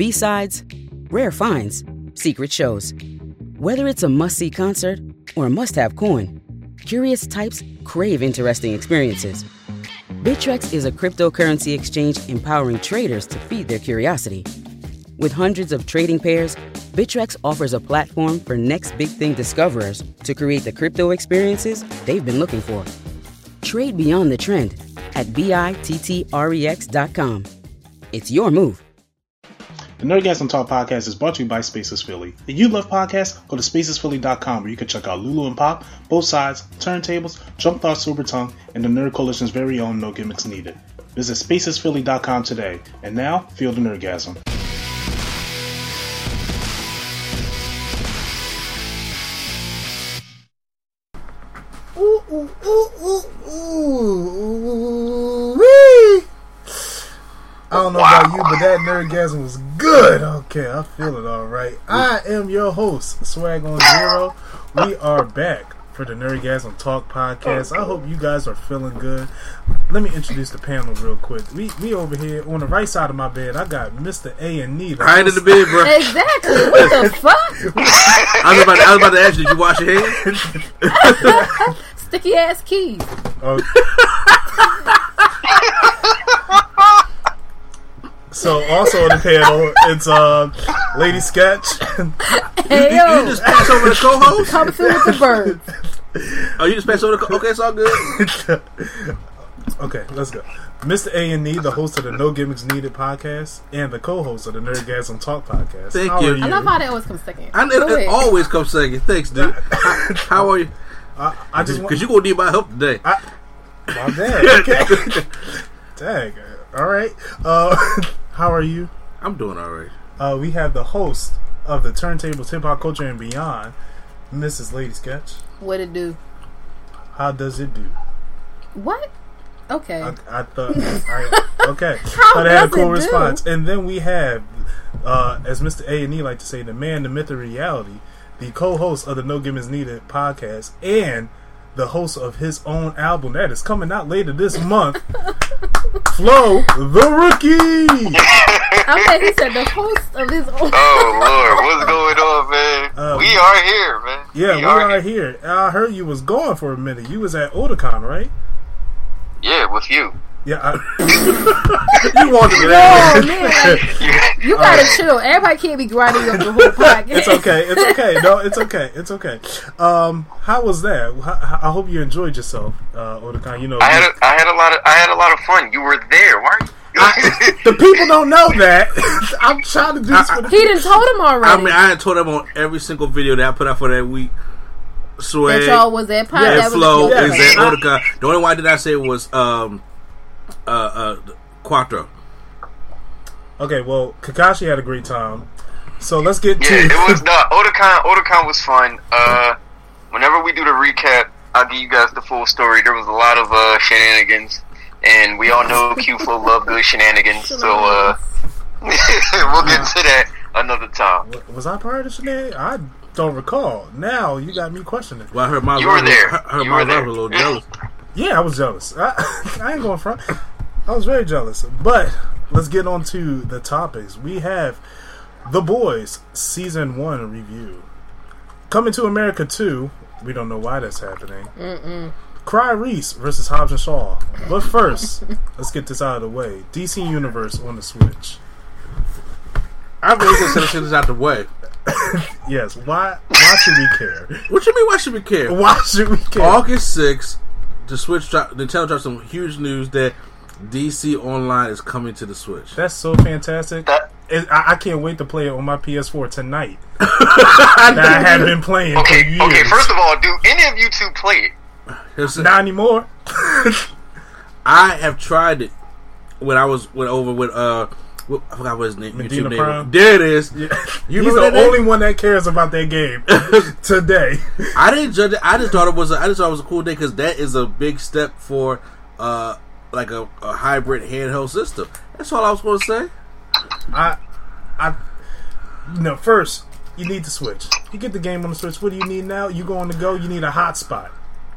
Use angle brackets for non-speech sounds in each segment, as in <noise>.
B sides, rare finds, secret shows. Whether it's a must see concert or a must have coin, curious types crave interesting experiences. Bittrex is a cryptocurrency exchange empowering traders to feed their curiosity. With hundreds of trading pairs, Bittrex offers a platform for next big thing discoverers to create the crypto experiences they've been looking for. Trade beyond the trend at B-I-T-T-R-E-X.com. It's your move. The Nerdgasm Talk podcast is brought to you by Spaces Philly. If you love podcasts, go to spacesphilly.com where you can check out Lulu and Pop, both sides, turntables, Jump Thought Super Tongue, and the Nerd Coalition's very own No Gimmicks Needed. Visit spacesphilly.com today. And now, feel the Nerdgasm. About you, but that nerdgasm was good. Okay, I feel it all right. I am your host, Swag on Zero. We are back for the Nerdgasm Talk podcast. I hope you guys are feeling good. Let me introduce the panel real quick. We we over here on the right side of my bed. I got Mr. A and the Right in the bed, bro. Exactly. What the <laughs> fuck? I was about to, I was about to ask you, did you wash your hands? <laughs> Sticky ass keys. Oh. <laughs> so also on the panel, it's uh, Lady Sketch. Hey You yo, just pass over the co-host? coming through with the birds. Oh, you just pass over the co- Okay, it's all good. <laughs> okay, let's go. Mr. A and E, the host of the No Gimmicks Needed podcast, and the co-host of the Nerdgasm Talk podcast. Thank How you. are you? I love how that always comes second. I, it, Go it always comes second. Thanks, dude. How, how are you? I, I just. Because you're going to need my help today. I, my bad. <laughs> Okay. Dang. All right. Uh, <laughs> how are you? I'm doing all right. Uh, we have the host of the Turntables Hip Hop Culture and Beyond, Mrs. Lady Sketch. What it do? How does it do? What? Okay. I, I thought. <laughs> I, okay. How Thought I had a does cool it do? response. And then we have, uh, as Mr. A and E like to say, the man, the myth, the reality, the co-host of the No Gimmicks Needed podcast, and the host of his own album that is coming out later this month. <laughs> Flo, the rookie. Okay, he said the host of his own. Oh Lord, what's going on, man? Uh, we are here, man. Yeah, we are here. I heard you was gone for a minute. You was at Otakon, right? Yeah, with you. Yeah. I, <laughs> You want to get out Oh of you gotta chill. Everybody can't be grinding up the whole podcast. it's okay. It's okay. No, it's okay. It's okay. Um, how was that? How, I hope you enjoyed yourself, uh, Otakon. You know, I had a, I had a lot of I had a lot of fun. You were there, weren't you? the people don't know that. <laughs> I'm trying to do this for the He didn't told him already. I mean, I had told them on every single video that I put out for that week. Swag. that y'all was at pod. and that was Flo your is friend. at Otica. The only one I did not say was um, uh, uh, Quattro. Okay, well, Kakashi had a great time. So let's get yeah, to. it It was <laughs> no Otakon. Otakon was fun. Uh, whenever we do the recap, I'll give you guys the full story. There was a lot of uh, shenanigans, and we all know Q Flow <laughs> love good shenanigans. So uh, <laughs> we'll get to that another time. was I part of the shenanigans? I don't recall. Now you got me questioning. Well, I heard my You were there. I heard You my were there. a little jealous. Yeah, I was jealous. I, I ain't going front. I was very jealous. But let's get on to the topics. We have The Boys Season 1 review. Coming to America 2. We don't know why that's happening. Mm-mm. Cry Reese versus Hobbs and Shaw. But first, <laughs> let's get this out of the way. DC Universe on the Switch. I really just said this out the way. <laughs> Yes, why why should we care? What you mean? Why should we care? Why should we care? August 6th, the Switch drop, Nintendo dropped some huge news that DC Online is coming to the Switch. That's so fantastic. That- It, I, I can't wait to play it on my PS4 tonight. <laughs> that I have been playing for Okay, years. okay. First of all, do any of you two play it? Here's the- Not anymore. <laughs> I have tried it when I was went over with uh, what, I forgot what his name. Medina YouTube name. Prime? was. There it is. You <laughs> You He's the that name? only one that cares about that game today. I didn't judge it. I just thought it was. A, I just thought it was a cool day because that is a big step for uh, like a, a hybrid handheld system. That's all I was going to say. I, I, no. First, you need to switch. You get the game on the Switch. What do you need now? You go on the go. You need a hotspot.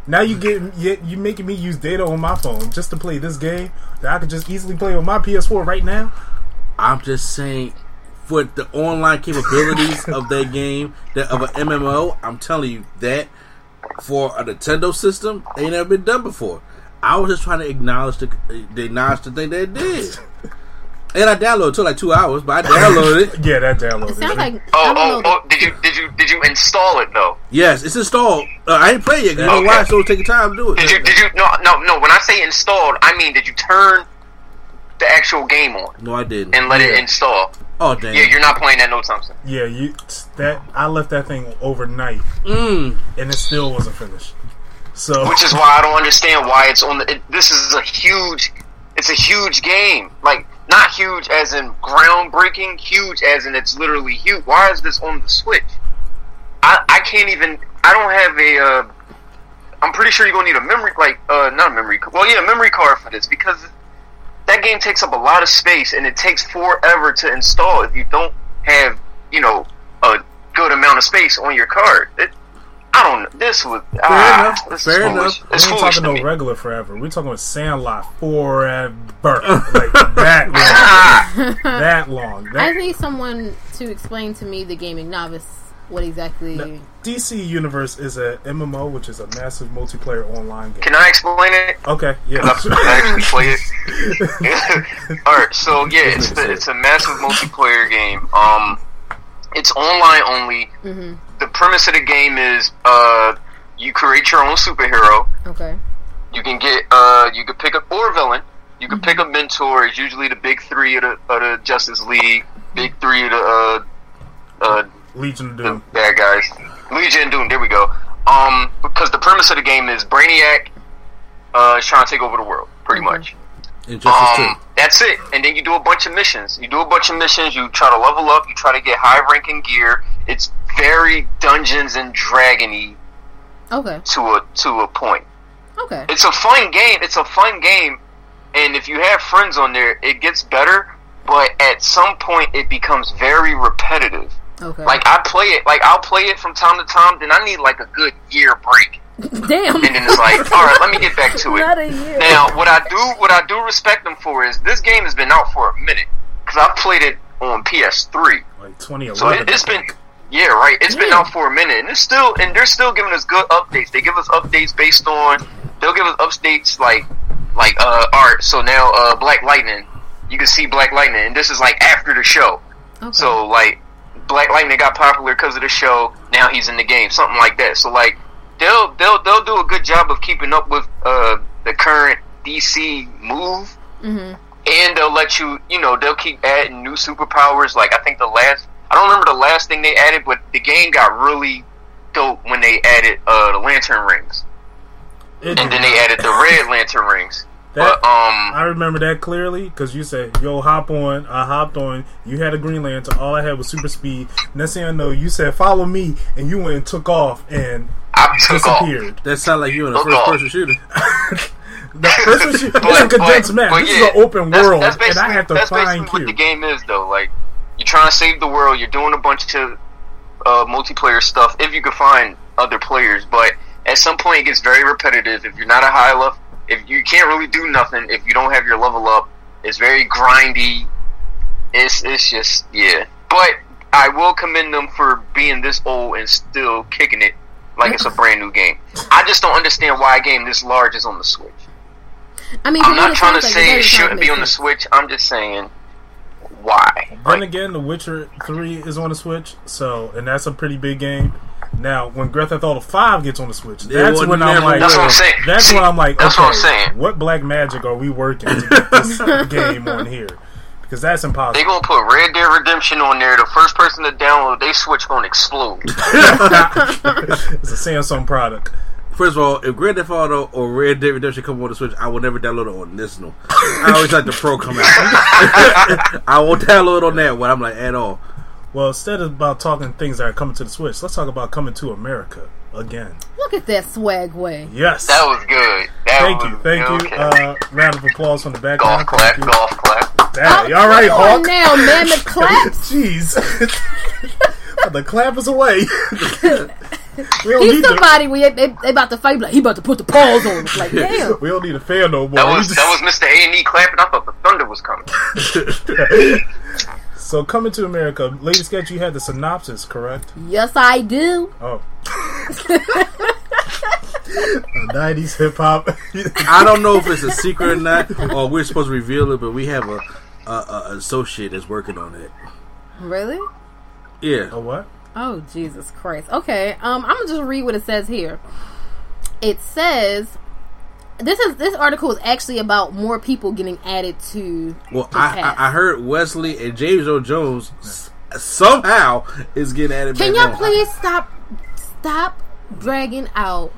Now you get you you making me use data on my phone just to play this game that I could just easily play on my PS4 right now. I'm just saying, for the online capabilities <laughs> of that game, that of an MMO, I'm telling you that for a Nintendo system, ain't never been done before. I was just trying to acknowledge the, the acknowledge the thing they did. And I downloaded it took like two hours, but I downloaded it. <laughs> Yeah, that download. It is- sounds like Oh, oh, oh! Did you did you did you install it though? Yes, it's installed. Uh, I ain't played yet. 'cause You know Okay. why? So it's taking time to do it. Did you did you no no no? When I say installed, I mean did you turn the actual game on No, I didn't. and let it install? Oh damn. Yeah, you're not playing that no Thompson. Yeah, you that I left that thing overnight Mm. and it still wasn't finished. So Which is why I don't understand why it's on the. It, this is a huge. It's a huge game. Like not huge as in groundbreaking. Huge as in it's literally huge. Why is this on the Switch? I I can't even. I don't have a. Uh, I'm pretty sure you're gonna need a memory, like uh, not a memory. Well, yeah, a memory card for this because that game takes up a lot of space and it takes forever to install if you don't have you know a good amount of space on your card. It, I don't. This was ah, enough. This Fair enough. we It's ain't talking to no me. regular forever. We're talking about Sandlot <laughs> forever, like that <laughs> long. that long. I That need someone to explain to me the gaming novice what exactly. DC Universe is a MMO, which is a massive multiplayer online game. can I explain it? Okay, yeah. I <laughs> actually play it. All right, so yeah, it's the, it's a massive multiplayer game. Um, it's online only. hmm The premise of the game is uh, you create your own superhero. Okay. You can get uh, you can pick up or a villain. You can pick a mentor. It's usually the big three of the, of the Justice League, big three of the uh, uh, Legion of the Doom. bad guys. Legion Doom, there we go. Um, because the premise of the game is Brainiac uh, is trying to take over the world, pretty Mhm. much. Injustice Um, that's it. And then you do a bunch of missions. You do a bunch of missions. You try to level up. You try to get high ranking gear. It's very Dungeons and Dragony Okay. to a to a point. Okay. It's a fun game. It's a fun game, and if you have friends on there, it gets better. But at some point, it becomes very repetitive. Okay. Like I play it, like I'll play it from time to time. Then I need like a good year break, Damn. and then it's like, <laughs> all right, let me get back to it. Not a year. Now, what I do, what I do respect them for is this game has been out for a minute because I played it on PS3, Like 2011. so it, it's been, yeah, right. It's been out for a minute, and it's still, and they're still giving us good updates. They give us updates based on, they'll give us updates like, like, uh, art. So now, uh, Black Lightning, you can see Black Lightning, and this is like after the show. Okay. So like, Black Lightning got popular because of the show. Now he's in the game, something like that. So like, they'll they'll they'll do a good job of keeping up with uh, the current DC move, hmm and they'll let you, you know, they'll keep adding new superpowers. Like I think the last, I don't remember the last thing they added, but the game got really dope when they added uh, the lantern rings, It and then they added the red lantern rings. That- But um, I remember that clearly because you said, "Yo, hop on." I hopped on. You had a Green Lantern. All I had was super speed. Next thing I know, you said, "Follow me," and you went and took off and I took off. disappeared. That sound like you in a first off. person shooter. <laughs> The first one, shoot- But- it's a condensed but- map. but this yeah, is an open that's- world, that's and I basically- have to that's find basically what the game is, though. Like you're trying to save the world. You're doing a bunch of uh, multiplayer stuff if you can find other players. But at some point, it gets very repetitive. If you're not a high level, if you can't really do nothing, if you don't have your level up, it's very grindy. It's it's just yeah. But I will commend them for being this old and still kicking it like it's a brand new game. I just don't understand why a game this large is on the Switch. I mean, I'm not trying to like, say it shouldn't be on the. Switch. I'm just saying why. Then Like, again, The Witcher Three is on the Switch, so and that's a pretty big game. Now, when Grand Theft Auto Five gets on the Switch, that's when I'm like, That's what I'm saying. that's See, when I'm like, that's okay, what I'm saying. what black magic are we working to get this <laughs> game on here? Because that's impossible. they impossible. gonna put Red Dead Redemption on there. The first person to download, they Switch gonna explode. <laughs> <laughs> it's a Samsung product. First of all, if Grand Theft Auto or Red Dead Redemption come on the Switch, I will never download it on this one. I always like the Pro come out. I won't download on that one. I'm like at all. Well, instead of about talking things that are coming to the Switch, let's talk about coming to America again. Look at that swag way. Yes. That was good. That Thank was you, thank you. okay. Uh, round of applause from the golf background. clap, Thank you. golf clap. Damn, you all right, Come on Hawk? now, man, the <laughs> claps. Jeez. <laughs> the clap is away. <laughs> we don't He's need to. somebody we they, they about to fight. Like he about to put the paws on. us. Like damn. We don't need a fan no more. That was just- that was Mr. A and E clapping. I thought the thunder was coming. So So coming to America, Lady Sketch, you had the synopsis, correct? Yes, I do. Oh. <laughs> Nineties hip hop. I don't know if it's a secret or not, or we're supposed to reveal it, but we have a, a, a associate that's working on it. Really? Yeah. a what? Oh Jesus Christ. Okay. Um, I'm gonna just read what it says here. It says this is this article is actually about more people getting added to Well, the I. I I heard Wesley and James Earl Jones s- somehow is getting added. Can back y'all on. please stop stop dragging out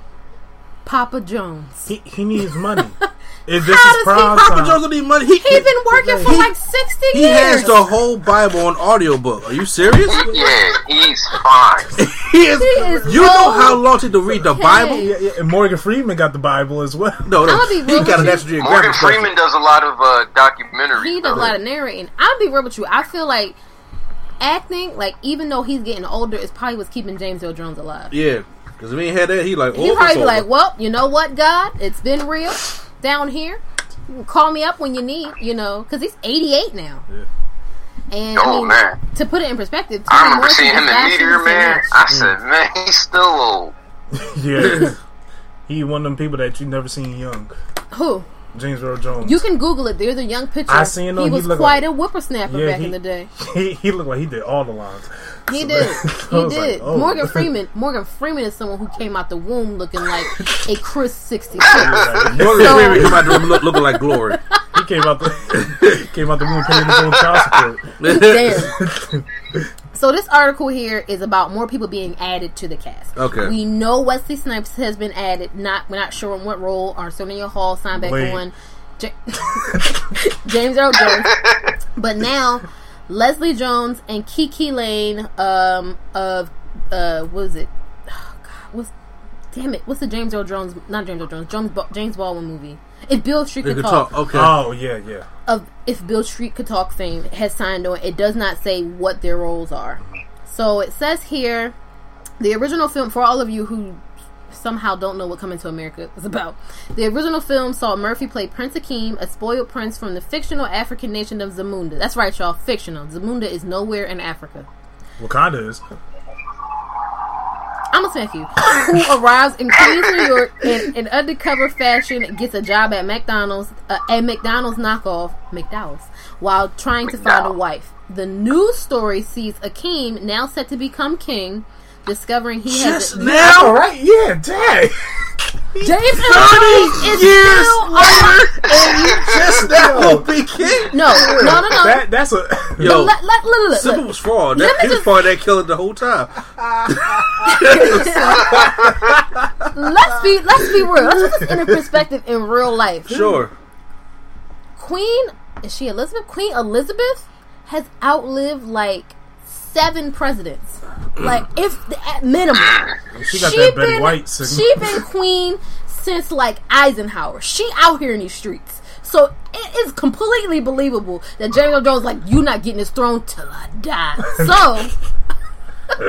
Papa Jones? He, he needs money. <laughs> If this How is does he- prime Papa time, Jones don't need money. He, He's been working for He- like sixty he years. He has the whole Bible on audiobook. Are you serious? Yeah, he's fine. <laughs> he is. He is you know how long it took to read the okay. Bible? yeah, yeah, and Morgan Freeman got the Bible as well. No, no. I'ma He real got a with you. National Geographic. Morgan question. Freeman does a lot of uh, documentaries. he does a lot of narrating. I'll be real with you. I feel like acting, like even though he's getting older, is probably what's keeping James Earl Jones alive. Yeah, because if he had that, he like. Oh, He probably be like, "Well, you know what, God, it's been real down here. Call me up when you need, you know, because he's 88 now." Yeah. And I Oh, mean, man. to put it in perspective, I Toni remember Morrison seeing him in died Meteor Man. I said, man, he's still old. <laughs> yeah, <laughs> he one of them people that you never seen young. Who? James Earl Jones. You can Google it. There's a young picture. I seen him. He He was quite like- a whippersnapper Yeah, back he- in the day. <laughs> he, he looked like he did all the lines. He So did. <laughs> that- He did. like, oh. Morgan Freeman. <laughs> Morgan Freeman is someone who came out the womb looking like a Chris 62. Like, Morgan Freeman came out the room look, looking like glory. he came out the came out the womb paying his own child support. Damn. So this article here is about more people being added to the cast. Okay. We know Wesley Snipes has been added. Not we're not sure in what role. Arsenio Hall signed back Wait. on. J- <laughs> James Earl Jones. But now Leslie Jones and KiKi Layne um, of uh, was it? Oh, God, what's damn it? What's the James Earl Jones? Not James Earl Jones. James James Baldwin movie. If Beale Street could could talk, talk. Okay. Oh yeah, yeah. of if Beale Street could talk fame has signed on, it does not say what their roles are. So it says here, the original film for all of you who somehow don't know what Coming to America is about. The original film saw Murphy play Prince Akeem, a spoiled prince from the fictional African nation of Zamunda. That's right, y'all, fictional. Zamunda is nowhere in Africa. Wakanda is. I'm gonna smack you. Who arrives in Queens, New York, in an undercover fashion, gets a job at McDonald's, uh, a McDonald's knockoff, McDowell's, while trying to find a wife. The news story sees Akeem, now set to become king, discovering he has. Just A, now. right? yeah, dang. James Earl is years still on. <laughs> Just now will be king. No, no, no, no. That that's a Yo, let, let, let, let, Simple let, was fraud. Let That, me he was just- part of that killer the whole time. <laughs> let's be let's be real. Let's put this into perspective in real life. Sure. Queen is she Elizabeth? Queen Elizabeth has outlived like seven presidents. Like if at minimum. she got that Betty White She been queen since like Eisenhower. She out here in these streets. So it is completely believable that James Earl Jones like you not getting this throne till I die. So <laughs> <laughs>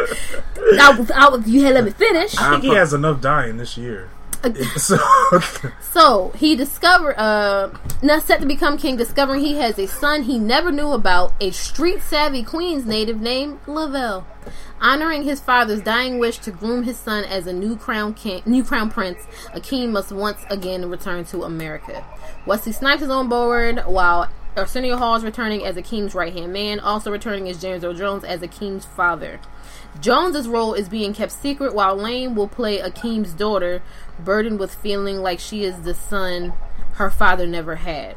I was, I was, you had let me finish. I think he uh-huh. has enough dying this year. <laughs> So So he discovered, uh, now set to become king, discovering he has a son he never knew about, a street savvy Queens native named Lavelle. Honoring his father's dying wish to groom his son as a new crown king, new crown prince, Akeem must once again return to America. Wesley Snipes is on board, while Arsenio Hall is returning as Akeem's right hand man, also returning is James Earl Jones as Akeem's father. Jones's role is being kept secret, while Layne will play Akeem's daughter, burdened with feeling like she is the son her father never had.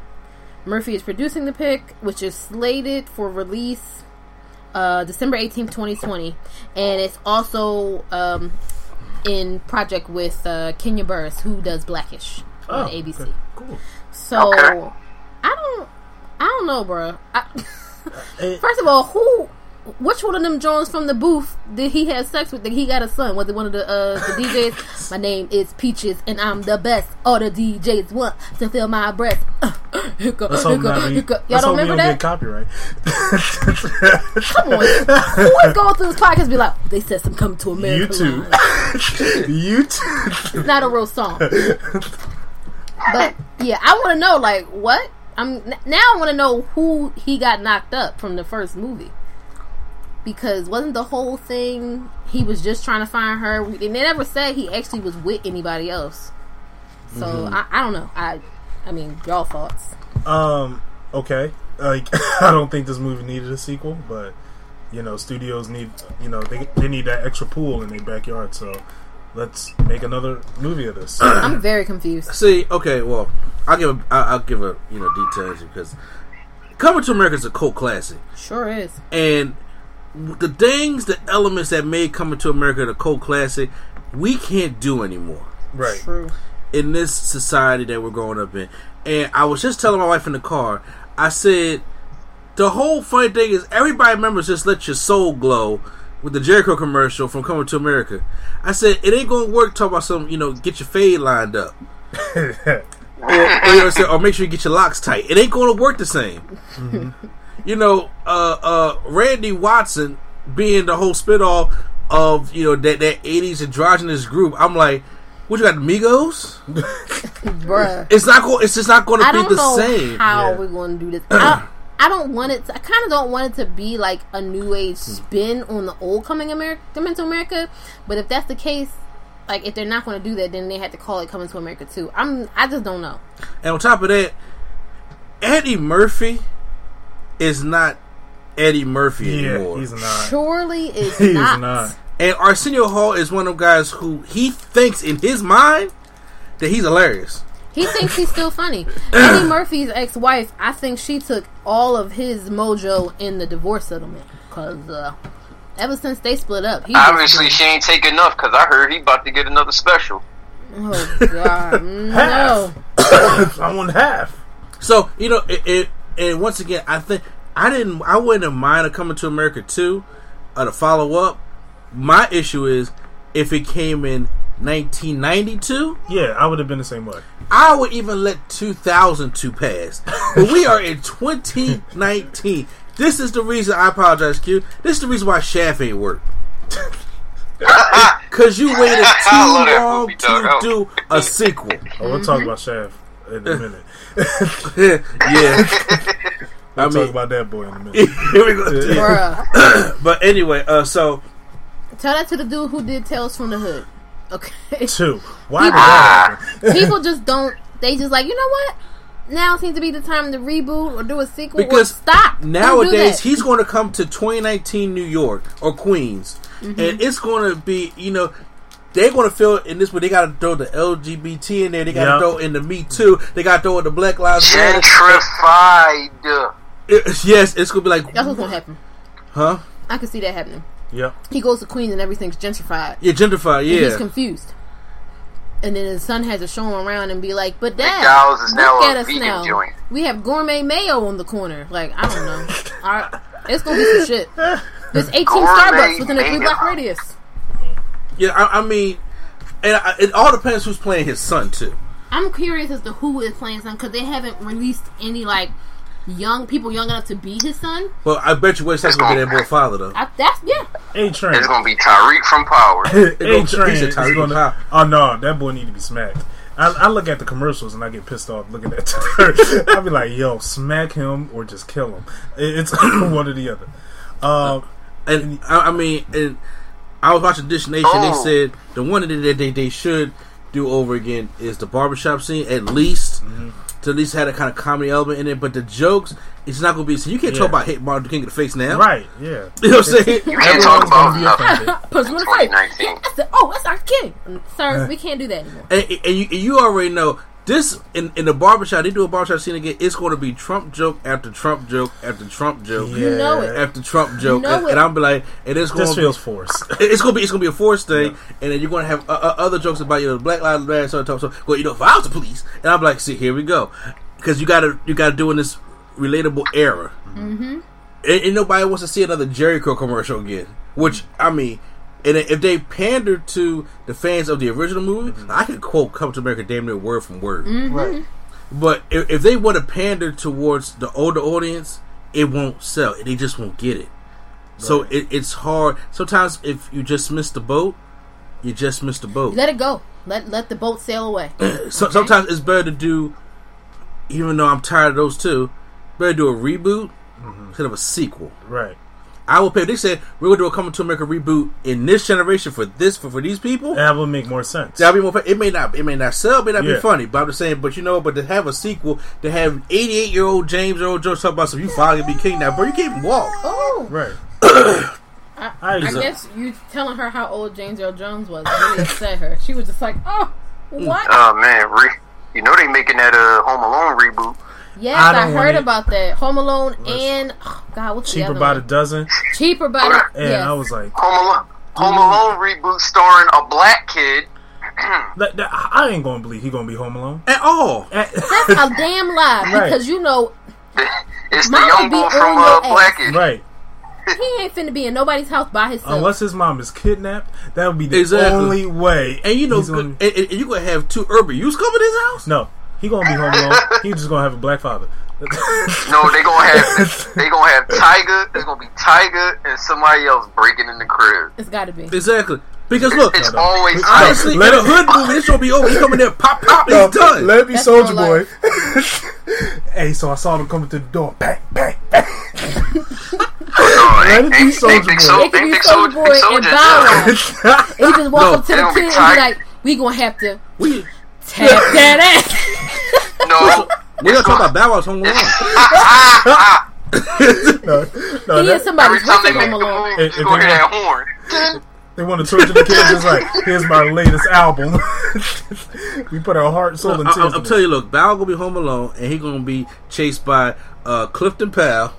Murphy is producing the pick, which is slated for release uh, December 18th, 2020. And it's also um, in project with uh, Kenya Barris, who does Blackish on Oh, ABC. okay. cool. So, Okay. I don't, I don't know, bro. I, <laughs> Eh. first of all, who, which one of them Jones from the booth did he have sex with? That he got a son? Was it one of the uh, the DJs? my name is Peaches, and I'm the best. All the DJs want to feel my breath. Uh, hiccup, Let's hope hiccup, be, hiccup. Y'all don't hope remember don't that? get copyright. Come on, who is going through this podcast? and Be like, they said some coming to America. YouTube. line. <laughs> YouTube. It's not a real song. but yeah, I want to know like what. I'm now. I want to know who he got knocked up from the first movie. Because wasn't the whole thing he was just trying to find her? We- They never said he actually was with anybody else. So Mm-hmm. I, I don't know. I I mean, y'all thoughts? Um. Okay. Like, <laughs> I don't think this movie needed a sequel, but you know, studios need you know they they need that extra pool in their backyard. So let's make another movie of this. <clears throat> I'm very confused. See, okay, well, I'll give a, I'll, I'll give a you know details because Coming to America is a cult classic, Sure is. and the things, the elements that made Coming to America the cult classic, we can't do anymore right. True. in this society that we're growing up in. And I was just telling my wife in the car, I said, the whole funny thing is everybody remembers just let your soul glow with the Jericho commercial from Coming to America. I said it ain't gonna work. Talk about some, you know, get your fade lined up, <laughs> or, or, you know, say- or make sure you get your locks tight. It ain't gonna work the same. Mm-hmm. You know, uh, uh, Randy Watson being the whole spit off of you know that that eighties androgynous group. I'm like, what you got, the Migos? <laughs> Bruh. It's not going. It's just not going to be the know same. how Yeah. we're going to do this. I, I don't want it. To, I kind of don't want it to be like a new age Hmm. spin on the old coming America, coming to America. But if that's the case, like if they're not going to do that, then they have to call it coming to America too. I'm. I just don't know. And on top of that, Eddie Murphy is not Eddie Murphy Yeah, anymore. he's not. Surely <laughs> is He is not. not. and Arsenio Hall is one of them guys who he thinks in his mind that he's hilarious. He <laughs> thinks he's still funny. <laughs> Eddie Murphy's ex-wife, I think she took all of his mojo in the divorce settlement because uh, ever since they split up, he Obviously, she ain't take enough because I heard he about to get another special. Oh God, no. <coughs> <coughs> I want half. So you know, it, it and once again, I think I didn't. I wouldn't have minded coming to America too, or to follow up. My issue is if it came in 1992. Yeah, I would have been the same way. I would even let 2002 pass. But we are in 2019. This is the reason I apologize, Q. This is the reason why Shaft ain't work. <laughs> Because you waited <laughs> too long movie, to do a sequel. Oh, we'll talk about Shaft in a minute. <laughs> yeah. <laughs> I We'll talk mean, about that boy in a minute. <laughs> here we go. Bruh. <clears throat> But anyway, uh, so Tell that to the dude who did Tales from the Hood. Okay. Two. Why did that? People just don't. They just like you know what. Now seems to be the time to reboot or do a sequel. because or stop nowadays he's going to come to 2019 New York or Queens, Mm-hmm. and it's going to be you know they're going to feel in this one they got to throw the LGBT in there, they got to Yep. throw in the Me Too, they got to throw in the Black Lives Matter. Gentrified. It- yes, it's going to be like, That's what's gonna happen. huh? I can see that happening. Yep. He goes to Queens and everything's gentrified. Yeah, gentrified. And he's confused. And then his son has to show him around and be like, "But Dad, McDonald's is look now at us now. joint." We have gourmet mayo on the corner. Like I don't know. <laughs> All right, it's gonna be some shit. There's 18 Gourmet Starbucks within a three block radius. Yeah. I, I mean, and I, it all depends who's playing his son too. I'm curious as to who is playing son because they haven't released any like young people young enough to be his son. But I bet you West Texas will be that boy father though. I, that's yeah. A train. It's gonna be Tariq from Power. <laughs> A gonna- train he said gonna. Power. Oh no, that boy need to be smacked. I, I look at the commercials and I get pissed off looking at <laughs> her. I'll be like, "Yo, smack him or just kill him." It- It's <clears throat> one or the other. Uh, And I, I mean, and I was watching Dish Nation. They Oh. said the one that they, they they should do over again is the barbershop scene at least mm-hmm. to at least had a kind of comedy element in it. But the jokes, it's not going to be. So you can't Yeah. talk about hit Martin Luther King in the face now, right? Yeah. <laughs> You know what I'm saying? You can't talk Everyone's gonna about uh, offended. Punch him in the face. I said, <laughs> "Oh, that's our king, sir. We can't do that anymore." and, and you, and you already know this in in the barbershop. They do a barbershop scene again. It's going to be Trump joke after Trump joke after Trump joke. You know it. After Trump joke, you know and, it. and I'm be like, and it's going This to feels forced. <laughs> It's gonna be it's gonna be a forced thing, and then you're gonna have uh, uh, other jokes about you know Black Lives Matter, so so. so well, you know, if I was the police, and I'm like, see, here we go, because you gotta you gotta do in this relatable era, mm-hmm. and, and nobody wants to see another Jerry Jericho commercial again. Which I mean, and if they pander to the fans of the original movie, mm-hmm. I could quote "Come to America" damn near word from word. Mm-hmm. Right. But if, if they want to pander towards the older audience, it won't sell. They just won't get it. So it, it's hard. Sometimes if you just miss the boat, you just miss the boat. Let it go. Let let the boat sail away. <clears throat> So, sometimes it's better to do, even though I'm tired of those two, better do a reboot mm-hmm. instead of a sequel. Right. I will pay. They said we're gonna do a Coming to America reboot in this generation for this for, for these people. That would make more sense. That'll be more. It may not. It may not sell. It may not Yeah. be funny. But I'm just saying. But you know. But to have a sequel, to have 88 year old James Earl Jones talk about some, you finally be king now, bro. You can't even walk. Oh, Right. <coughs> I, I I guess you telling her how old James Earl Jones was really upset her. She was just like, "Oh, what?" Oh man, re- you know they making that uh Home Alone reboot. Yes, I I, heard it. about that. Home Alone and oh, God, what's Cheaper the by other the dozen. Cheaper by the And yes. I was like, Home Alone, Home Alone reboot starring a black kid. <clears throat> that, that, I ain't gonna believe he gonna be home alone. At all. <laughs> That's a damn lie Right. because you know It's the Mama young be boy from your uh, ass. Blackish. right. he ain't finna be in nobody's house by himself. Unless his mom is kidnapped, that would be the Exactly. only way. And you know, gonna- and, and you gonna have two urban youths coming to his house. no, he gonna be home alone. he just gonna have a black father. No, they gonna have <laughs> they gonna have Tyga. It's gonna be Tyga and somebody else breaking in the crib. it's got to be. Exactly. Because look, It's no. always honestly, Let a hood movie, this gonna be over. He coming there, pop, pop, No, he's done. Let it be Soulja Boy. <laughs> hey, so I saw them coming to the door. Bang, bang, bang. Let ain't, it be ain't, Soulja ain't Big Boy. Sol- It could be Big Soulja Sol- Boy and Soldier Bow down. Wow. And he just walk No, up to the it'll kid and be like, "We gonna have to We tap that ass." No, We're gonna talk about Bow Wow's Home Alone. no, no, he that- is somebody's every time they rich make home alone. movie, If- just if gonna they hear that want- horn. they want to torture the kids. It's like, here's my latest album. <laughs> we put our heart, soul, and I, tears. I, I'm you, look, Bow gonna be home alone, and he gonna be chased by uh, Clifton Powell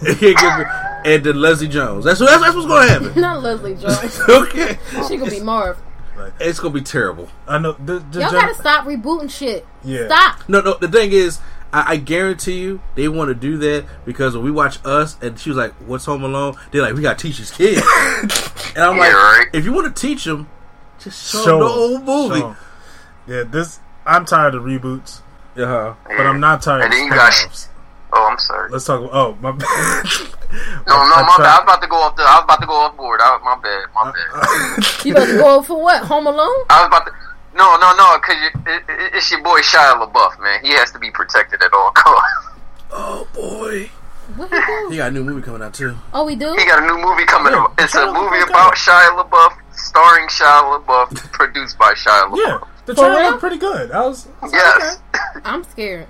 and <laughs> he gonna be- and then Leslie Jones. That's, that's that's what's gonna happen. <laughs> Not Leslie Jones. okay, She gonna be Marv. It's gonna be terrible. I know. The, the Y'all gen- gotta stop rebooting shit. Yeah. Stop. No, no. The thing is, I, I guarantee you, they want to do that because when we watch us, and she was like, "What's Home Alone?" They're like, "We gotta teach these kids," and I'm like, "If you want to teach them, just show, Show them the 'em. old movie." Show 'em. Yeah, this. I'm tired of reboots, Uh-huh. but I'm not tired And of then you got- spin-offs. Oh, I'm sorry. Let's talk. Oh, my. <laughs> Bad. no, no, I my tried- bad. I was about to go off the. I was about to go off board. I, my bad. My uh, bad. Uh, you about to go for what? Home Alone? I was about to. No, no, no, because it, it, it's your boy Shia LaBeouf, man. He has to be protected at all <laughs> costs. Oh boy, What he do? he got a new movie coming out too. Oh, we do. He got a new movie coming Yeah, up. It's a movie fuck about up. Shia LaBeouf, starring Shia LaBeouf, <laughs> produced by Shia LaBeouf. yeah, the trailer real? looked pretty good. I was. I was like, Yes. I'm scared.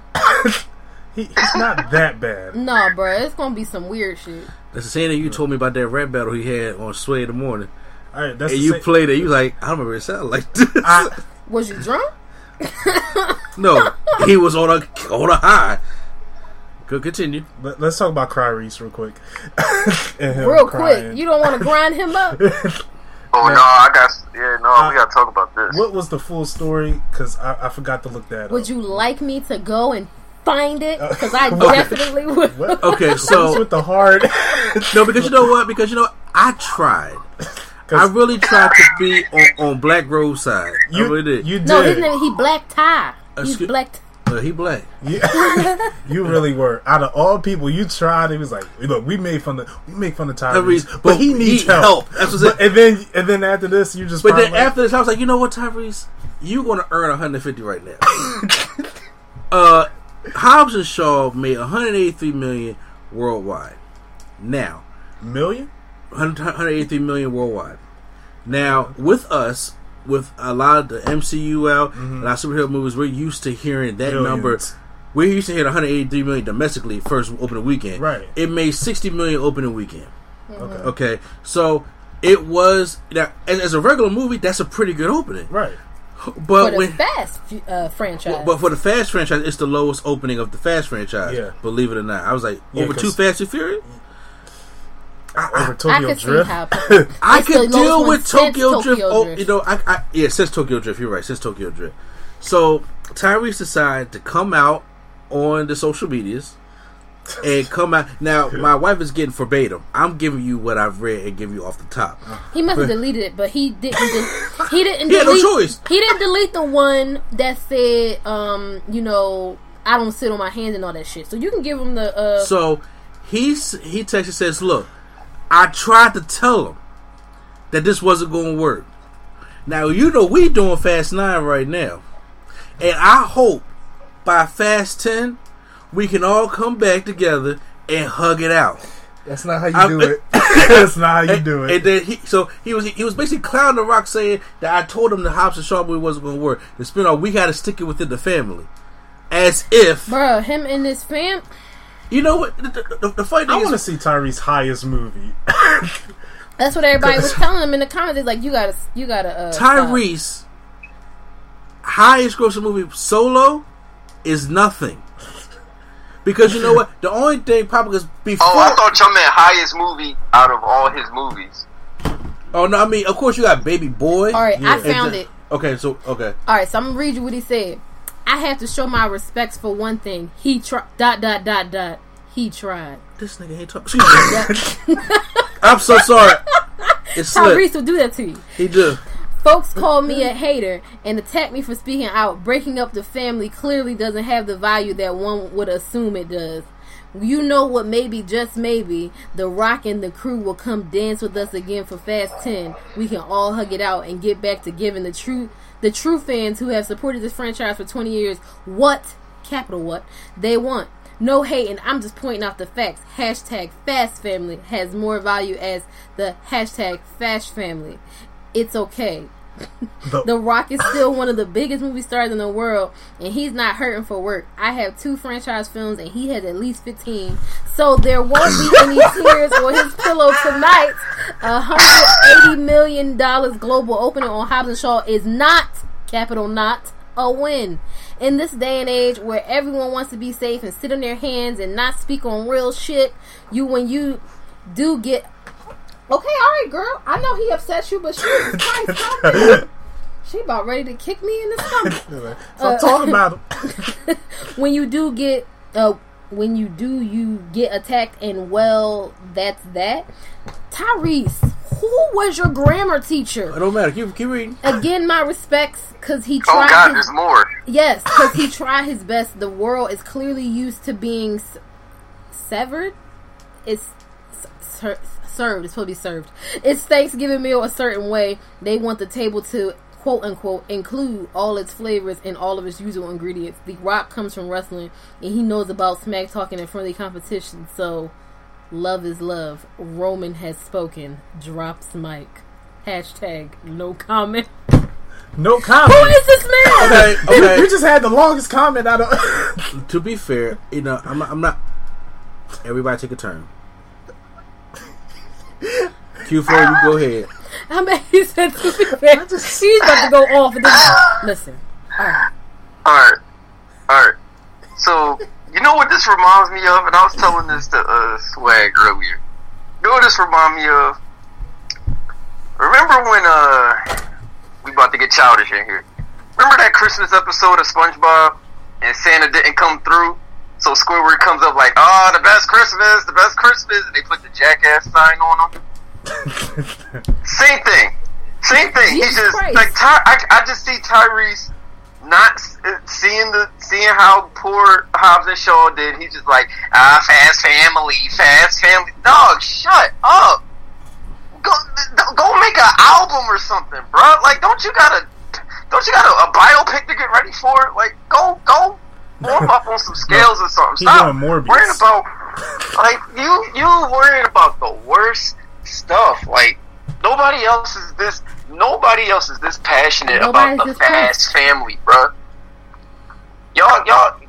Okay. He, he's not that bad. <laughs> No, bro, it's gonna be some weird shit. That's the same thing you told me about that rap battle he had on Sway in the morning, All right, that's and the you same- played it. You was like, I don't remember it sound like this. I, Was you drunk? <laughs> no, he was on a on a high. Good, continue. let, us talk about Cry Reese real quick. <laughs> And Real crying. quick. You don't want to grind him up? Oh no, I got. Yeah, no, we uh, gotta talk about this. What was the full story? Because I, I forgot to look that up. Would up. you like me to go and find it? Because I <laughs> What? definitely would. What? Okay, <laughs> so with the hard? <laughs> no, because you know what? Because you know I tried. I really tried to be on, on Black Rose side. I you, really did. you did. No, his name he black tie. He's Excuse- black. T- Uh, he black. You, you really were. Out of all people, you tried. It was like, look, we made fun of we make fun of Tyrese, Tyrese, but, but he needs he help. help. That's what's But- it. and then and then after this, you just. But then like- after this, I was like, you know what, Tyrese, you're going to earn 150 right now. uh, Hobbs and Shaw made 183 million worldwide. Now, million, 183 million worldwide. Now, with us, with a lot of the MCU out and our superhero movies, we're used to hearing that Mm-hmm. Millions. number. We're used to hearing 183 million domestically first opening weekend. Right. It made 60 million opening weekend. okay, Okay, so it was now as, as a regular movie, that's a pretty good opening. right? For But the when Fast uh, franchise. but for the Fast franchise, it's the lowest opening of the Fast franchise. Yeah. Believe it or not, I was like Yeah, over 'cause- two Fast and Furious. Over I Tokyo could see Drift. how. <laughs> I It's the could lowest deal with since Tokyo, Tokyo Drift. Oh, you know, I, I yeah, since Tokyo Drift, you're right. Since Tokyo Drift, so Tyrese decided to come out on the social medias <laughs> and come out. Now, my wife is getting verbatim. I'm giving you what I've read and give you off the top. He must have deleted it, but he didn't. De- <laughs> he didn't. He had no delete, choice. He didn't delete the one that said, um, you know, I don't sit on my hands and all that shit. So you can give him the. Uh, So he's he texts and says, "Look, I tried to tell him that this wasn't going to work. Now you know we doing Fast Nine right now, and I hope by Fast Ten we can all come back together and hug it out. That's not how you I'm- do it. <laughs> That's not how you and, do and it. then he, so he was he was basically clowning the Rock, saying that I told him the Hobbs and Shaw movie wasn't going to work. The spinoff, we got to stick it within the family, as if Bruh, him and his fam. you know what. The, the, the, the funny I thing want to see Tyrese's highest movie. <laughs> That's what everybody was telling him in the comments. They're like, you gotta, you gotta. Uh, stop. Tyrese highest grossing movie solo is nothing. Because you know what? The only thing probably because before. Oh, I thought y'all meant highest movie out of all his movies. Oh no! I mean, of course you got Baby Boy. All right, I found And it. Okay, so okay. All right, so I'm gonna read you what he said. I have to show my respects for one thing. He tried. Dot dot dot dot. He tried. This nigga ain't talking. <laughs> I'm so sorry. It's slip. Tyrese will do that to you. He do. Folks call me a hater and attack me for speaking out. Breaking up the family clearly doesn't have the value that one would assume it does. You know what? Maybe, just maybe, The Rock and the crew will come dance with us again for Fast 10. We can all hug it out and get back to giving the true, the true fans who have supported this franchise for 20 years what, capital what, they want. No hating, I'm just pointing out the facts. Hashtag Fast Family has more value as the hashtag Fast Family. It's okay. <laughs> The- The Rock is still one of the biggest movie stars in the world, and he's not hurting for work. I have two franchise films, and he has at least 15. So there won't be <laughs> any tears on his pillow tonight. A $180 million global opening on Hobbs and Shaw is not, capital not, a win. In this day and age where everyone wants to be safe and sit on their hands and not speak on real shit, you when you do get Okay, all right, girl. I know he upset you, but she Christ, stop it. She about ready to kick me in the stomach. <laughs> Stop talking about him. <laughs> when you do get uh when you do you get attacked and well that's that. Tyrese, who was your grammar teacher? It don't matter. Keep, keep reading. Again, my respects because he Oh tried. God, his, there's more. yes, because he tried his best. The world is clearly used to being s- severed. It's s- ser- served. It's supposed to be served. It's Thanksgiving meal a certain way. They want the table to quote unquote include all its flavors and all of its usual ingredients. The Rock comes from wrestling, and he knows about smack talking and friendly competition. So, love is love. Roman has spoken. Drops mic. Hashtag no comment. No comment. Who is this man? Okay, You okay. just had the longest comment out of. <laughs> to be fair, you know, I'm I'm not. Everybody take a turn. <laughs> Q4, you go ahead. I mean, he said to be fair, he's about to go off. And then, listen, Alright. Alright. So, you know what this reminds me of? And I was telling this to uh, Swag earlier. You know what this reminds me of? Remember when uh we about to get childish in here. Remember that Christmas episode of SpongeBob and Santa didn't come through? So Squidward comes up like, oh, the best Christmas, the best Christmas, and they put the jackass sign on him. <laughs> Same thing. Same thing. Jesus he just Christ. like Ty, I, I just see Tyrese not uh, seeing the seeing how poor Hobbs and Shaw did. He's just like ah, fast family, fast family. Dog, shut up. Go go make an album or something, bro. Like, don't you got a don't you got a, a biopic to get ready for? Like, go go warm up on some scales or something. <laughs> Stop doing worrying about like you you worrying about the worst stuff. Like nobody else is this. Nobody else is this passionate Nobody's about the this fast family, bruh. Y'all, y'all.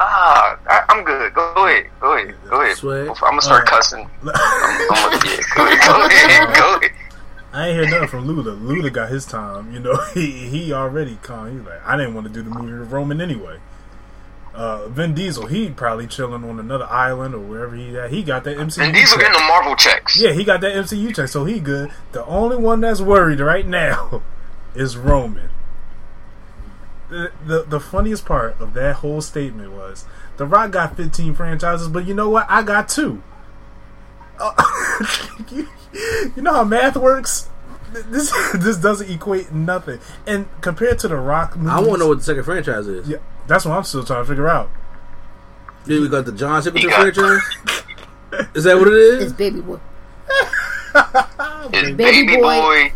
Ah, I, I'm good. Go ahead. Go ahead. Go ahead. Swag. I'm gonna start Uh, cussing. I'm, <laughs> I'm gonna, yeah, go ahead. Go <laughs> ahead. Go ahead. I ain't hear nothing from Luda. Luda got his time. You know, he he already calm. He's like, I didn't want to do the movie with Roman anyway. Uh, Vin Diesel, he probably chilling on another island or wherever he at. He got that MCU. And these are check. getting the Marvel checks. Yeah, he got that MCU check, so he good. The only one that's worried right now <laughs> is Roman. The, the the funniest part of that whole statement was The Rock got 15 franchises, but you know what? I got two. Uh, <laughs> you, you know how math works? This <laughs> this doesn't equate nothing. And compared to The Rock movies, I want to know what the second franchise is. Yeah, that's what I'm still trying to figure out. Then we got the John Singleton He franchise. <laughs> Is that what it it's baby boy. <laughs> Is Baby baby, boy. boy.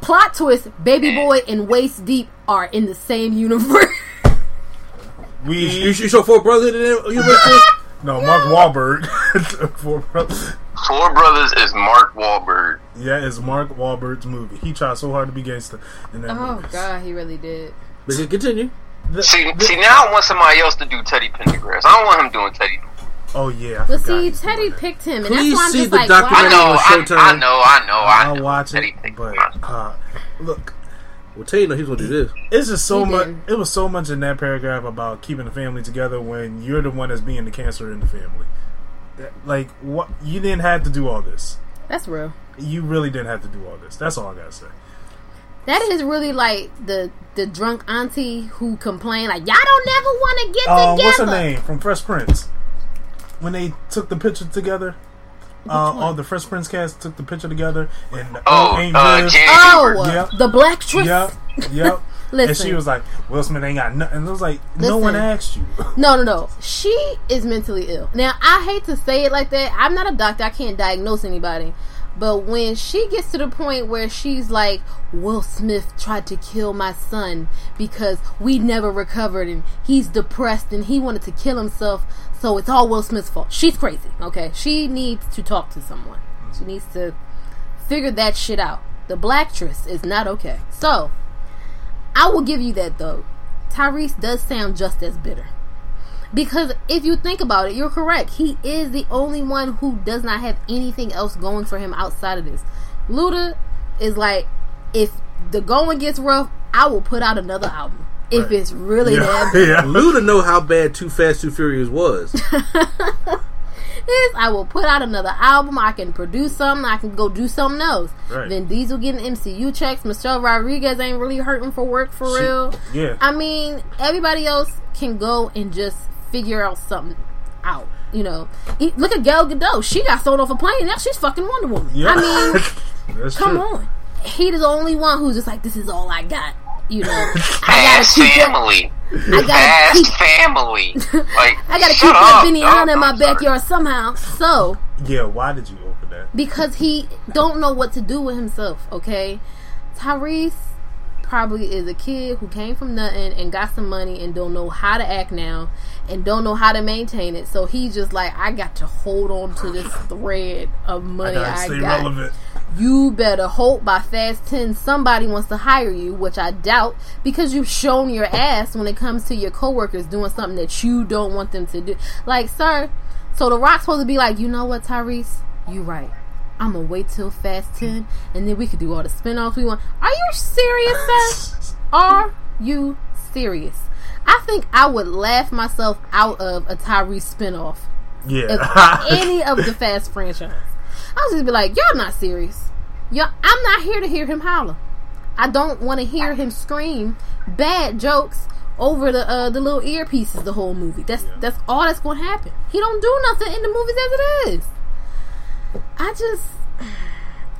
Plot twist: Baby boy and Waist Deep are in the same universe. We you show four brothers in the university? <laughs> No, Mark Wahlberg. Four Brothers. Four Brothers is Mark Wahlberg. Yeah, it's Mark Wahlberg's movie. He tried so hard to be gangster in that Oh movie. God, he really did. But can continue. The- See, the- see, now I want somebody else to do Teddy Pendergrass. I don't want him doing Teddy. oh yeah, I But see, he's Teddy that. picked him, and Please that's why I'm see just the like, documentary I know, on I, Showtime. I know, I know, I I'll watch Teddy it, but uh, look, Well, tell you know he's gonna do this. it's just so He much. It was so much in that paragraph about keeping the family together when you're the one that's being the cancer in the family. That- Like what? You didn't have to do all this. That's real. You really didn't have to do all this. That's all I gotta say. That is really like the the drunk auntie who complained like y'all don't never want to get Uh, together. what's her name from Fresh Prince? When they took the picture together, uh, all the Fresh Prince cast took the picture together, and Oh, ain't uh. Janet Oh, Yep. the black dress. Yep, yep. and she was like, "Will Smith ain't got nothing." And it was like, "No one asked you." <laughs> No, no, no. She is mentally ill. Now, I hate to say it like that. I'm not a doctor. I can't diagnose anybody. But when she gets to the point where she's like, Will Smith tried to kill my son because we never recovered and he's depressed and he wanted to kill himself, so it's all Will Smith's fault. She's crazy, okay? She needs to talk to someone. She needs to figure that shit out. The black blacktress is not okay. So, I will give you that though. Tyrese does sound just as bitter. Because if you think about it, you're correct. He is the only one who does not have anything else going for him outside of this. Luda is like, if the going gets rough, I will put out another album. If Right. it's really yeah, that <laughs> bad. yeah. Luda know how bad Too Fast Too Furious was. <laughs> is I will put out another album. I can produce something. I can go do something else. Right. Vin Diesel getting MCU checks. Michelle Rodriguez ain't really hurting for work for She- real. yeah. I mean, everybody else can go and just figure out something out. You know, look at Gal Gadot. She got thrown off a plane. Now she's fucking Wonder Woman. Yeah. I mean, <laughs> come true. on. He is the only one who's just like, this is all I got. You know, <laughs> I gotta keep that. family. I gotta Fast keep. family. <laughs> Like, I gotta shut keep that up, Benihana dog. in my I'm backyard somehow. So Yeah, why did you open that? because he don't know what to do with himself. Okay, Tyrese probably is a kid who came from nothing and got some money and don't know how to act now and don't know how to maintain it. So he's just like, I got to hold on to this thread of money I, stay got. relevant. You better hope by fast 10 somebody wants to hire you, which I doubt because you've shown your ass when it comes to your coworkers doing something that you don't want them to do. Like, sir, so the rock's supposed to be like, you know what, Tyrese? You right. I'm gonna wait till fast 10 and then we could do all the spin-offs we want. Are you serious, sir? <laughs> Are you serious? I think I would laugh myself out of a Tyrese spinoff of Yeah. <laughs> any of the Fast franchise. I'll just be like, y'all not serious. Y'all, I'm not here to hear him holler. I don't want to hear him scream bad jokes over the uh, the little earpieces the whole movie. That's that's all that's going to happen. He don't do nothing in the movies as it is. I just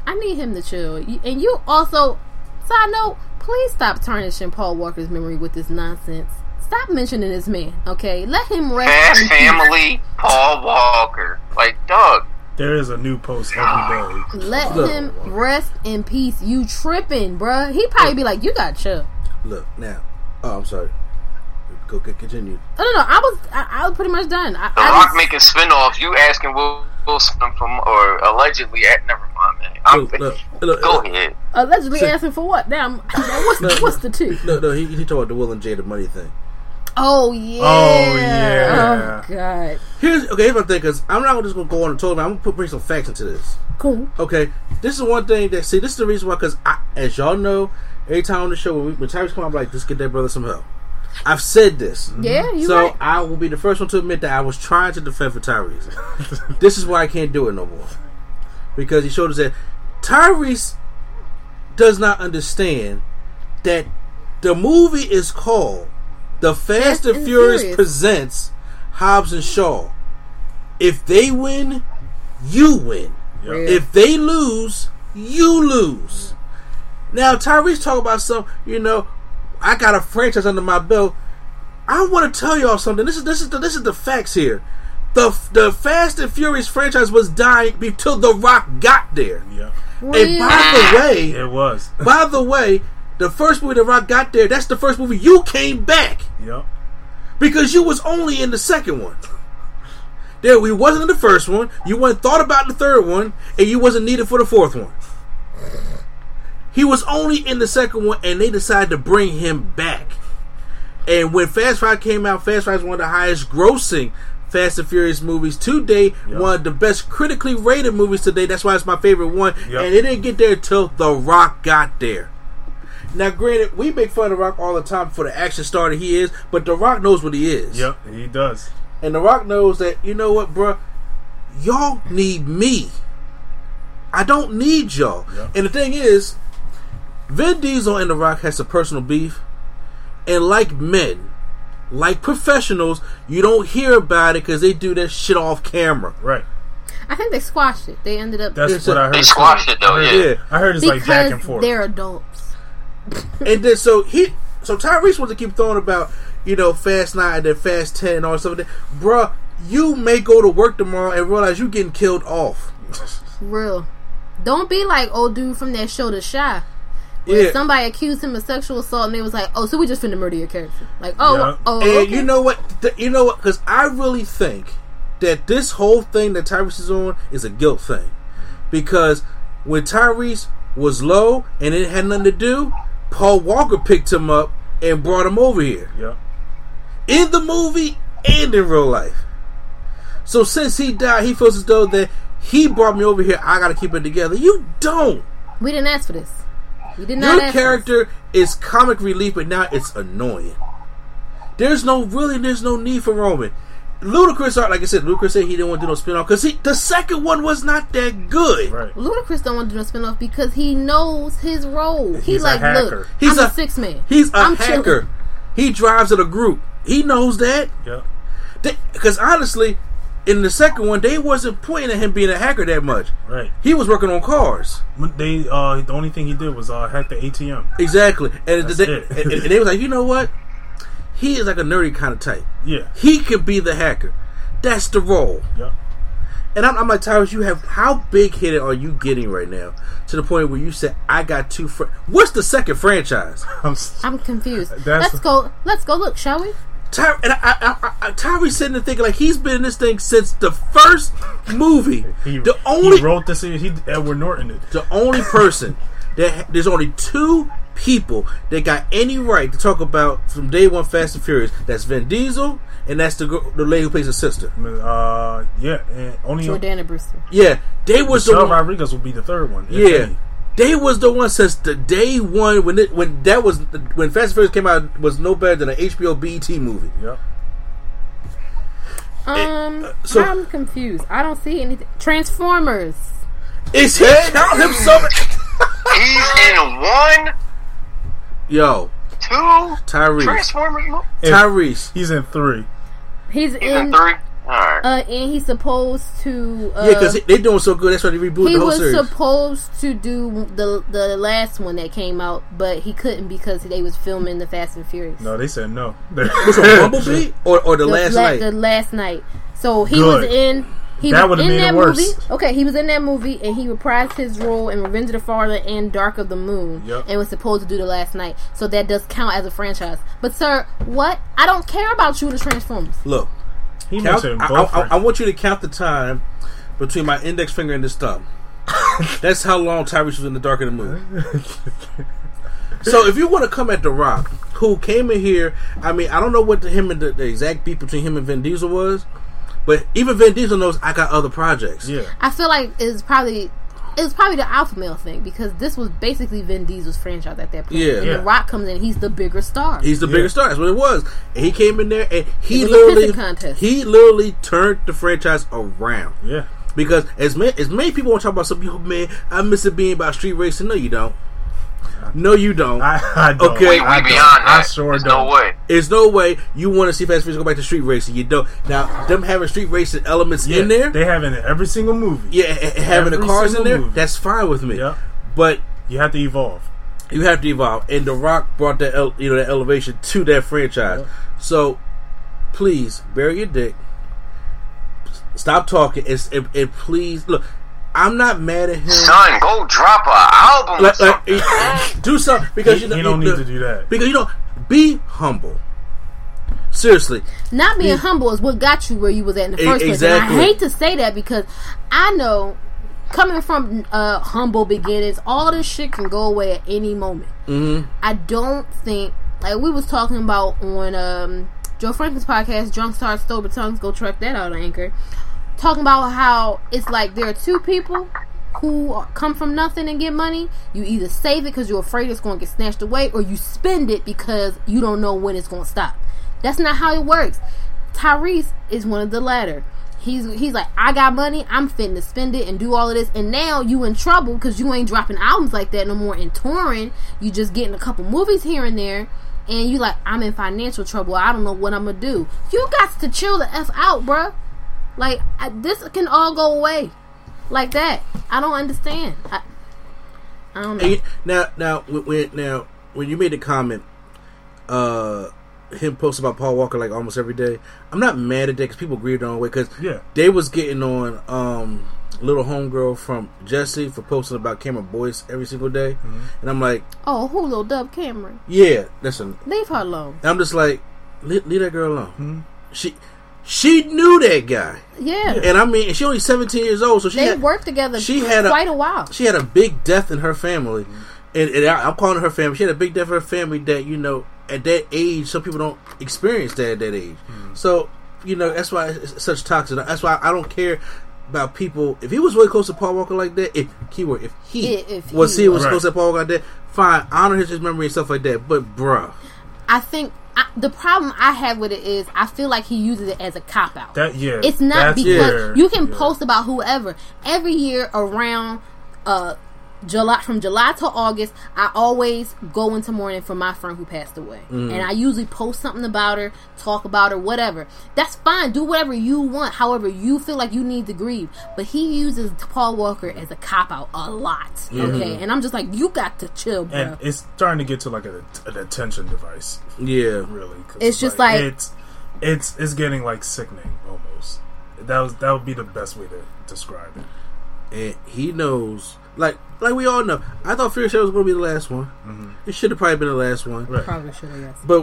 I need him to chill. And you also side note, please stop tarnishing Paul Walker's memory with this nonsense. Stop mentioning this man, okay? Let him rest. Fast in peace. family. Paul Walker. Like, dog. there is a new post every day. Let Look. him rest in peace. You tripping, bruh. He probably be like, you got chill. Look now. Oh, I'm sorry. Go get continue. No, no, no. I was, I, I was pretty much done. I, The I Rock just- making spinoffs. You asking Will, Will Smith from, or allegedly, at, never mind, man. I'm, Look, look, look, go look. ahead. allegedly asking for what? Now, <laughs> now what's, No, what's the two? No, no, he, he talked about the Will and Jada money thing. Oh, oh yeah. Oh, yeah. Oh god. Here's okay. Here's my thing, because I'm not just gonna go on and talk about. I'm gonna put bring some facts into this. Cool. Okay, this is one thing that see. This is the reason why, because as y'all know, every time on the show when, we, when Tyrese come, out, I'm like, just get that brother some help. I've said this. Yeah, you so right. I will be the first one to admit that I was trying to defend for Tyrese. <laughs> this is why I can't do it no more. Because he showed us that Tyrese does not understand that the movie is called The Fast, Fast and, and Furious, Furious. presents Hobbs and Shaw. If they win, you win. Yep. If they lose, you lose. Now Tyrese talk about some, you know, I got a franchise under my belt. I want to tell y'all something. This is this is the, this is the facts here. The the Fast and Furious franchise was dying until The Rock got there. Yeah, And by the way, it was. by the way, the first movie The Rock got there, that's the first movie you came back yep. because you was only in the second one. There, we wasn't in the first one. You went thought about the third one, and you wasn't needed for the fourth one. He was only in the second one, and they decided to bring him back. And when Fast Five came out, Fast Five is one of the highest grossing Fast and Furious movies today. Yep. One of the best critically rated movies today. That's why it's my favorite one. Yep. And it didn't get there until The Rock got there. Now, granted, we make fun of The Rock all the time for the action star that he is, but The Rock knows what he is. Yep, he does. And The Rock knows that, you know what, bruh? Y'all need me. I don't need y'all. Yeah. And the thing is, Vin Diesel and The Rock has a personal beef. And like men, like professionals, you don't hear about it because they do that shit off camera. Right. I think they squashed it. They ended up That's what a- I heard. They squashed it, though, I heard, yeah. Yeah. I heard it's like back and forth. they're adults. And then so he, so Tyrese wants to keep throwing about, you know, Fast Nine and then Fast Ten and all that stuff. like that. Bruh, you may go to work tomorrow and realize you getting killed off. <laughs> Real. Don't be like old dude from that show, The Chi. Where Yeah. somebody accused him of sexual assault, and they was like, "Oh, so we just finna murder your character." Like, oh, Yeah. oh, And okay. you know what? Th- You know what? Because I really think that this whole thing that Tyrese is on is a guilt thing. Because when Tyrese was low and it had nothing to do, Paul Walker picked him up and brought him over here Yep. in the movie and in real life. So since he died, he feels as though that he brought me over here. I got to keep it together. You don't. we didn't ask for this. We did not. Your ask for this. character is comic relief, but now it's annoying. There's no really, there's no need for Roman. Ludacris, like I said, Ludacris said he didn't want to do no spin-off because the second one was not that good. Right. Ludacris don't want to do no spinoff because he knows his role. He He's a like, hacker. look, He's I'm a, a- six man. He's a I'm hacker. chilling. He drives in a group. He knows that. Yep. Because honestly, in the second one, they wasn't pointing at him being a hacker that much. Right. He was working on cars. They uh the only thing he did was uh hack the ATM. Exactly. And, That's they, it. and, and they was like, you know what? He is like a nerdy kind of type. Yeah. He could be the hacker. That's the role. Yep. And I'm, I'm like, Tyrese, you have how big headed are you getting right now to the point where you said, I got two. Fr- What's the second franchise? <laughs> I'm s- I'm confused. <laughs> That's- let's go. Let's go look, shall we? Ty- and I, I, I, I, Tyrese sitting there thinking like he's been in this thing since the first movie. <laughs> he, the only he wrote this. He Edward Norton it. the only person that there's only two people that got any right to talk about from day one Fast and Furious. That's Vin Diesel and that's the girl, the lady who plays his sister. Uh, yeah, and only Jordana Brewster. Yeah, they was the one. Rodriguez will be the third one. if Yeah, any. they was the one since the day one when it when that was when Fast and Furious came out was no better than an HBO BET movie. Yep. Um, uh, so- I'm confused. I don't see anything. Transformers. Is he count him so? <laughs> He's in one, Yo, two Tyrese, Transformers movies. Tyrese. He's in three. He's He's in. in three. All right. Uh, and he's supposed to. Uh, Yeah, because they're doing so good. That's why they rebooted he the whole was series. supposed to do the the last one that came out, but he couldn't because they was filming the Fast and Furious. No, they said no. Which <laughs> one, Bumblebee or or the, last la- night? The last Knight. So he Good. was in. He That was would've in made it that worse. movie. Okay, he was in that movie, and he reprised his role in Revenge of the Fallen and Dark of the Moon, Yep. and was supposed to do the last Knight. So that does count as a franchise. But sir, what? I don't care about you, the Transformers. Look, He count, I, both. I, I, I want you to count the time between my index finger and this thumb. <laughs> That's how long Tyrese was in the dark of the moon. so if you want to come at The Rock, who came in here, I mean, I don't know what the, him and the, the exact beat between him and Vin Diesel was, but even Vin Diesel knows I got other projects. yeah. I feel like it's probably it's probably the alpha male thing because this was basically Vin Diesel's franchise at that point. Yeah. and Yeah. The Rock comes in, he's the bigger star. He's the Yeah. biggest star. That's what it was. And he came in there and he It was literally pissing contest. he literally turned the franchise around. Yeah. Because as many, as many people want to talk about some people, man, I miss it being about street racing. No, you don't. <laughs> No, you don't. I, I don't. Okay. we, we I beyond don't. that. I sure There's don't. no way. There's no way you want to see Fast and Furious go back to street racing. You don't. Now, them having street racing elements Yeah, in there, They have it in every single movie. yeah, and- and having the cars in there, movie. that's fine with me. Yeah. But You have to evolve. you have to evolve, and The Rock brought that el- you know that elevation to that franchise. Yeah. So, please bury your dick. Stop talking, and, and, and please look. I'm not mad at him. Son, go drop a album. or Like, like, <laughs> do something because He, you know he don't you- need to do that. because you know be humble. Seriously, Not being Yeah. humble is what got you where you was at in the first place. And I hate to say that because I know coming from uh, humble beginnings, all this shit can go away at any moment. mm-hmm. I don't think like we was talking about on um, Joe Franklin's podcast, Drunk Stars, Sober Tongues. Go track that out on Anchor. Talking about how it's like there are two people who come from nothing and get money. You either save it because you're afraid it's going to get snatched away, or you spend it because you don't know when it's going to stop. That's not how it works. Tyrese is one of the latter. He's he's like, I got money, I'm fitting to spend it and do all of this, and now you in trouble because you ain't dropping albums like that no more and touring. You just getting a couple movies here and there, and you like, I'm in financial trouble. I don't know what I'm gonna do. You got to chill the f out, bruh. Like I, this can all go away, like that. I don't understand. I, I don't know. You- now, now, when, when now when you made the comment, uh, him post about Paul Walker like almost every day. I'm not mad at that because people agreed on way because Yeah. they was getting on um little homegirl from Jessie for posting about Cameron Boyce every single day, Mm-hmm. and I'm like, Oh, who little Dub Cameron? yeah, listen, Leave her alone. I'm just like, leave, leave that girl alone. Mm-hmm. She she knew that guy, Yeah, and I mean, she only 17 years old, so she they had, worked together. she had a- quite a while. she had a big death in her family, and, and I, I'm calling her family. She had a big death in her family that you know at that age, some people don't experience that at that age. Hmm. So you know that's why it's such toxic. That's why I don't care about people. If he was really close to Paul Walker like that, if keyword, if he If- if was he he was was. close to Paul Walker like that, fine, honor his memory and stuff like that. But bruh, I think I, the problem I have with it is I feel like he uses it as a cop out. That yeah. It's not because where- you can yeah. post about whoever every year around uh July from July to August. I always go into mourning for my friend who passed away, Mm. and I usually post something about her, talk about her, whatever. That's fine. Do whatever you want. However, you feel like you need to grieve. But he uses Paul Walker as a cop out a lot. Okay, and I'm just like, you got to chill, bro. and it's starting to get to like a, an attention device, yeah, really. 'cause It's just like- it's it's it's getting like sickening almost. That was that would be the best way to describe it. and he knows. Like, like we all know, I thought Fear Show was going to be the last one. Mm-hmm. It should have probably been the last one. Right. Probably should have. Yes. But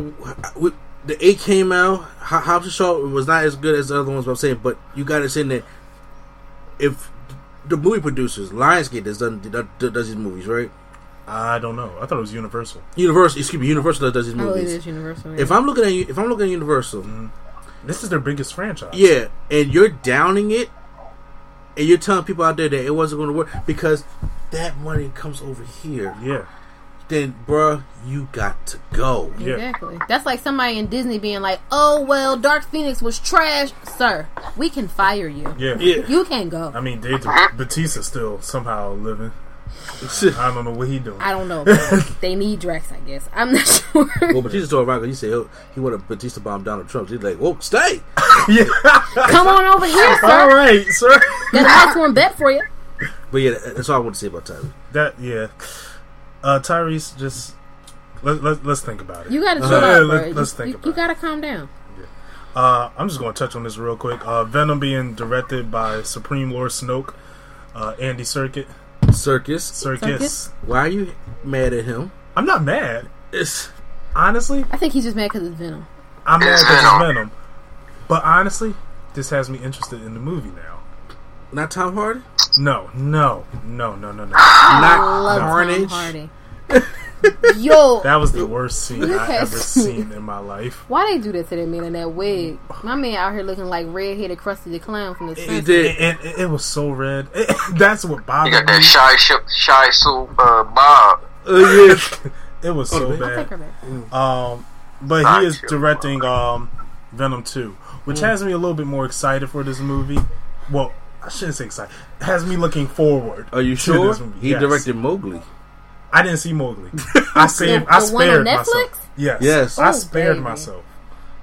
we, the eight came out. Ho- Hobbs and Shaw was not as good as the other ones. But I'm saying, but you got to say that if the movie producers, Lionsgate, does done does, does these movies, right? I don't know. I thought it was Universal. Universal, excuse me, Universal does these oh, I believe movies. it's Universal. If I'm looking at you, if I'm looking at Universal, mm-hmm. This is their biggest franchise. yeah, and you're downing it, and you're telling people out there that it wasn't going to work because that money comes over here, Yeah. then bruh, you got to go. Yeah. Exactly. That's like somebody in Disney being like, "Oh well, Dark Phoenix was trash, sir. We can fire you. Yeah. Yeah, You can go." I mean, Dave <laughs> Batista still somehow living. <laughs> I don't know what he doing. I don't know. <laughs> they need Drax, I guess. I'm not sure. well, Batista told Rocket, he said he, he wanted Batista bomb Donald Trump. He's like, "Whoa, stay." <laughs> yeah. Come on over here, All sir. right, sir. Got a nice one bet for you. But yeah, that's all I want to say about Tyrese. That yeah. Uh, Tyrese, just let, let let's think about it. You gotta chill Uh, out, bro. let's think you, about you gotta calm down. Uh, I'm just going to touch on this real quick. Uh, Venom being directed by Supreme Lord Snoke, uh, Andy Serkis, Serkis. Serkis. Why are you mad at him? I'm not mad. It's Honestly, I think he's just mad because it's Venom. I'm mad because it's Venom. Venom. But honestly, this has me interested in the movie now. not Tom Hardy. No, no, no, no, no, no. Not Love Carnage. <laughs> Tom Hardy. Yo, That was the worst scene I at ever <laughs> seen in my life. why they do that to that man in that wig? My man out here looking like red-headed Krusty the Clown from the He Simpsons. did. It, it, it was so red. <laughs> that's what You bothered got that me. shy, sh- shy soul, uh, Bob. Oh yeah. <laughs> It was so Oh, I'll take her bad. Um, but he is directing um, Venom 2, which has me a little bit more excited for this movie. Well, I shouldn't say excited. It has me looking forward. Are you to sure? this movie. He Yes. directed Mowgli. I didn't see Mowgli. <laughs> I saved. The- I the one on spared Netflix? myself. Yes. Yes. I Oh, spared baby. myself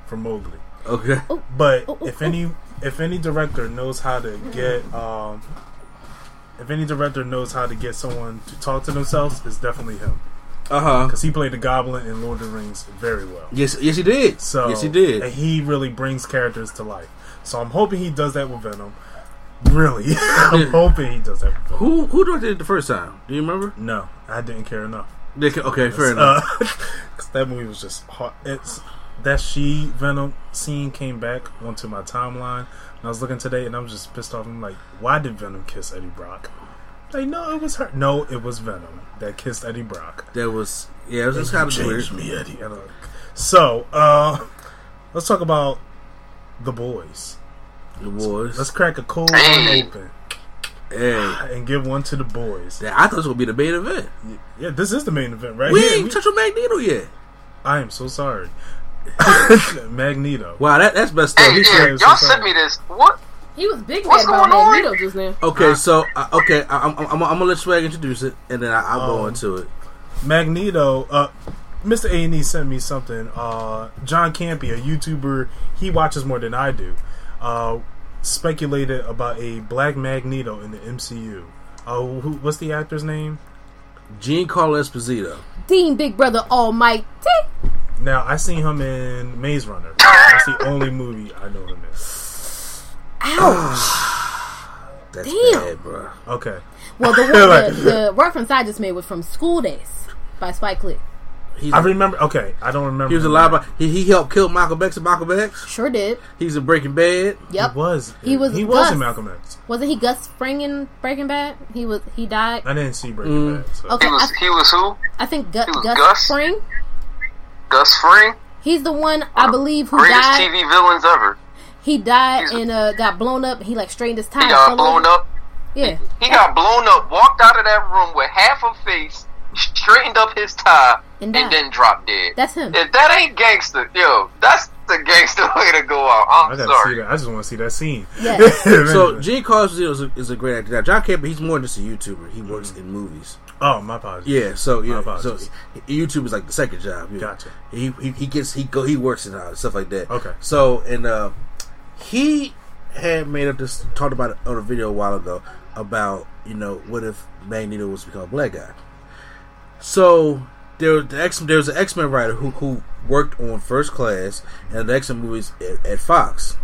from Mowgli. Okay. But Oh, oh, if oh. any if any director knows how to get um if any director knows how to get someone to talk to themselves, it's definitely him Uh huh. because he played the Goblin in Lord of the Rings very well. Yes, yes, he did. So yes, he did. and he really brings characters to life. So I'm hoping he does that with Venom. Really, <laughs> I'm hoping he does that with Who who directed it the first time? Do you remember? No, I didn't care enough. They Okay, fair enough. Uh, <laughs> 'cause that movie was just hot. It's that she Venom scene came back onto my timeline. And I was looking today, and I was just pissed off. I'm like, why did Venom kiss Eddie Brock? Like, no, it was her. No, it was Venom that kissed Eddie Brock. There was yeah, it was just kind of weird. Changed me, Eddie. And, uh, So, uh, let's talk about the boys. The boys. Let's crack a cold Hey. one open hey, <sighs> and give one to the boys. yeah, I thought it was gonna be the main event. Yeah, this is the main event, right We here. ain't touched on Magneto yet. I am so sorry. <laughs> Magneto. Wow, that that's messed up. Hey, he yeah, said y'all so sent me this. What? He was big What's mad about going on? Magneto just now. Okay, so uh, okay, I, I'm, I'm, I'm gonna let Swag introduce it, and then I, I'll go Um, into it. Magneto, uh, Mr. A and E sent me something. Uh, John Campea, a YouTuber, he watches more than I do. Uh, speculated about a black Magneto in the MCU. Oh, uh, who, what's the actor's name? Giancarlo Esposito. Dean Big Brother Almighty. Now I seen him in Maze Runner. That's the only movie I know him in. <sighs> That's Damn. bad, bro. Okay, Well, the, <laughs> Like- the, the reference I just made was from School Daze by Spike Lee. He's I remember. Okay, I don't remember. he was a lot he, he helped kill Malcolm X and Malcolm X. Sure did. He's in Breaking Bad. Yep. He was. He was He was Gus. in Malcolm X. Wasn't he Gus Fring in Breaking Bad? He was. He died. I didn't see Breaking Mm. Bad. So. Okay, He was I, he was who? I think Gus, he was Gus, Gus? Fring. Gus Fring. He's the one I believe who Greatest died. TV villains ever. He died He's- and uh, got blown up. He like straightened his tie. He got blown over. up. Yeah, He got blown up. Walked out of that room with half a face, straightened up his tie, And and, then drop dead. that's him. If that ain't gangster, yo, that's the gangster <laughs> way to go out. I I'm gotta sorry. see that. I just want to see that scene. Yes. <laughs> So Giancarlo Esposito is a, is a great actor. Now John Campea, he's more than just a YouTuber. He works in movies. oh, my apologies. Yeah, so you My know, so. YouTube is like the second job. you know. Gotcha. He, he he gets he go he works in uh, stuff like that. Okay. So and uh, he had made up this talked about it on a video a while ago about you know what if Magneto was to become a black guy. So there the X there was an X Men writer who who worked on First Class and the X Men movies at, at Fox,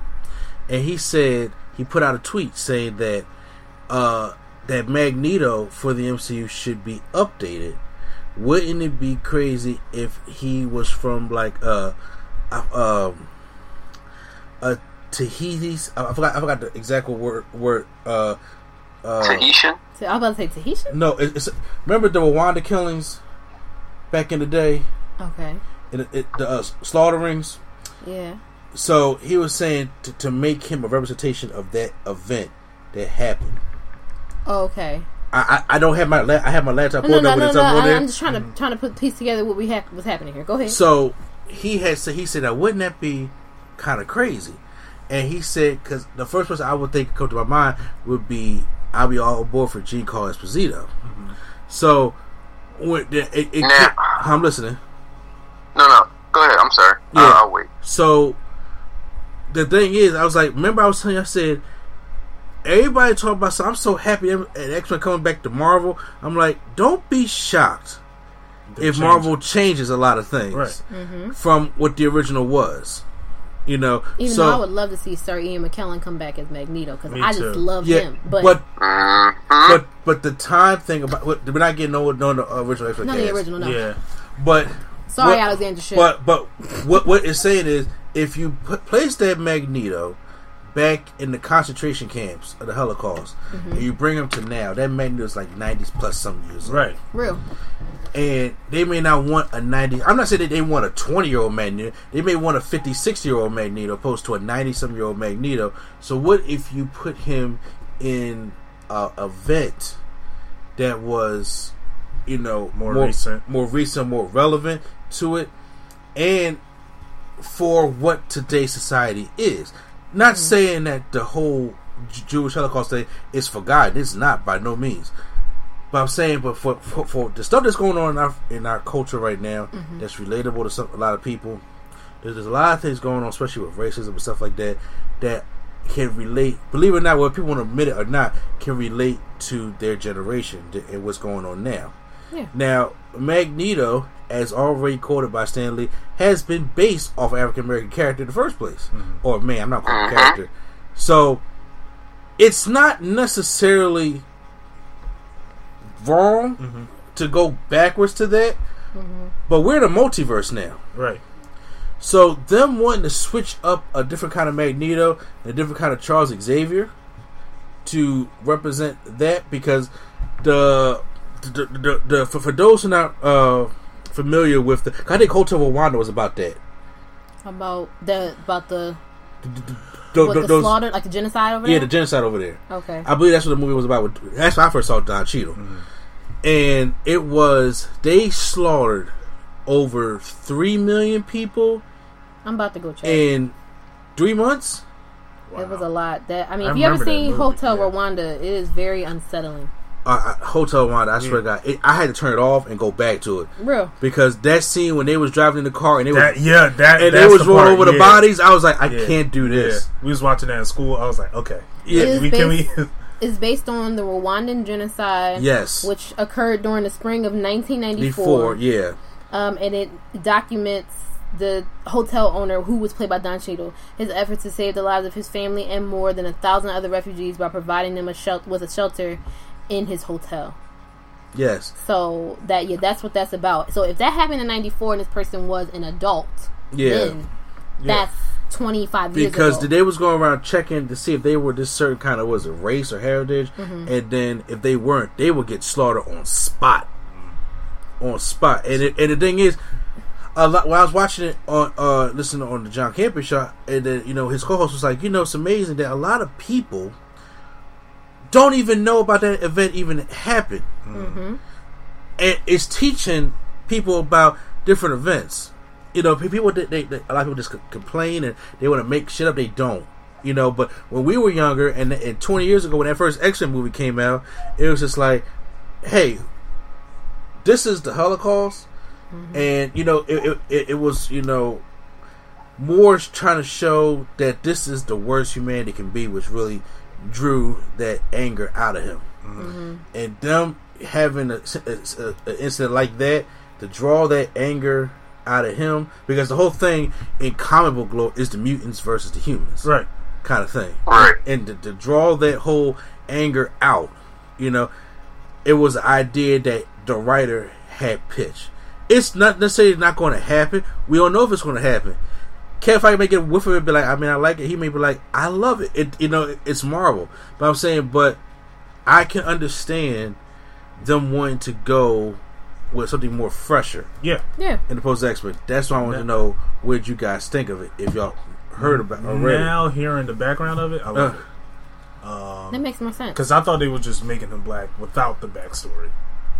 and he said he put out a tweet saying that uh, that Magneto for the MCU should be updated. Wouldn't it be crazy if he was from like uh, uh um a Tahiti's? I forgot I forgot the exact word word uh uh Tahitian. I was about to say Tahitian. no it, it's remember the Rwanda killings back in the day Okay. in it, it, the uh, slaughterings. Yeah. So he was saying to, to make him a representation of that event that happened. Oh, okay. I, I, I don't have my la- I have my laptop No, no, no, no, no. I. I'm just trying to trying to put piece together what we have what's happening here. Go ahead. So he had said he said now wouldn't that be kind of crazy? And he said because the first person I would think come to my mind would be I'll be all aboard for Giancarlo Esposito. So when the, it, it, Now- I'm listening. No, no. Go ahead. I'm sorry. Yeah. Uh, I'll wait. So the thing is, I was like, remember I was telling you, I said, everybody talk about. So I'm so happy and X Men coming back to Marvel. I'm like, don't be shocked They if changed Marvel changes a lot of things Right. from what the original was. You know, Even so though I would love to see Sir Ian McKellen come back as Magneto because Me I just love yeah, him. But, but Mhm. but but the time thing about we're not getting no no the original X Men. not the original. No. Yeah. but Sorry, what- Alexander Shipp. But but what what it's saying is if you put, place that Magneto back in the concentration camps of the Holocaust Mm-hmm. and you bring him to now, that Magneto is like nineties plus some years. Right. Real. And they may not want a ninety. I'm not saying that they want a twenty year old Magneto. They may want a 56 year old Magneto opposed to a ninety some year old Magneto. So what if you put him in a event that was, you know, More recent. more recent, more relevant to it, and for what today's society is. Not mm-hmm. saying that the whole Jewish Holocaust thing is forgotten. It's not by no means. But I'm saying, but for, for, for the stuff that's going on in our, in our culture right now, mm-hmm. that's relatable to some, a lot of people. There's, there's a lot of things going on, especially with racism and stuff like that, that can relate. Believe it or not, whether people want to admit it or not, can relate to their generation th- and what's going on now. Yeah. Now, Magneto, as already quoted by Stan Lee, has been based off African American character in the first place. Mm-hmm. Or man, I'm not calling it character. So it's not necessarily wrong to go backwards to that. But we're in a multiverse now. Right. So them wanting to switch up a different kind of Magneto and a different kind of Charles Xavier to represent that because the the, the, the for, for those who are not uh, familiar with the I think Hotel Rwanda was about that. About the about the Tho- what, the those- slaughter, like the genocide over yeah, there. Yeah, the genocide over there. okay. I believe that's what the movie was about. With, that's when I first saw Don Cheadle, and it was they slaughtered over three million people I'm about to go check. in three months. It was a lot. That I mean, I if you ever remember seen movie, Hotel yeah. Rwanda, it is very unsettling. Uh, Hotel Rwanda, I swear to God, it, I had to turn it off and go back to it Real. because that scene when they was driving in the car and they That was yeah, that and they was the rolling part, over the bodies, I was like, I Yeah. can't do this. Yeah. We was watching that in school. I was like, okay, Yeah. We can we. <laughs> It's based on the Rwandan genocide, Yes, which occurred during the spring of 1994. before, yeah, um, and it documents the hotel owner, who was played by Don Cheadle, his efforts to save the lives of his family and more than a thousand other refugees by providing them a shelter with a shelter in his hotel. yes, So that yeah, that's what that's about. So if that happened in '94 and this person was an adult, yeah. then that's 25 years because they was going around checking to see if they were this certain kind of was it race or heritage, Mm-hmm. and then if they weren't, they would get slaughtered on spot, on spot. And it, and the thing is, a lot, when I was watching it on uh listening on the John Campea show, and then you know his co-host was like, you know, it's amazing that a lot of people don't even know about that event even happened, Mm-hmm. and it's teaching people about different events. You know, people they, they, they a lot of people just complain and they want to make shit up. They don't. You know, but when we were younger and, and 20 years ago when that first X Men movie came out, it was just like, hey, this is the Holocaust, mm-hmm. and you know, it, it, it, was you know more trying to show that this is the worst humanity can be, which really drew that anger out of him, mm-hmm. and them having a, a, a incident like that to draw that anger out of him because the whole thing in comic book lore is the mutants versus the humans Right. kind of thing Right. and to, to draw that whole anger out, you know, it was an idea that the writer had pitched. It's not necessarily not going to happen. We don't know if it's going to happen. Kevin Feige may get a whiff of it, be like, I mean, I like it. He may be like, I love it. It, you know, it's Marvel. But I'm saying, but I can understand them wanting to go with something more fresher Yeah. yeah. in the post X Men. That's why I want to know what did you guys think of it. If y'all heard about it already. Now hearing the background of it, I love Uh, it. That makes more sense. Because I thought they were just making him black without the backstory.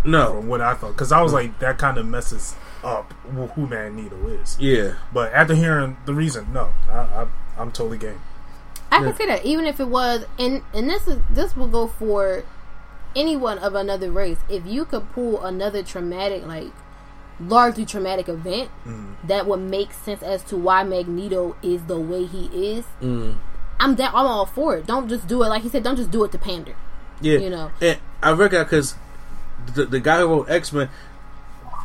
no, From what I thought. Because I was like, that kind of messes up wh- who Magneto is. yeah. But after hearing the reason, no, I, I, I'm totally game. I can see that even if it was, and and this is this will go for anyone of another race. If you could pull another traumatic, like largely traumatic event, mm. that would make sense as to why Magneto is the way he is. Mm. I'm da- I'm all for it. Don't just do it like he said. Don't just do it to pander. Yeah, You know. and I reckon because the the guy who wrote X Men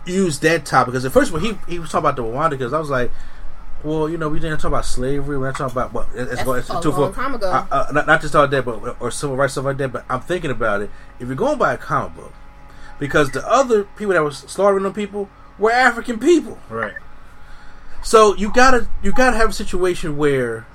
used that topic because at first when he he was talking about the Rwanda because I was like, well, you know, we didn't talk about slavery. We're not talking about what it's, That's it's, a too long far- time ago. Uh, uh, not, not just all that, but or civil rights stuff like that. But I'm thinking about it. If you're going by a comic book, because the other people that were slaughtering them people were African people. Right. So you gotta you gotta have a situation where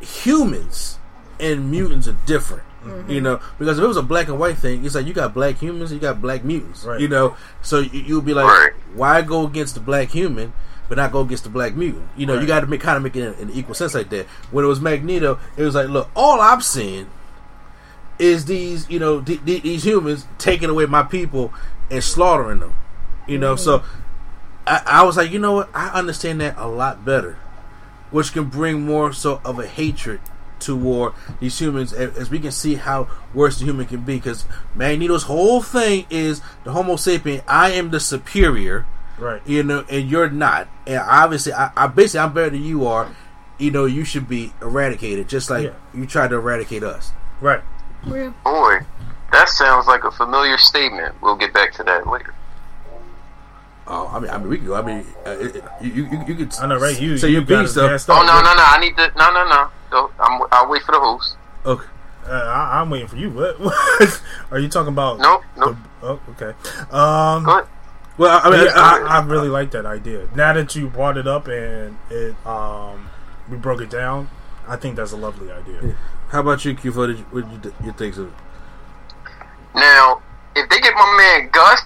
humans and mutants are different. You know, because if it was a black and white thing, it's like you got black humans, you got black mutants. Right. You know, so you, you'll be like, Right. why go against the black human, but not go against the black mutant? You know, you got to make kind of make it in equal sense like that. When it was Magneto, it was like, look, all I'm seeing is these, you know, th- th- these humans taking away my people and slaughtering them. You know, so mm-hmm. I, I was like, you know what? I understand that a lot better, which can bring more so of a hatred toward these humans, as, as we can see how worse the human can be. Because Magneto's whole thing is the Homo sapien. I am the superior, Right. you know, and you're not. And obviously, I, I basically I'm better than you are. You know, you should be eradicated, just like Yeah. you tried to eradicate us. Right. Real. Boy, that sounds like a familiar statement. We'll get back to that later. Oh, I mean, I mean, we can go. I mean, uh, it, it- you, you, you could. I know, right? You, say you your got beat us stuff. gassed Oh no no no! I need to no no no. Go- I'm, I'll wait for the host. Okay. Uh, I, I'm waiting for you. What? <laughs> what? Are you talking about? Nope, nope. the- oh, okay. Um, Go ahead. Well, I mean, Yeah, I, I, I really like that idea. Now that you brought it up and it, um, we broke it down, I think that's a lovely idea. how about you, Q? What did you, what did you, you think of? it? Now, if they get my man Gus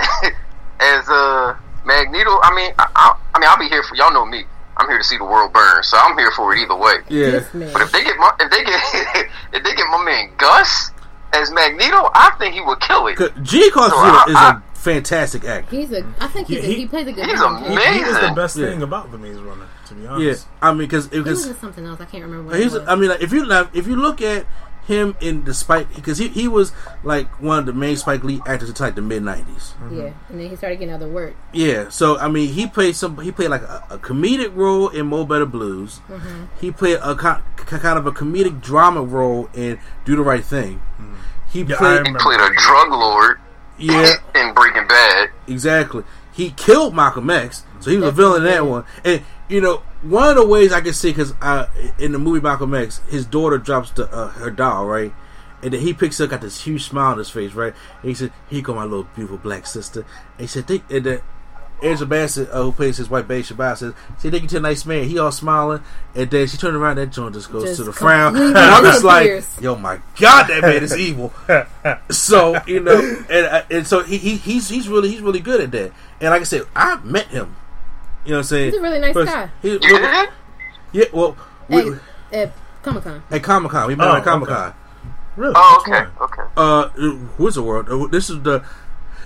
<laughs> as uh, Magneto, I mean, I, I, I mean, I'll be here for y'all. Know me. I'm here to see the world burn, so I'm here for it either way. Yeah, man. But if they get my if they get <laughs> if they get my man Gus as Magneto, I think he would kill it. G. Carson So is I- a fantastic actor. He's a. I think he's He- a, he, he- plays a good. he's villain. a He, man. he is the best Yeah. thing about the Maze Runner, to be honest. Yeah, honest. I mean, because He was something else. I can't remember. What he's. it was. I mean, like, if you now, if you look at him in the Spike, because he, he was like one of the main Spike Lee actors in like the mid '90s. yeah, and then he started getting other work. Yeah, so I mean, he played some. He played like a, a comedic role in Mo Better Blues. Mm-hmm. He played a ki- kind of a comedic drama role in Do the Right Thing. He Yeah, played, He played a drug lord yeah, <laughs> in Breaking Bad. exactly. He killed Malcolm X, so he was a villain in that one. And you know, one of the ways I can see because uh, in the movie Malcolm X, his daughter drops the, uh, her doll, right, and then he picks up, got this huge smile on his face, right, and he said, "Here go my little beautiful black sister." And he said, "Think," and then Angela Bassett, uh, who plays his wife, Betty Shabazz, says, "See, take you to a nice man." He all smiling, and then she turned around. That joint just goes Just to the frown, and <laughs> I'm just like, "Yo, my God, that man is evil." <laughs> so you know, and uh, and so he, he he's he's really he's really good at that. And like I said, I met him. You know what I'm saying? He's a really nice First- guy. He, You did? yeah, well, we, At, at Comic Con. at Comic Con, we met Oh, at Comic Con. Really? Oh, okay, okay. Uh, Wizard World. Uh, This is the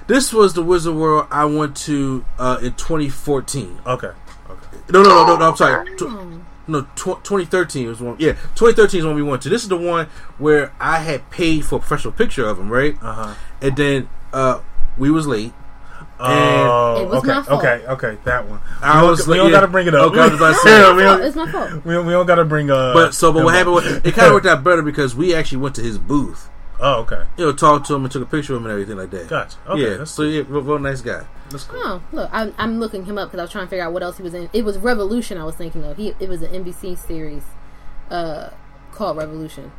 this was the Wizard World I went to uh, in 2014. Okay. Okay. No, no, no, no, no. I'm sorry. Tw- no, tw- 2013 was one. Yeah, 2013 is when we went to. This is the one where I had paid for a professional picture of him, right? Uh huh. And then uh, we was late. Oh, It was okay, my fault. okay, okay, that one. I we was don't, we don't yeah. gotta bring it up. Okay, I was about to <laughs> say. Yeah, It's <laughs> we my fault. don't, It's my fault. we, don't- we don't gotta bring. Uh, But so, but what happened? Was, it kind of worked <laughs> out better because we actually went to his booth. Oh, okay, You know, talked to him and took a picture of him and everything like that. gotcha. Okay, yeah. that's, So yeah, real, real nice guy. that's cool. Oh, look, I'm, I'm looking him up because I was trying to figure out what else he was in. It was Revolution. I was thinking of. He it was an NBC series uh, called Revolution.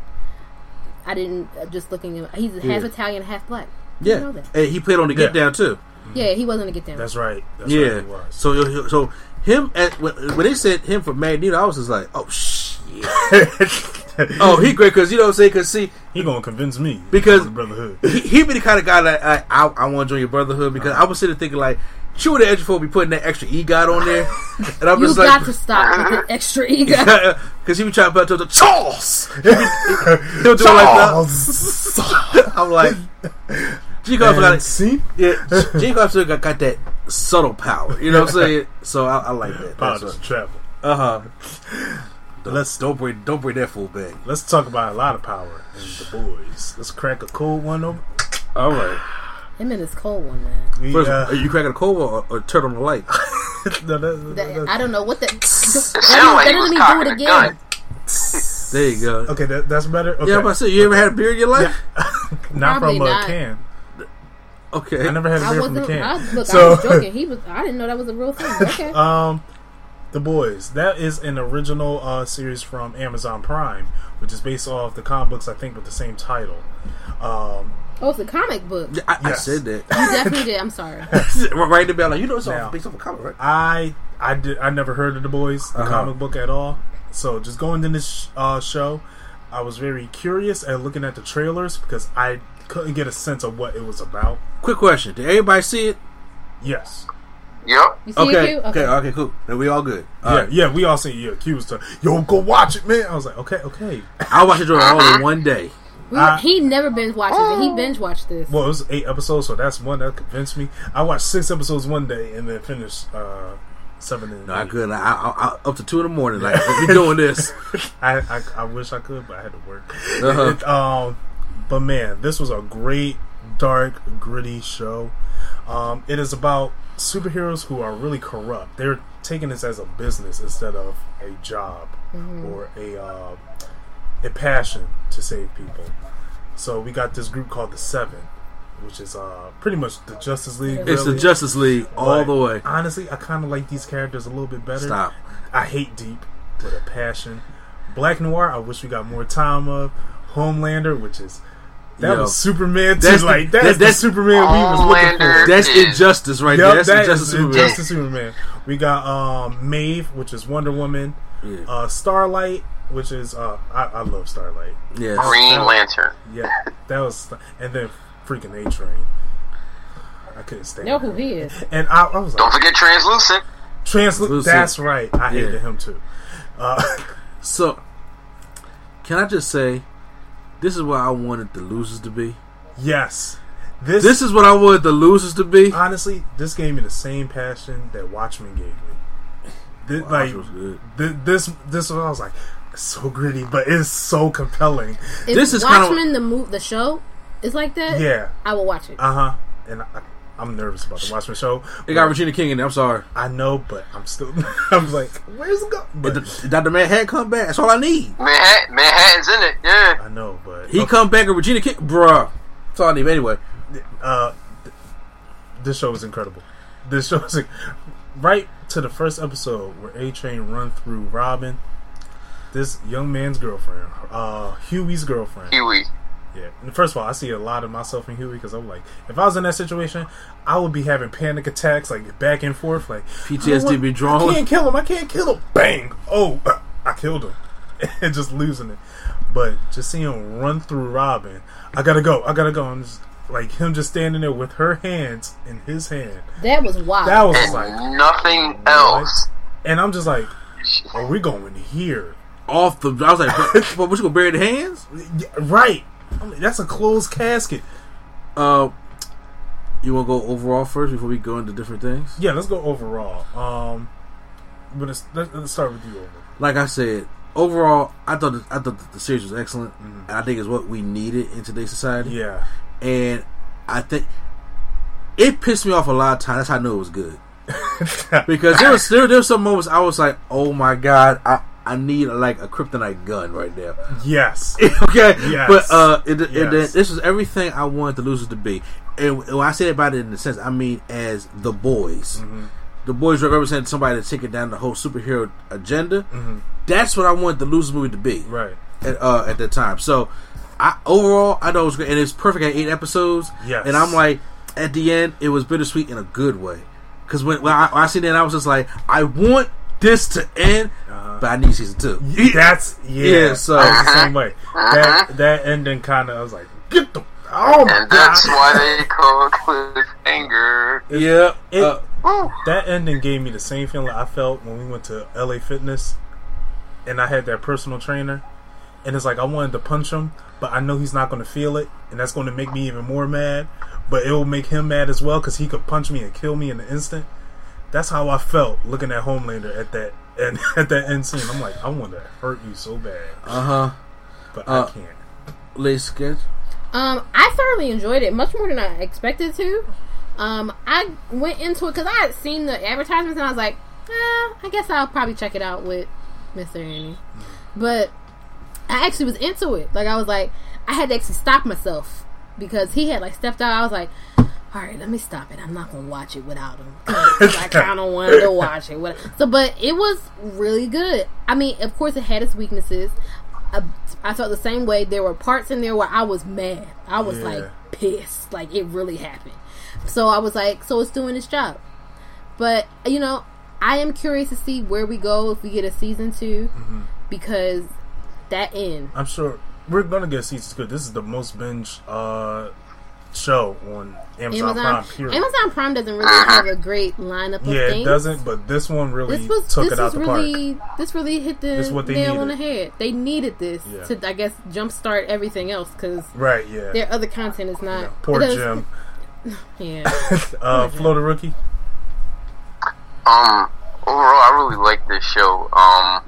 I didn't uh, just looking. Him, he's half Yeah. Italian, half black. Yeah. know that. And he played on the Get Yeah. Down too. Yeah, he wasn't a get down. That's right. That's yeah. right. He was. So so him at when, when they said him for Magneto, I was just like, oh shit. <laughs> oh, he great because you know what I'm saying. Because see, he gonna convince me Because- Brotherhood. he, he be the kind of guy that I I, I want to join your brotherhood because I was sitting thinking like. She would have extra for be putting that extra EGOT on there, <laughs> and I'm just like, you just got like, to stop with the extra ego. because <laughs> he be trying to put to the Charles. He'll do it like that. <laughs> I'm like, G Garfield got And it. see, Yeah, G Garfield got, got that subtle power. You know what I'm saying? So I, I like that. power That's to travel. uh huh. Let's Don't bring don't bring that full bag. let's talk about a lot of power in the boys. Let's crack a cold one over. All right. Him and his cold one, man. We, First, uh, are you cracking a cold or, or turn on the light? <laughs> no, that- That, that- I don't know what that. It That sounded like he doesn't mean do it again. There you go. okay, that, that's better. Okay. Yeah, I'm about to you ever had a beer in your life? <laughs> not Probably from a can. Okay. I never had a I beer from wasn't. a can. I, look, so, I was joking. <laughs> He was. I didn't know that was a real thing. Okay. um, the boys. That is an original uh, series from Amazon Prime, which is based off the comic books, I think, with the same title. Um, oh, it's a comic book. Yeah, I, I said that. You <laughs> definitely did. I'm sorry. <laughs> right in the bell. Like, you know it's Now- based off a comic, right? I I did I never heard of the boys, the Uh-huh. comic book at all. So just going to this uh, show, I was very curious and looking at the trailers because I couldn't get a sense of what it was about. Quick question: Did everybody see it? Yes. Yep. You see Okay. it, Q? Okay. Okay. Cool. Then we all good. All yeah, right. yeah, we all say yeah. Q was to yo go watch it, man. I was like, okay, okay. I watched it all in <laughs> one day. We, I- he never binge watches it. He binge watched this. Well, it was eight episodes, so that's one that convinced me. I watched six episodes one day and then finished uh, seven. And No, I couldn't. I, I, I, up to two in the morning. Like <laughs> we doing this. I, I I wish I could, but I had to work. Uh-huh. It, um, but man, this was a great, dark, gritty show. Um, it is about superheroes who are really corrupt. They're taking this as a business instead of a job or a uh, a passion to save people. So we got this group called the Seven, which is uh, pretty much the Justice League. It's the. Justice League all But the way. Honestly, I kind of like these characters a little bit better. Stop. I hate Deep with a passion. Black Noir, I wish we got more time of. Homelander, which is That Yo. was Superman. Too. That's the- like that's that- the that's- Superman we was looking for. That's injustice right Yup, there. That's that injustice is Superman. Injustice Superman. We got um Maeve, which is Wonder Woman. Yeah. Uh, Starlight, which is uh I, I love Starlight. Yeah, Green Lantern. Yeah, that was and then freaking A Train. I couldn't stand. Know who he is? And I, I was Don't forget Translucent. Translu- Lucid. That's right. I hated Yeah. him too. Uh, <laughs> So, can I just say, this is what I wanted the losers to be. yes, this This is what I wanted the losers to be. honestly this gave me the same passion that Watchmen gave me. This, Wow, like this was good. thi- this this one I was like so gritty, but it's so compelling. If This is kinda- Watchmen the move the show is like that. Yeah, I will watch it. uh huh. And I, I'm nervous about the Watchmen show. They got Regina King in there. I'm sorry. I know, but I'm still. <laughs> I'm like, where's it go? But Did Dr. Manhattan come back? That's all I need. Manhattan, Manhattan's in it. Yeah. I know, but He come back and Regina King, bruh. That's all I need. Anyway, uh, this show is incredible. This show is right to the first episode where A Train run through Robin, this young man's girlfriend, uh, Hughie's girlfriend. Hughie. Yeah. And first of all, I see a lot of myself in Hughie because I'm like, if I was in that situation, I would be having panic attacks, like back and forth, like PTSD be I can't kill him. I can't kill him. Bang! Oh, <laughs> I killed him, <laughs> and just losing it. But just seeing him run through Robin, I gotta go. I gotta go. And just, like him just standing there with her hands in his hand. That was wild. That was And like, nothing else. and I'm just like, are we going here? Off the. I was like, but, <laughs> but what you gonna bury the hands? Yeah, right. I mean, that's a closed casket. Uh, you want to go overall first before we go into different things? Yeah, let's go overall. Um, but it's, let's, let's start with you. Over. Like I said, overall, I thought the, I thought the series was excellent, and I think it's what we needed in today's society. Yeah, and I think it pissed me off a lot of times. That's how I knew it was good <laughs> because there was there, there was some moments I was like, "Oh my god, I I need like a kryptonite gun right now." yes, <laughs> okay, Yes. but uh, it, it, Yes. this was everything I wanted the losers to be, and when I say about it in the sense, I mean as the boys. Mm-hmm. The boys represent somebody to take it down the whole superhero agenda. Mm-hmm. That's what I wanted the losers movie to be right. at, uh, at that time. So, I overall I know it was great, and it's perfect at eight episodes. Yes. and I'm like, at the end, it was bittersweet in a good way. Because when, when I, when I seen that, I was just like, I want this to end, Uh-huh. but I need season two. That's yeah. Yeah, so- I was the same way. That that ending kind of I was like, get the oh my And that's why they call it cliffhanger. yeah, It- uh, That ending gave me the same feeling I felt when we went to LA Fitness, and I had that personal trainer, and it's like I wanted to punch him, but I know he's not going to feel it, and that's going to make me even more mad. But it will make him mad as well because he could punch me and kill me in an instant. That's how I felt looking at Homelander at that and <laughs> at that end scene. I'm like, I want to hurt you so bad, uh huh. but Uh, I can't. Late sketch. Um, I thoroughly enjoyed it, much more than I expected to. Um, I went into it because I had seen the advertisements and I was like, eh, I guess I'll probably check it out with Mr. Annie. But I actually was into it. Like I was like, I had to actually stop myself because he had like stepped out. I was like, all right, let me stop it. I'm not gonna watch it without him. <laughs> I kind of wanted to watch it. So, but it was really good. I mean, of course, it had its weaknesses. I, I felt the same way. There were parts in there where I was mad. I was Yeah. like pissed. Like it really happened. So I was like, so it's doing its job. But you know, I am curious to see where we go if we get a season 2 Mm-hmm. because that end. I'm sure we're gonna get season good. This is the most binge uh, show on Amazon, Amazon Prime. Period. Amazon Prime doesn't really have a great lineup of yeah, things. it doesn't, but this one really This was took this it out was the really park. this really hit the This is what they nail on the needed. head. They needed this Yeah. to I guess jumpstart everything else because Right? Yeah. their other content is not. Yeah, Poor it doesn't- Jim. <laughs> Yeah, <laughs> Uh, Flo the rookie. Um, overall, I really like this show. Um,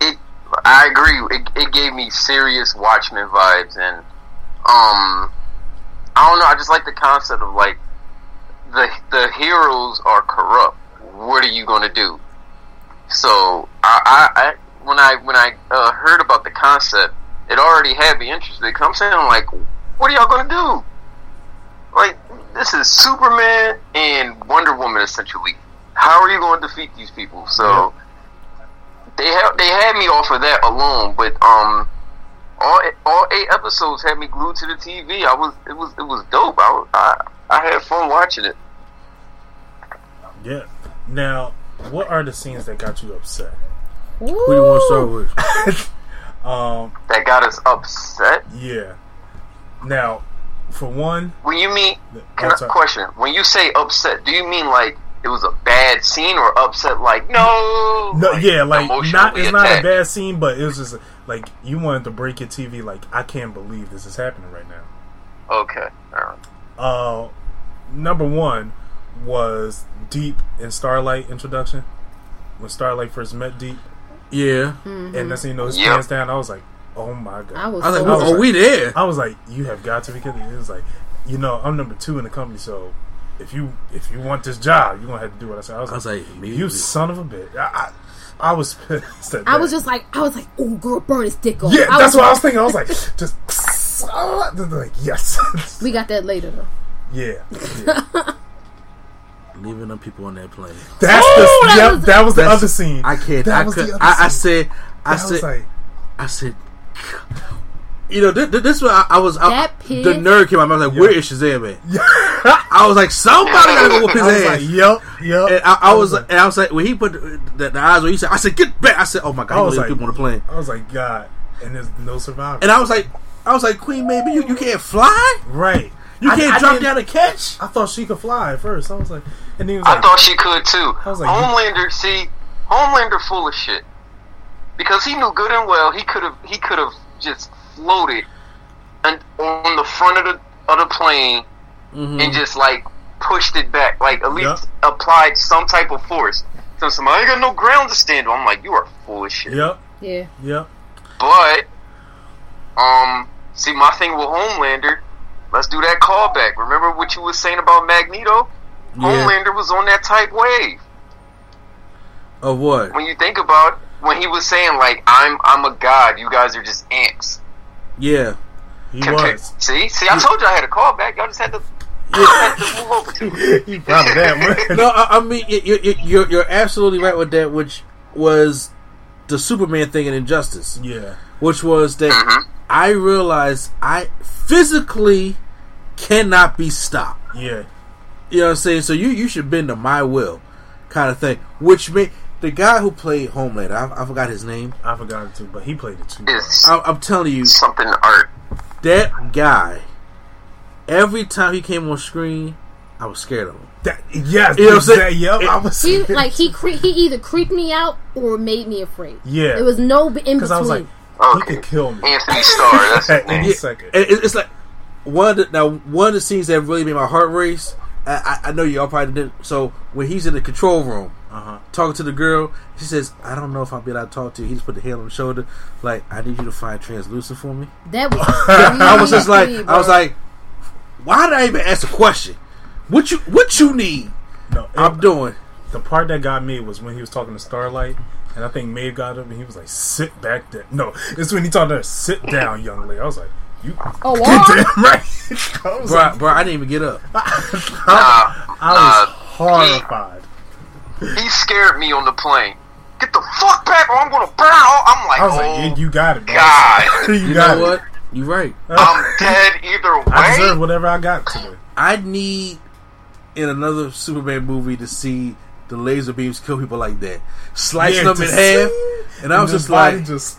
it, I agree. It, it gave me serious Watchmen vibes, and um, I don't know. I just like the concept of like the the heroes are corrupt. What are you going to do? So I, I, I when I when I uh, heard about the concept, it already had me interested. Cause I'm saying like, what are y'all going to do? Like this is Superman and Wonder Woman essentially. How are you going to defeat these people? So they have they had me off of that alone, but um, all all eight episodes had me glued to the TV. I was it was it was dope. I was- I, I had fun watching it. Yeah. Now, what are the scenes that got you upset? Who do you want to start with? <laughs> Um, That got us upset. yeah. Now, for one, When you mean can I, question? When you say upset, do you mean like it was a bad scene or upset like no? no, yeah, like not emotionally it's not a bad scene, but it was just like you wanted to break your TV. Like I can't believe this is happening right now. Okay, all right. Uh, number one was Deep in Starlight introduction when Starlight first met Deep, Yeah. and that's you know his Yep. pants down. I was like, oh my god. I was, I was so like, was oh, like- we there? I was like, you have got to because it was like, you know, I'm number two in the company, so if you if you want this job, you're gonna have to do what I said. I was, I was like, like, you son of a bitch. I, I, I was <laughs> pissed I was just like, I was like, oh, girl, burn his dick off. yeah, I that's was what I was thinking. I was like, <laughs> <laughs> just like yes, We got that later though. yeah. yeah. leaving them people on that plane. That's Oh, the that yep, was- that was the other scene. I can't. That I was could. the other I, I said. I That was said. like, I said. You know, this, this was I, I was. I, That the nerd came out. I was like, Yeah. "Where is Shazam at?" I was like, "Somebody gotta go whoop his I was ass." like, yep, yep. and I, I was, and I was like, when he put the, the, the eyes where he said, I said, "Get back!" I said, "Oh my god!" I He was was like- people on the plane, I was like, God, and there's no survivor. and I was like, I was like, Queen, maybe you, you can't fly. right, You can't I drop didn't- down and catch. I thought she could fly at first. I was like, and he was like, I thought she could too. I was like, Homelander, see, Homelander full of shit because he knew good and well he could have he could have just floated and on the front of the of the plane Mm-hmm. and just like pushed it back, like at least Yup. applied some type of force. So somebody I ain't got no ground to stand on. I'm like, you are full of shit. yep, Yeah. yep. But, um, see, my thing with Homelander, let's do that callback. Remember what you was saying about Magneto? Yeah. Homelander was on that type wave. Of what? When you think about it, when he was saying like, "I'm I'm a god, you guys are just ants." Yeah. He Compare- was. See, see, I told you I had a callback. Y'all just had to, had to move over to it. <laughs> he proud that. man. no, I, I mean you, you, you're you're absolutely right with that, which was the Superman thing in Injustice, yeah, which was that Mhm. I realized I physically cannot be stopped. yeah. You know what I'm saying? So you you should bend to my will, kind of thing. Which made the guy who played Homelander, I, I forgot his name. I forgot it too, but he played it too. I, I'm telling you, something art. that guy. Every time he came on screen, I was scared of him. That, yes, You know what I'm saying? Yep, I was. He like he cre- he either creeped me out or made me afraid. Yeah. it was no b- in because I was like, between. he could kill me Antony Starr. That's <laughs> his at any second. and it- it's like one of the, now one of the scenes that really made my heart race. I, I, I know y'all probably didn't. So when he's in the control room Uh huh. talking to the girl, she says, "I don't know if I'll be allowed to talk to you." He just put the hand on the shoulder, like, "I need you to find translucent for me." That <laughs> was. I was just like, creepy, I was like, why did I even ask a question? What you what you need? No, I'm doing. the part that got me was when he was talking to Starlight, and I think Maeve got up and he was like, "Sit back there." No, it's when he told her, "Sit down, young lady." I was like, "You Oh, <laughs> get what? damn right." <laughs> I was Bro, like, bro, I didn't even get up. Nah, I was nah, horrified. He scared me on the plane. Get the fuck back, or I'm gonna burn. All. I'm like, I was oh like, "You, you got it, bro. God. <laughs> you, You got know it. what? You right. I'm dead either way. I deserve whatever I got today." I need in another Superman movie to see the laser beams kill people like that, slice Yeah, them to in half, and I was his just like, just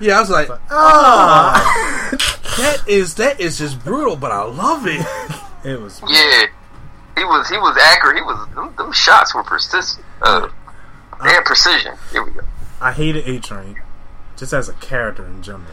yeah, I was like, ah. that is that is just brutal, but I love it. <laughs> it was Yeah, he was. He was accurate. He was. Them, them shots were persistent. Uh, they had precision. Here we go. I hated A Train, just as a character in general.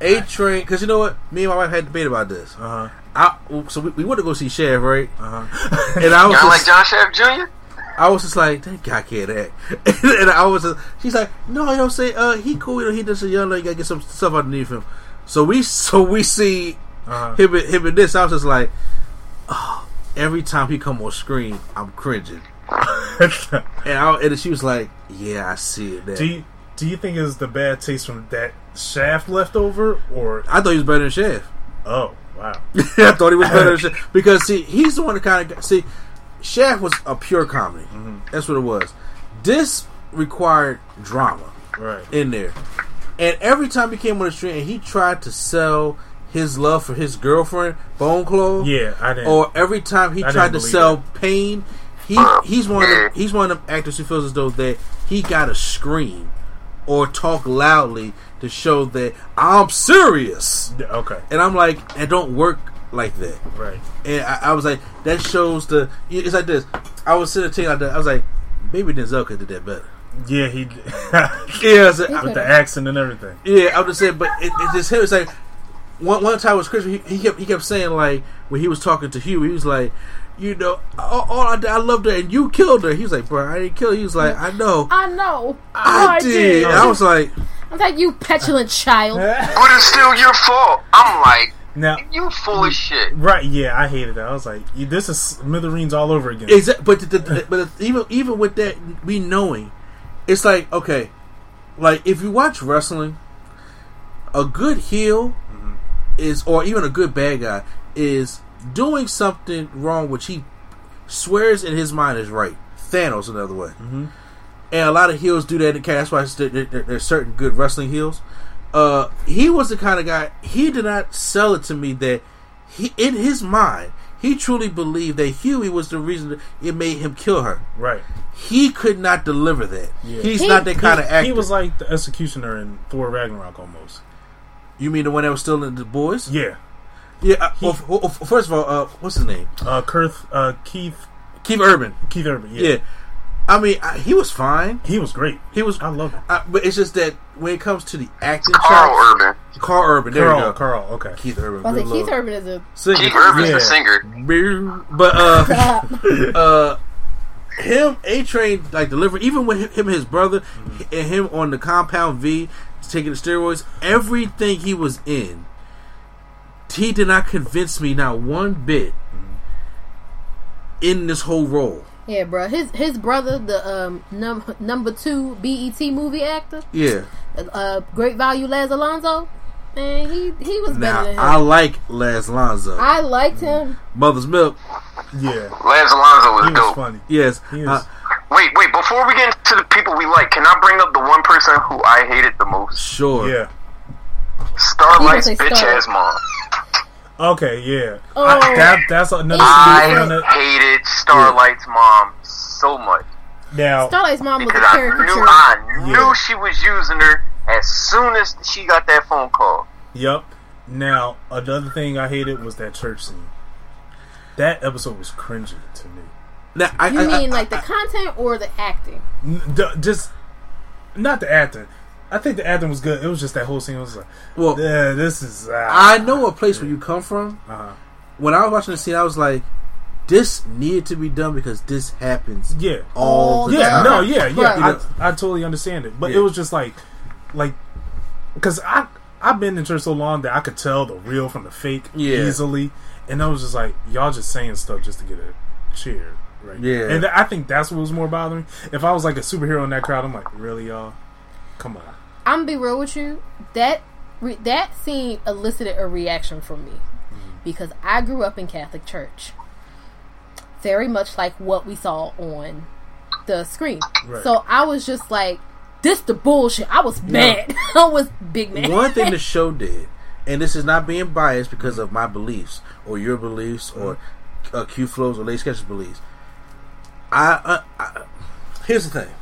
A Train, because you know what, me and my wife had a debate about this. Uh huh. I, so we, we went to go see Shaft, right? Uh huh. <laughs> And I was Y'all like just, John Shaft Jr. I was just like, that guy can't act. <laughs> and I was, just, she's like, no, you know, say, uh, he cool, you know, he just a young, you gotta get some stuff underneath him. So we, so we see Uh-huh. him, and- him and this. I was just like, oh, every time he come on screen, I'm cringing. <laughs> And I, and she was like, yeah, I see it. Now. do you do you think it's the bad taste from that Shaft left over, or I thought he was better than Shaft. oh wow, <laughs> I thought he was better than <laughs> Shaft because see, he's the one that kind of see. Shaft was a pure comedy. Mm-hmm. That's what it was. This required drama right? in there. And every time he came on the street and he tried to sell his love for his girlfriend, Bone Claw. Yeah, I didn't. Or every time he I tried to sell pain, he he's one of the, he's one of them actors who feels as though that he got to scream or talk loudly to show that I'm serious. Okay, And I'm like, it don't work like that. right. And I, I was like, that shows the. It's like this. I was sitting there like that. I was like, maybe Denzel could do that better. Yeah, he <laughs> Yeah, I- with the accent and everything. yeah. I'm just saying, but it, it's just him. It's like one one time was Chris. He, he kept he kept saying like when he was talking to Hugh, he was like. You know, all, all I, did- I loved her, and you killed her. He was like, "Bro, I didn't kill her." He was like, "I know, I know. I, did." And I was like, I'm like, you petulant child. <laughs> But it's still your fault. I'm like, Now, you full of shit. right? Yeah, I hated that. I was like, this is Smithereens all over again. Exactly, but the, the, but even even with that, we knowing, it's like okay, like if you watch wrestling, a good heel is, or even a good bad guy is doing something wrong, which he swears in his mind is right. Thanos, another way, mm-hmm. and a lot of heels do that. in That's why there- there- there's certain good wrestling heels. Uh, he was the kind of guy. He did not sell it to me that he, in his mind, he truly believed that Hughie was the reason it made him kill her. right. He could not deliver that. Yeah. He's He- not that kind of actor. he was like the executioner in Thor Ragnarok almost. You mean the one that was still in the boys? Yeah. Yeah. Uh, well, f- well, first of all, uh, what's his name? Uh, Kurth, uh, Keith, Keith Urban. Keith Urban. Yeah. Yeah. I mean, I, he was fine. He was great. He was. I love him. I, but it's just that when it comes to the acting, Karl chops- Urban. Karl Urban. There Karl, you go. Karl, okay. Keith Urban. I good think Keith lord. Urban is a Singer. Keith Urban's Yeah. the singer. But uh, <laughs> <laughs> uh, him A Train like deliver even with him and his brother and him on the compound V taking the steroids, everything he was in, he did not convince me not one bit in this whole role. yeah, bro. His his brother, the um num- number two BET movie actor, Yeah. uh, Great Value Laz Alonso. Man, he he was better Now than him. I like Laz Alonso. I liked him. Mother's Milk. Yeah. Lance Alonso was He was dope. funny. Yes. He was, Uh, Wait, wait, before we get into the people we like, can I bring up the one person who I hated the most? sure. yeah. Starlight's You gonna say bitch Starlight. ass mom. Okay, yeah. Oh. I, that, that's another I thing. on hated Starlight's mom so much. Now, Starlight's mom was a Because I knew. I knew Yeah. she was using her as soon as she got that phone call. yep. Now, another thing I hated was that church scene. That episode was cringy to me. Now, I, You I- I- mean like the I- content or the acting? N- d- just not the acting. I think the acting was good. It was just that whole scene was like, well, yeah, this is. Uh, I know a place where you come from. uh when I was watching the scene, I was like, "This needed to be done because this happens Yeah. all the Yeah, time." no, yeah, yeah. Right. I, I totally understand it, but Yeah. it was just like, like, because I I've been in church so long that I could tell the real from the fake Yeah. easily, and I was just like, y'all just saying stuff just to get a cheer, right? Yeah. and th- I think that's what was more bothering. If I was like a superhero in that crowd, I'm like, really, y'all, come on. I'm gonna be real with you. That re- that scene elicited a reaction from me because I grew up in Catholic church, very much like what we saw on the screen. Right. So I was just like, "This the bullshit." I was mad. <laughs> I was big mad. One thing the <laughs> show did, and this is not being biased because of my beliefs or your beliefs or uh, Q Flows or Late Sketches beliefs. I, uh, I here's the thing.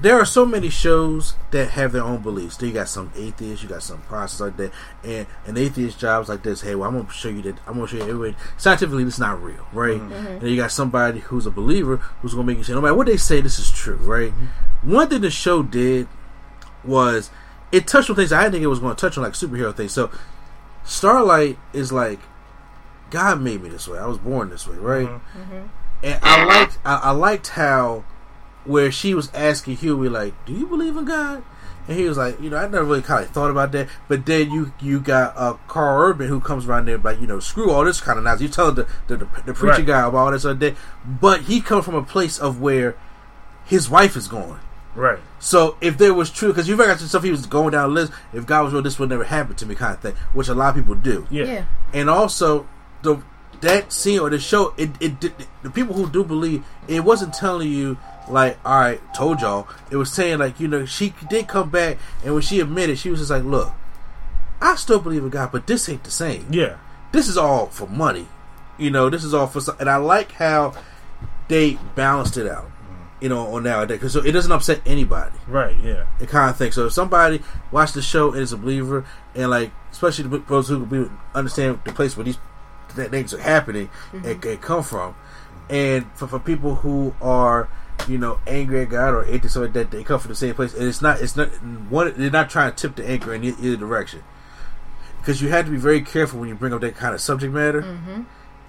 There are so many shows that have their own beliefs. Then you got some atheists, you got some process like that, and an atheist jobs like this. Hey, well, I'm gonna show you that. I'm gonna show you everybody. Scientifically, this is not real, right? Mm-hmm. Mm-hmm. And you got somebody who's a believer who's gonna make you say, no matter what they say, this is true, right? Mm-hmm. One thing the show did was it touched on things I didn't think it was going to touch on, like superhero things. So, Starlight is like, God made me this way. I was born this way, right? And I liked, I, I liked how where she was asking Hughie, like, "Do you believe in God?" And he was like, "You know, I never really kind of thought about that." But then you you got uh, Karl Urban who comes around there like, you know, screw all this kind of nonsense. You tell the the, the, the preacher Right. guy about all this other day, but he comes from a place of where his wife is going. Right. So if there was true, because you've got some stuff he was going down the list. If God was real, this would never happen to me, kind of thing, which a lot of people do. Yeah. yeah. And also the that scene or the show, it, it, did the people who do believe it wasn't telling you like, all right, told y'all. It was saying like, you know, she did come back, and when she admitted, she was just like, look, I still believe in God, but this ain't the same. Yeah. This is all for money. You know, this is all for. And I like how they balanced it out. You know, on nowadays because so it doesn't upset anybody. Right. Yeah. It kind of thing. So if somebody watched the show and is a believer, and like, especially the those who be, understand the place where these th- things are happening and, and come from, and for, for people who are, you know, angry at God or anything so that, they come from the same place, and it's not, it's not one. They're not trying to tip the anchor in either direction, because you have to be very careful when you bring up that kind of subject matter.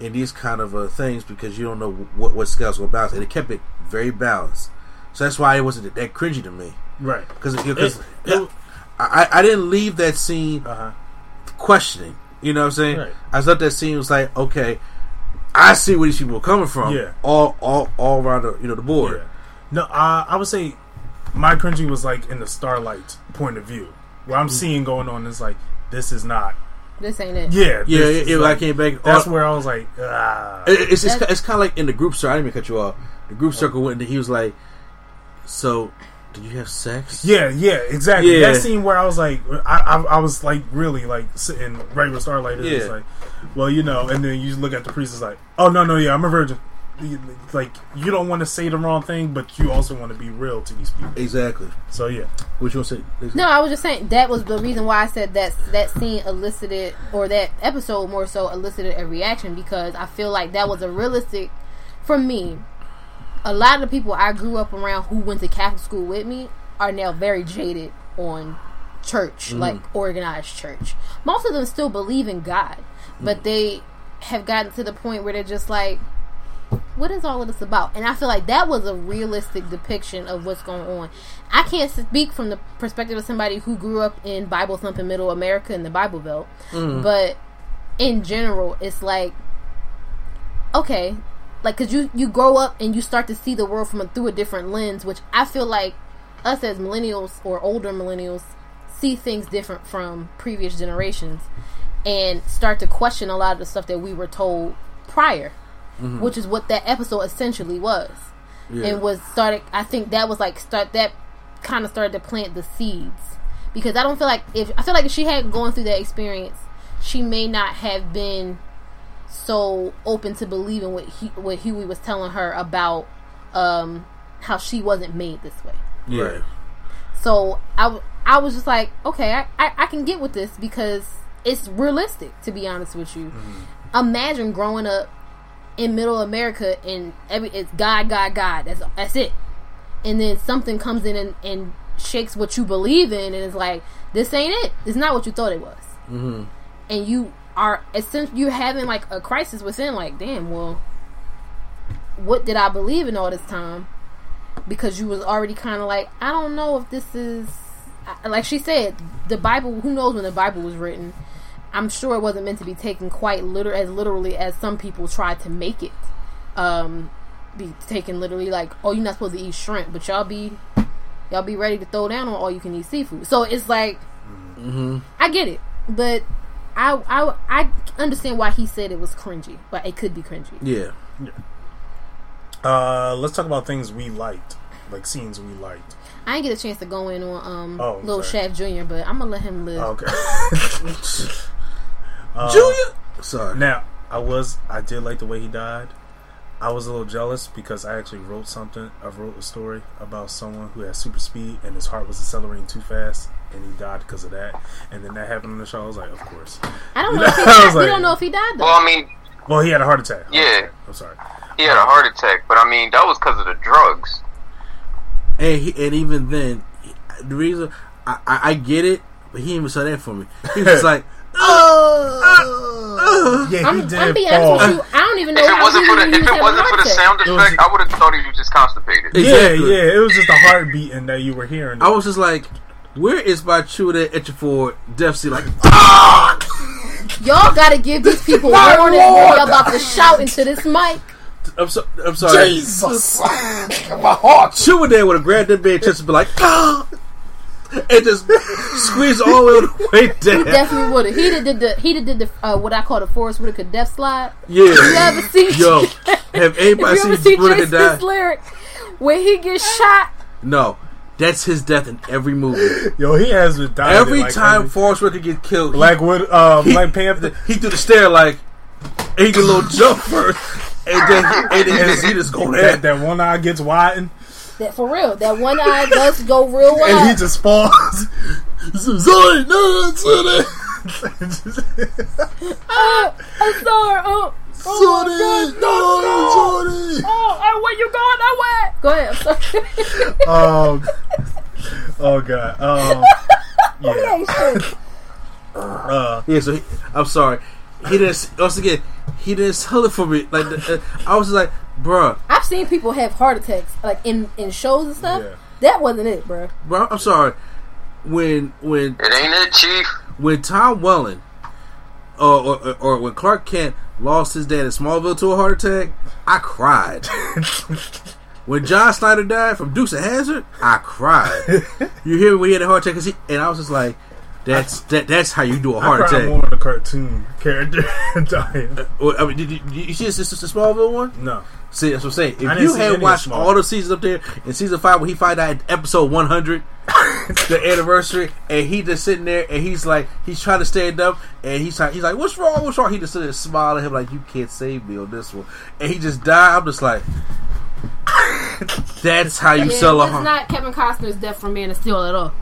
and these kind of uh, things, because you don't know what what scales will bounce, and it kept it very balanced. So that's why it wasn't that cringy to me Right. because I, I I didn't leave that scene Uh huh. questioning. You know what I'm saying? Right. I thought that scene was like, okay, I see where these people are coming from. Yeah. all all all around the you know the board. Yeah. No, uh, I would say my cringing was like in the Starlight point of view, where I'm seeing going on is like this is not. This ain't it. Yeah. Yeah, this yeah, is I came back. That's uh, where I was like, ah. it- it's it's, it's kind of like in the group circle. I didn't even cut you off. The group circle went. and He was like, "So, did you have sex?" Yeah, yeah, exactly. Yeah. That scene where I was like, I, I, I was like really like sitting right with Starlight. It was Yeah. like, well, you know, and then you look at the priest. It's like, oh no, no, yeah, I'm a virgin. Like you don't want to say the wrong thing, but you also want to be real to these people. exactly. So yeah, What you want to say? No, I was just saying that was the reason why I said that that scene elicited or that episode more so elicited a reaction because I feel like that was a realistic for me. A lot of the people I grew up around who went to Catholic school with me are now very jaded on church, mm. like organized church. Most of them still believe in God, but mm. they have gotten to the point where they're just like, what is all of this about? And I feel like that was a realistic depiction of what's going on. I can't speak from the perspective of somebody who grew up in Bible thumping middle America in the Bible Belt, mm. but in general, it's like, okay, like because you you grow up and you start to see the world from a, through a different lens, which I feel like us as millennials or older millennials see things different from previous generations and start to question a lot of the stuff that we were told prior mm-hmm. which is what that episode essentially was. Yeah. and was started i think that was like start that kind of started to plant the seeds. Because i don't feel like if i feel like if she had gone through that experience she may not have been so open to believing what he, what Hughie was telling her about um, how she wasn't made this way. yeah. So I, I was just like, okay, I, I, I can get with this because it's realistic. To be honest with you, imagine growing up in Middle America and every it's God, God, God. That's that's it. And then something comes in and, and shakes what you believe in, and it's like this ain't it. It's not what you thought it was. Mm-hmm. And you are essentially you're having like a crisis within. Like, damn, well, what did I believe in all this time? Because you was already kind of like, I don't know if this is like she said, the Bible. Who knows when the Bible was written? I'm sure it wasn't meant to be taken quite liter as literally as some people tried to make it. Um, be taken literally like, oh, you're not supposed to eat shrimp, but y'all be y'all be ready to throw down on all you can eat seafood. So it's like, Mm-hmm. I get it, but I I I understand why he said it was cringy, but it could be cringy. Yeah. uh, let's talk about things we liked, like scenes we liked. I didn't get a chance to go in on um Oh, Little sorry. Shaft Jr., but I'm gonna let him live. Okay. <laughs> Uh, Julia. Sorry. Now, I was I did like the way he died. I was a little jealous because I actually wrote something. I wrote a story about someone who had super speed and his heart was accelerating too fast, and he died because of that. And then that happened on the show. I was like, of course. I don't know. <laughs> You if he died. was we don't know if he died though. Well, I mean, Well, he had a heart attack. Heart Yeah. attack. I'm sorry. he had a heart attack, but I mean that was because of the drugs. And he, and even then, the reason I, I, I get it, but he didn't even say that for me. He was just <laughs> like, uh, oh. Yeah, I'm, he did I'm being fall. honest with you. I don't even know If it wasn't for the if it wasn't for the sound It was- effect, I would have thought he was just constipated. Exactly. Yeah, yeah. It was just a heartbeat and that you were hearing. I was just like, where is my true that itch for Death Sea? Like, attack. <laughs> Y'all gotta give these people warning when y'all about to shout into this mic. I'm, so, I'm sorry. Jesus, <laughs> my heart. Chew there would have grabbed that bed chest and be like, ah! <laughs> and just squeeze all the way down. He definitely would have. He did the he did the uh, what I call the Forest Whitaker death slide. Yeah. You ever see? Yo, have If anybody you ever seen see Whitaker Jason's die? lyric When he gets shot, No, that's his death in every movie. <laughs> Yo, he has been dying. Every like, time every- Forest Whitaker get killed, he- like with uh, he, Black Panther. <laughs> he threw the stair like and he did a little <laughs> jump first, and then and then he just, he just go there. That, that one eye gets widened, that for real, that one eye does go real wide, and he just falls. Zoe, no, that's it. Oh, I'm sorry. Oh, oh, my no, Zoe. oh, oh, where you going? Nowhere. Go ahead. I'm sorry. Um, oh god. Um, <laughs> yeah. yeah, shit. Uh, Yeah, so he, I'm sorry. He didn't. Once again, he didn't sell it for me. Like the, uh, I was just like, bruh, I've seen people have heart attacks, like in in shows and stuff. Yeah. That wasn't it, bro. bro. I'm sorry. When when It ain't it, Chief. when Tom Welling, or, or or when Clark Kent lost his dad in Smallville to a heart attack, I cried. <laughs> when John Schneider died from Dukes of Hazzard, I cried. <laughs> you hear me when he had a heart attack, he, and I was just like, "That's that, that's how you do a heart cried attack." more on a cartoon character <laughs> dying. Well, I mean, did you, did you see this, this, the Smallville one? No. See, that's what I'm saying. If didn't you had watched Smallville. all the seasons up there in season five, when he find out at episode 100, <laughs> the anniversary, and he just sitting there and he's like, he's trying to stand up, and he's like, he's like, what's wrong? What's wrong? He just sitting there smiling at him like, you can't save me on this one, and he just died. I'm just like, that's how you Yeah, sell a it's heart. not Kevin Costner's death from Man of Steel at all.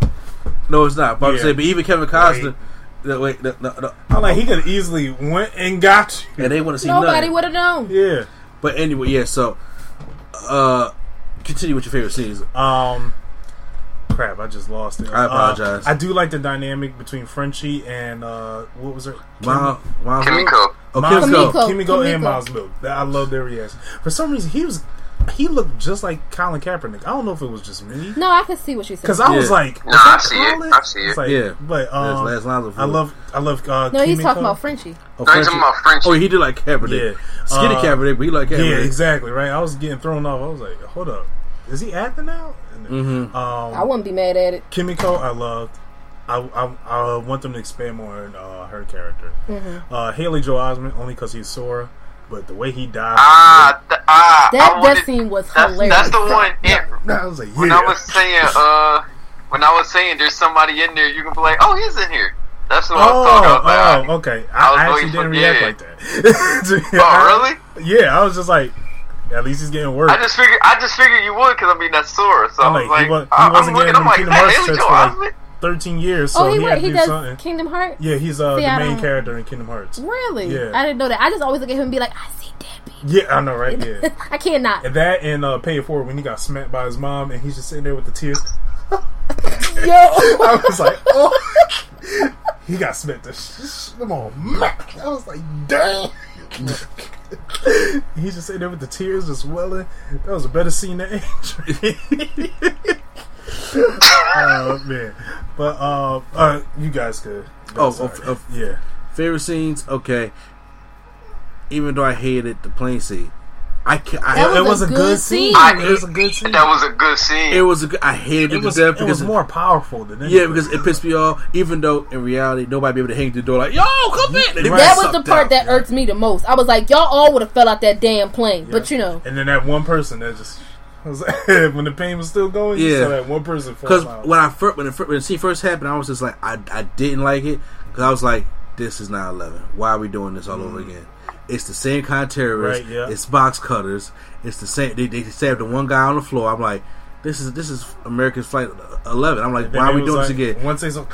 no, it's not. But I'm saying, but even Kevin Costner, no, wait, no, no, no, I'm like, he could easily went and got you. and they want to see Nobody nothing. would have known. Yeah. But anyway, yeah. So, uh, continue with your favorite scenes. Um, crap, I just lost it. I apologize. Uh, I do like the dynamic between Frenchie and uh, what was her? Miles, Miles Kimiko. Oh, Miles Kimiko. Kimiko. Kimiko and Miles Milk. I love their reaction. For some reason, he was he looked just like Colin Kaepernick. I don't know if it was just me No, I can see what she said. because I was like, Nah, I that see it. Colin? I see it. It's like, Yeah. but um, Last lines of I love I love. Uh, no, he's Kimiko. talking about Frenchie. Oh, No, he's talking about Frenchie. Oh, he did like Kaepernick. Yeah. Skinny Uh, Kaepernick, but he like Kaepernick. Yeah, exactly. Right. I was getting thrown off. I was like, hold up, is he acting now? Mm-hmm. Um, I wouldn't be mad at it. Kimiko, I loved. I, I, I want them to expand more on uh, her character. Mm-hmm. Uh, Haley Joel Osment, only because he's Sora, but the way he died. Ah, th- ah. That wanted- death scene was that's, hilarious. that's the one. Yeah, I was like, yeah. when I was saying, uh, when I was saying there's somebody in there, you can be like, oh, he's in here. That's what I was talking oh, about. oh, okay. I I, I actually didn't for- react yeah. like that. <laughs> Oh, really? Yeah, I was just like, at least he's getting work. I just figured, I just figured you would, because I mean that's Sora. So I'm I was like, like, he, was, he I- wasn't I'm looking, I'm like, Kingdom that Hearts Haley Joel for like 13 years, so oh, he, he, had to he do does something. Kingdom Hearts. Yeah, he's uh, See, the main character in Kingdom Hearts. Really? Yeah. I didn't know that. I just always look at him and be like, I see Debbie. Yeah, I know, right? Yeah. <laughs> I cannot. And that and uh, Pay It Forward when he got smacked by his mom and he's just sitting there with the tears. <laughs> Yo. <laughs> I was like, oh. he got smacked the sh- come on, Mac. I was like, damn. he's just sitting there with the tears just welling. That was a better scene than Adrian. Oh man, but uh, uh, you guys could. Oh, sorry. of- of- yeah. Favorite scenes, okay. Even though I hated the plane scene, I, ca- I That it, was was a a good good scene. scene. I- It was a good scene. That was a good scene. it was a good, I hated it it was, to death it was more powerful than anything. yeah because it pissed me off. Even though in reality nobody be able to hang through the door like yo come in. Right. that was the part out. that irked me the most. I was like, y'all all would have fell out that damn plane. But you know, And then that one person that just was <laughs> when the pain was still going, you Yeah. that one person Because when I first when the, when the scene first happened, I was just like I I didn't like it because I was like this is 9/11. Why are we doing this all over again? It's the same kind of terrorists. Mm. Right, yeah. It's box cutters. It's the same. They, they stabbed the one guy on the floor. I'm like, this is this is American Flight 11. I'm like, why are we doing like, this again? Once they so,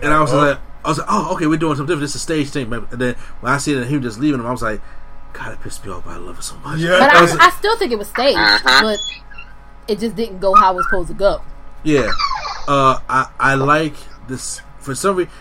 And I was Oh. like, I was like, oh, okay, we're doing something different. This is a stage thing. And then when I see that him just leaving him, I was like, God, it pissed me off. But I love it so much. Yeah. but That I, I still think it was staged. Uh-huh. But it just didn't go how it was supposed to go. Yeah, uh, I I like this for some reason.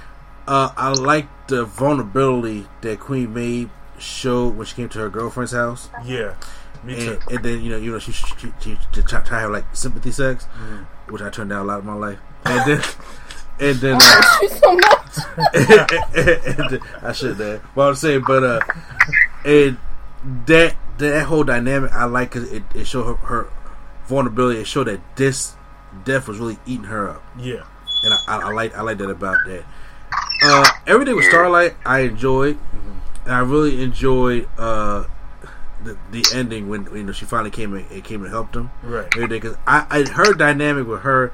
Uh, I like the vulnerability that Queen Maeve showed when she came to her girlfriend's house, yeah, me too. and, and then you know you know she she, she, she, she try, try to have like sympathy sex, Mm-hmm. which I turned down a lot of my life, and then <laughs> and then uh, Thank you so much. <laughs> and then- I should have. But I'm saying, but uh, and that that whole dynamic I like because it, it showed her, her vulnerability. It showed that this death was really eating her up. Yeah, and I, I, I like I like that about that. Uh, everything with Starlight, I enjoyed, and I really enjoyed uh, the, the ending when you know she finally came and it came and helped him. Right. Because I, I her dynamic with her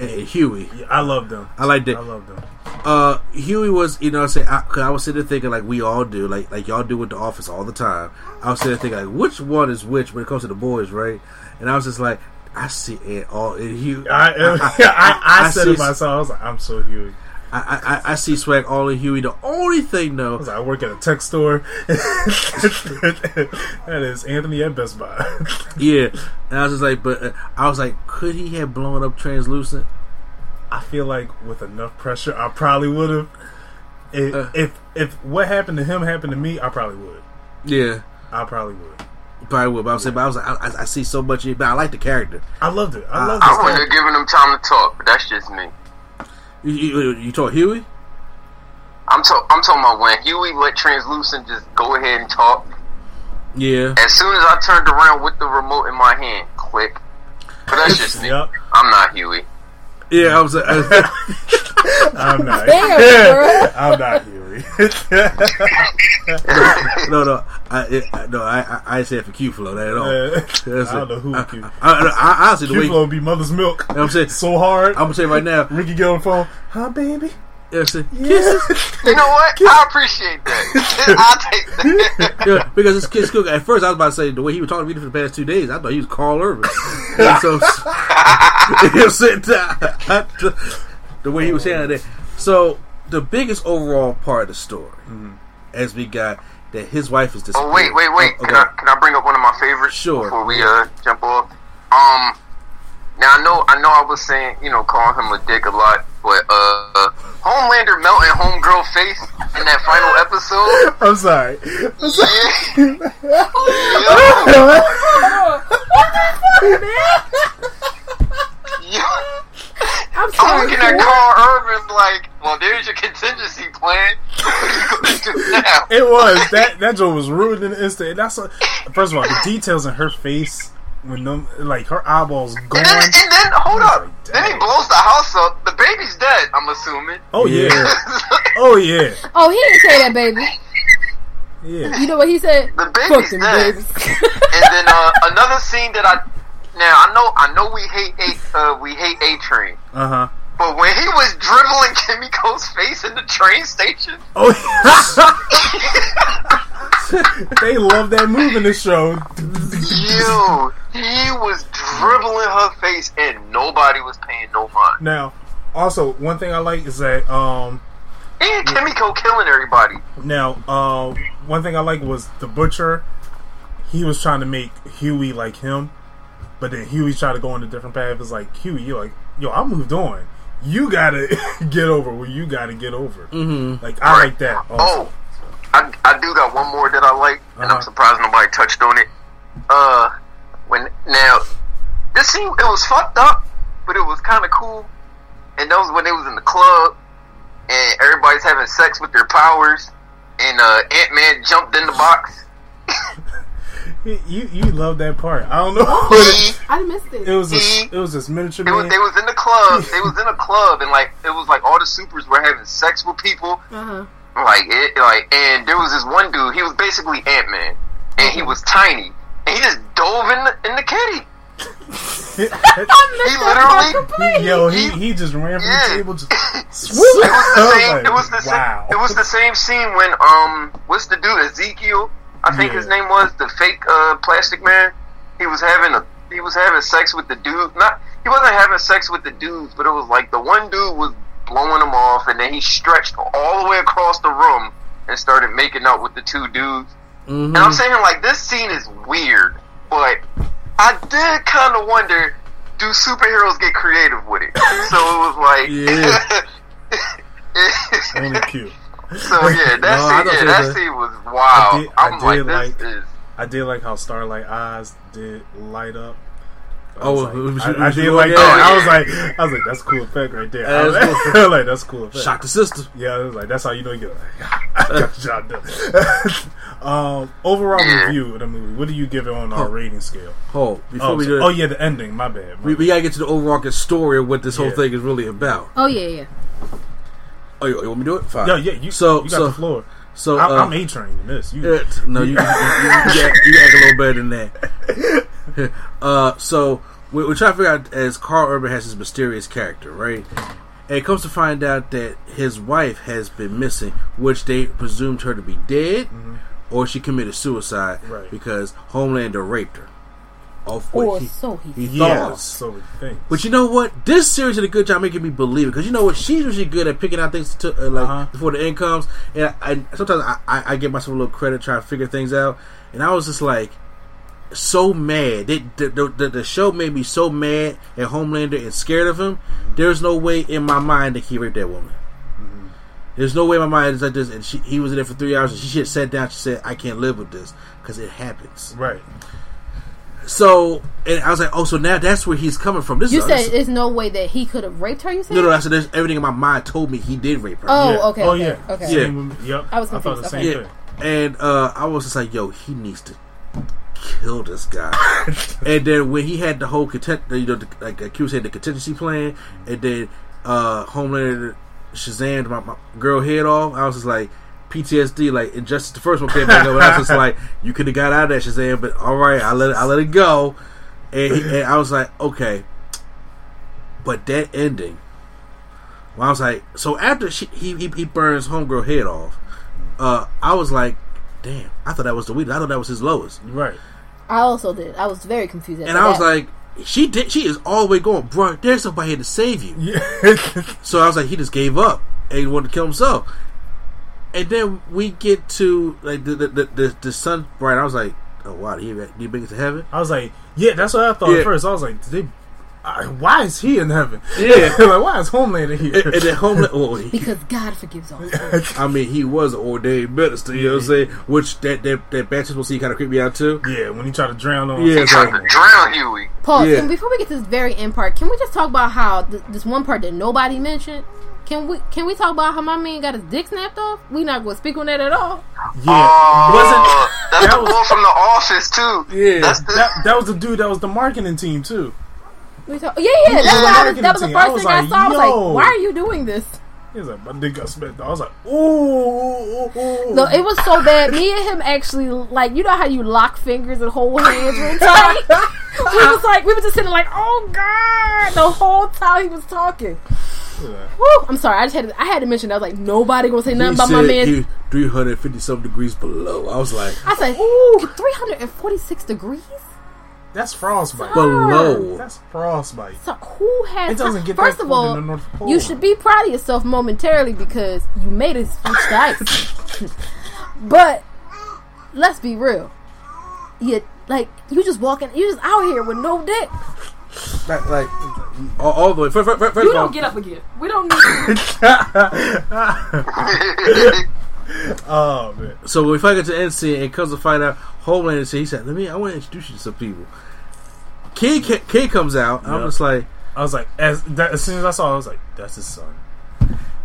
and Hughie. Yeah, I love them. I like that. I love them. Uh, Hughie was, you know, I'm saying, I, 'cause I was sitting there thinking like we all do, like like y'all do with the Office all the time. I was sitting there thinking like which one is which when it comes to the boys, right? And I was just like, I see it all in Hughie. <laughs> I I, I, said see- it myself. I was like, I'm so Hughie. I, I, I- I see swag all in Hughie. The only thing though, was like, I work at a tech store. <laughs> that is Anthony at Best Buy. <laughs> yeah. And I was just like, but uh, I was like, could he have blown up translucent? I feel like with enough pressure, I probably would have. If, Uh. if if what happened to him happened to me, I probably would. Yeah. I probably would. Probably would, but I was saying, but I was like, I, I see so much. in it, But I like the character. I loved it. I Uh, loved I this wouldn't character. have given him time to talk, but that's just me. You, you, you told Hughie? I'm, to- I'm talking about when Hughie let Translucent just go ahead and talk. Yeah. As soon as I turned around with the remote in my hand, click. But that's <laughs> just me. Yep. I'm not Hughie. Yeah, I was. I, <laughs> I'm not. Damn. <laughs> I'm not Hughie. <laughs> no, no, I, it, no, I, I, I saying for Q flow that at all. That's I it. don't know who I, Q. I, I, I, honestly, the way Q-Flow be mother's milk. You know what I'm saying, So hard. I'm gonna say right now. Ricky get on the phone. Huh, baby? Yeah, I'm saying, Yeah. You know what? I appreciate that. <laughs> I'll take that. yeah, because this kid's cook. At first, I was about to say the way he was talking to me for the past two days, I thought he was Karl Urban. <laughs> And so, <laughs> you know, sitting down, the way he was saying that. So, the biggest overall part of the story, as we got that his wife is disappeared. Oh wait, wait, wait. Oh, Can I can I bring up one of my favorites Sure. before we uh jump off? Um, now I know I know I was saying you know calling him a dick a lot, but uh, Homelander melting homegirl face in that final episode. <laughs> I'm sorry. I'm sorry. Yeah. <laughs> I'm I'm sorry. looking at Karl Urban like, well, there's your contingency plan. What are you gonna do now? It was that that joke was ruined in an instant. And that's a, first of all the details in her face when them like her eyeballs And then, and then hold up. like, then he blows the house up. The baby's dead. I'm assuming. Oh yeah. Yeah. <laughs> Oh yeah. Oh, he didn't say that, baby. Yeah. You know what he said? The Fuck baby's them dead. babies. <laughs> and then uh, another scene that I now I know I know we hate a uh, we hate A Train, Uh huh. But when he was dribbling Kimiko's face in the train station, <laughs> Oh. <laughs> they love that move in the show. yo, he was dribbling her face and nobody was paying no mind. Now, also one thing I like is that um And Kimiko killing everybody. now uh one thing I like was the butcher. He was trying to make Hughie like him, but then Hughie tried to go on a different path. It's like Hughie, you're like, yo, I moved on. You gotta <laughs> get over where you gotta get over. Mm-hmm. Like I like that. Also. Oh, I, I do got one more that I like, and Uh-huh. I'm surprised nobody touched on it. Uh, when now this scene it was fucked up, but it was kind of cool. And that was when they was in the club, and everybody's having sex with their powers, and uh, Ant Man jumped in the box. <laughs> <laughs> <laughs> You you love that part. I don't know. <laughs> What it, I missed it. it was this, it was this miniature They was, they was in the club. They was <laughs> in a club, and like it was like all the supers were having sex with people. Uh-huh. Like it, like, and there was this one dude. He was basically Ant Man, and he was tiny, and he just dove in the in the kitty. He literally, Yo, he he just ran from Yeah. the table. Just it was the same. like, It was the wow. same. It was the same scene when um, what's the dude Ezekiel? I think Yeah. his name was the fake uh plastic man. He was having a he was having sex with the dude. Not he wasn't having sex with the dudes, but it was like the one dude was blowing him off, and then he stretched all the way across the room and started making out with the two dudes. Mm-hmm. And I'm saying like this scene is weird, but I did kind of wonder, do superheroes get creative with it? So it was like, Only <laughs> cute. So yeah, that No, scene, yeah, what that scene was wild. I did- I I'm like, did this like- is. I did like how Starlight eyes did light up. I Oh, like- was I, I was did like there? that. Oh, I was like, I was like, that's a cool effect right there. Yeah, I was like, <laughs> cool. like, that's cool effect. Shock the system. Yeah, it was like that's how you know you get. Like, <laughs> I got the job done. <laughs> um, overall Yeah. review of the movie. What do you give it on our Oh. rating scale? Oh, before Oh, we so- do oh yeah, the ending. My bad. My we, we gotta get to the overall story of what this whole thing is really about. Oh yeah, yeah. Oh, you, you want me to do it? Fine. Yeah, yeah. You, So- you got so- the floor. So I'm, uh, I'm A train in this. You, uh, no, you, you, you, act, a little better than that. <laughs> uh, so we, we're trying to figure out as Karl Urban has his mysterious character, right? And it comes to find out that his wife has been missing, which they presumed her to be dead, or she committed suicide Mm-hmm. Right. because Homelander raped her. Of what Or he, so he he yeah. thought. So it thinks. But you know what? This series did a good job making me believe it because you know what? She's usually good at picking out things to, uh, like Uh-huh. before the end comes, and I, I sometimes I, I, I give myself a little credit trying to figure things out, and I was just like so mad. They, the, the, the the show made me so mad at Homelander and scared of him. There's no way in my mind that he raped that woman. There's no way in my mind is like this. And she, he was in there for three hours, and she just sat down. She said, "I can't live with this because it happens." right. So, and I was like, "Oh, so now that's where he's coming from." This You is said there's no way that he could have raped her. You said No, no, I said there's everything in my mind told me he did rape her. Oh, Yeah. okay. Oh okay, yeah. Okay. Yeah. Same with. Yep. I was thought the confused, same yeah. thing. And uh, I was just like, yo, he needs to kill this guy. <laughs> and then when he had the whole content, you know, the, like the Q said, the contingency plan, and then uh, Homelander Shazam my, my girl head off, I was just like, PTSD, like Injustice, the first one came back up, and I was just like, <laughs> you could have got out of that Shazam, but all right, I let it, I let it go, and, he, and I was like, okay, but that ending, well, I was like, so after she, he, he he burns homegirl head off, uh, I was like, damn, I thought that was the weakest. I thought that was his lowest, Right. I also did. I was very confused. and I was like, she did, she is all the way going, bro. There's somebody here to save you. Yeah. So I was like, he just gave up and wanted to kill himself. And then we get to like the the the, the, the sun bright. I was like, oh wow, did he, did he bring it to heaven? I was like, yeah, that's what I thought Yeah. at first. I was like, did they, uh, why is he in heaven? Yeah. <laughs> like, why is Homelander here? And, and then Homeland, well, he, because God forgives all. <laughs> I mean, he was an ordained minister. You know what I'm saying? Which that that that baptismal scene kind of creep me out too. yeah, when he tried to drown on. Yeah, it's Trying like- to drown Hughie. Pause. Yeah. And before we get to this very end part, can we just talk about how th- this one part that nobody mentioned? Can we can we talk about how my man got his dick snapped off? We not going to speak on that at all. yeah. Oh, wasn't that's that the was- boy from the office too. Yeah. That's the, that, that was the dude that was the marketing team too. We talk- yeah, yeah. That's Yeah, why was, that was the team. first I was thing I like, saw. I was like, why are you doing this? He was like, my dick got smacked. I was like, ooh, ooh, ooh, ooh. No, it was so bad. Me and him actually, like, you know how you lock fingers and hold hands real tight? <laughs> we was like, we were just sitting like, oh God, the whole time he was talking. Woo, I'm sorry, I just had to, I had to mention that. I was like, nobody gonna say nothing he about my man. he 350 some degrees below. I was like, I said, ooh, 346 degrees? That's frostbite. below. That's frostbite. So who has It doesn't get First that of cold all, in the North Pole. you should be proud of yourself momentarily because you made it switch to ice. <laughs> but let's be real. You like you just walking you just out here with no dick. Like, like all, all the way. First, first, first You don't get up again. We don't <laughs> need <laughs> Oh man. so when we finally get to the end scene, it comes to find out Homelander said, he said, "Let me, I want to introduce you to some people." Kid, Kid, Kid comes out. and I'm just like, I was like, as that, as soon as I saw, it, I was like, that's his son.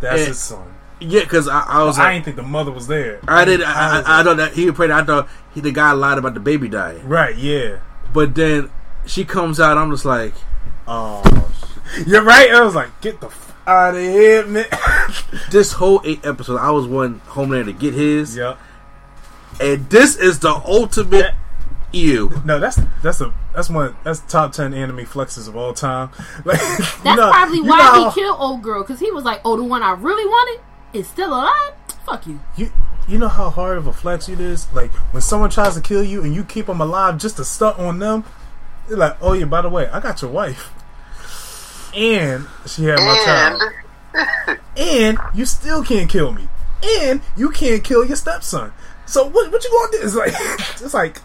That's Yeah. his son. yeah, because I, I was I like, didn't think the mother was there. I did. I, was I, I like, thought that he prayed. I thought he the guy lied about the baby dying. right, yeah. But then she comes out. I'm just like, Oh, shit. you're right. I was like, get the f- out of here, man. <laughs> this whole eight episode, I was one Homelander to get his, Yeah. and this is the ultimate you. No, that's that's a that's one that's top ten anime flexes of all time. <laughs> Like, That's you know- probably you why know he killed old girl because he was like, "Oh, the one I really wanted is still alive." Fuck you. You you know how hard of a flex it is? Like when someone tries to kill you and you keep them alive just to stunt on them. They're like, oh yeah, by the way, I got your wife, and she had my and child, and you still can't kill me, and you can't kill your stepson. So what what you gonna do? It's like <laughs> it's like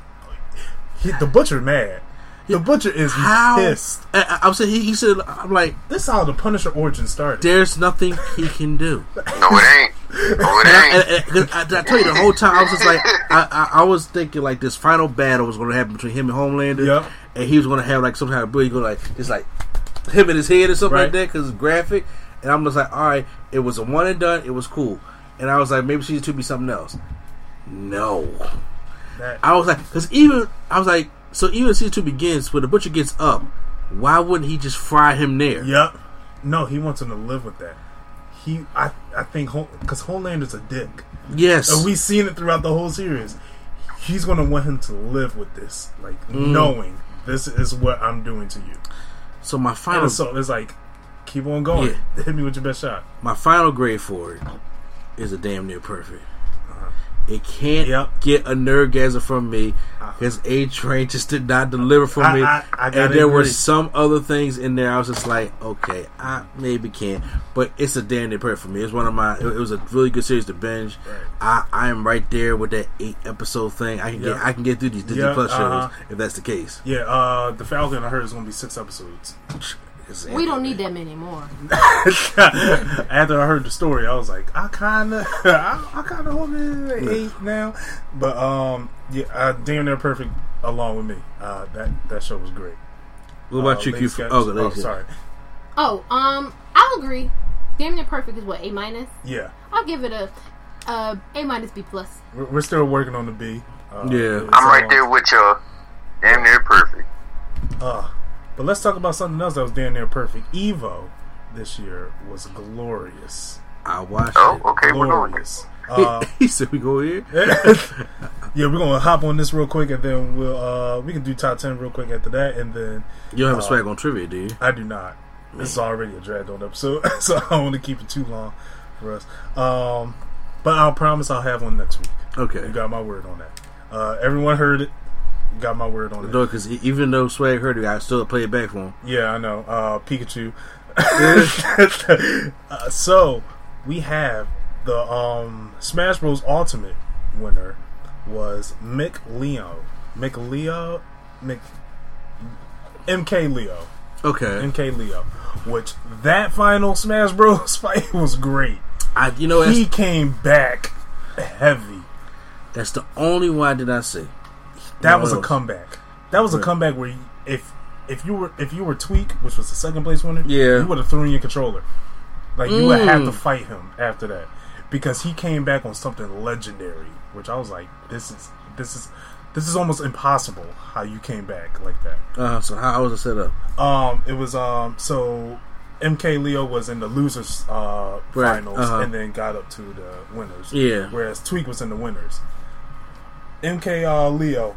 he, the butcher mad. The butcher is How? pissed. I, I, I'm saying he, he said, I'm like, This is how the Punisher origin started. there's nothing he can do. no, it ain't. No, And I, and- and- I, I tell you the whole time I was just like I, I, I was thinking like this final battle was going to happen between him and Homelander, Yep. and he was going to have like some kind of ability go like just like him in his head or something like that because it's graphic, and I'm just like all right, it was a one and done, it was cool, and I was like maybe season two be something else. No, That- I was like because even I was like so even season two begins when the butcher gets up, why wouldn't he just fry him there? Yep. No, he wants him to live with that. He, I, I think, because Homelander's a dick. Yes. and we've seen it throughout the whole series. He's gonna want him to live with this, like Mm. knowing this is what I'm doing to you. so my And final so it's like, keep on going. <laughs> Hit me with your best shot. my final grade for it is a damn near perfect. It can't Yep. get a nerdgasm from me because A Train just did not deliver for I- me. I- I and there were some other things in there. I was just like, okay, I maybe can't, but it's a damn near for me. It's one of my. It, it was a really good series to binge. I I am right there with that eight episode thing. I can Yep. get I can get through these Disney Yep, Plus shows uh-huh. if that's the case. Yeah, uh, the Falcon I heard is gonna be six episodes. It's- We don't need that many more. After I heard the story, I was like, I kind of, <laughs> I, I kind of hold it at eight now. But um, yeah, uh, damn near perfect along with me. Uh, that that show was great. What about Uh, you, Lady Q? Oh, the oh, sorry. Oh, um, I'll agree. Damn near perfect is what A minus. Yeah, I'll give it a uh, A minus B plus. we're, we're still working on the B. Uh, Yeah. I'm right there with y'all. Damn near perfect. Uh, but let's talk about something else that was damn near perfect. Evo this year was glorious. I watched Oh, it. okay, we're going. Glorious. Uh, <laughs> he said we go here. <laughs> yeah, we're gonna hop on this real quick, and then we'll uh we can do top ten real quick after that, and then You don't have a Uh, swag on trivia, do you? I do not. This is already a dragged on episode, <laughs> so I don't want to keep it too long for us. Um, but I'll promise I'll have one next week. Okay. You got my word on that. Uh, everyone heard it. Got my word on it. No, because even though Swag heard it, I still play it back for him. Yeah, I know. Uh, Pikachu. <laughs> <laughs> uh, so we have the um, Smash Bros. Ultimate winner was Mick Leo. Mick Leo. Mick. MK Leo. Okay. MK Leo. Which that final Smash Bros. <laughs> fight was great. I, you know, He came back heavy. that's the only one I did not see. That was a comeback. That was a comeback where you, if if you were if you were Tweek, which was the second place winner, Yeah. you would have thrown your controller. Like you would have Mm. to fight him after that because he came back on something legendary, which I was like, this is this is this is almost impossible how you came back like that. Uh, so how was it set up? Um, it was um so. MK Leo was in the losers uh, Right, finals uh-huh. and then got up to the winners. Yeah. Whereas Tweek was in the winners. MK uh, Leo,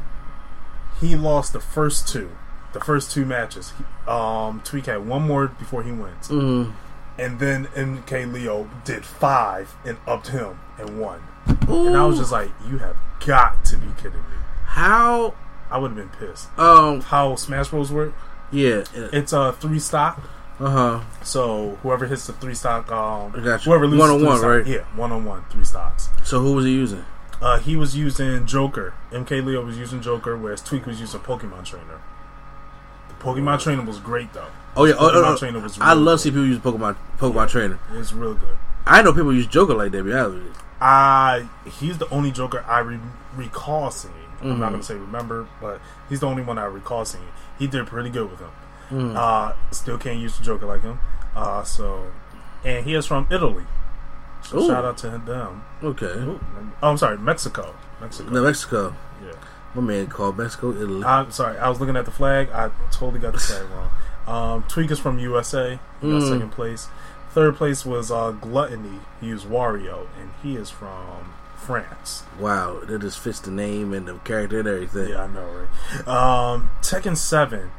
he lost the first two, the first two matches. He, um, Tweek had one more before he wins, Mm. and then MK Leo did five and upped him and won. And I was just like, "You have got to be kidding me!" How? I would have been pissed. Um. How Smash Bros work? Yeah. It's a uh, three stock. Uh huh. So whoever hits the three stock, um, whoever loses One-on-one, right? Yeah, one on one, three stocks. So who was he using? Uh, he was using Joker. MK Leo was using Joker, whereas Tweek was using Pokemon Trainer. The Pokemon Trainer was great though. Oh yeah. Oh, Pokemon oh, oh. Trainer was. I love good. seeing people use Pokemon Pokemon Trainer. It's real good. I know people use Joker like that. Be honest with you. I he's the only Joker I re- recall seeing. I'm Mm-hmm. not gonna say remember, but he's the only one I recall seeing. He did pretty good with him. Mm. Uh, still can't use the Joker like him. Uh, so, and he is from Italy. So Ooh. shout out to them. Okay. Ooh, oh, I'm sorry, Mexico. Mexico. No, Mexico. yeah. My man called Mexico, Italy. I'm sorry, I was looking at the flag. I totally got the <laughs> flag wrong. Um, Tweek is from USA. He got Mm. second place. Third place was uh, Glutonny. He used Wario, and he is from France. wow, that just fits the name and the character and everything. Yeah, I know, right? Um, Tekken 7.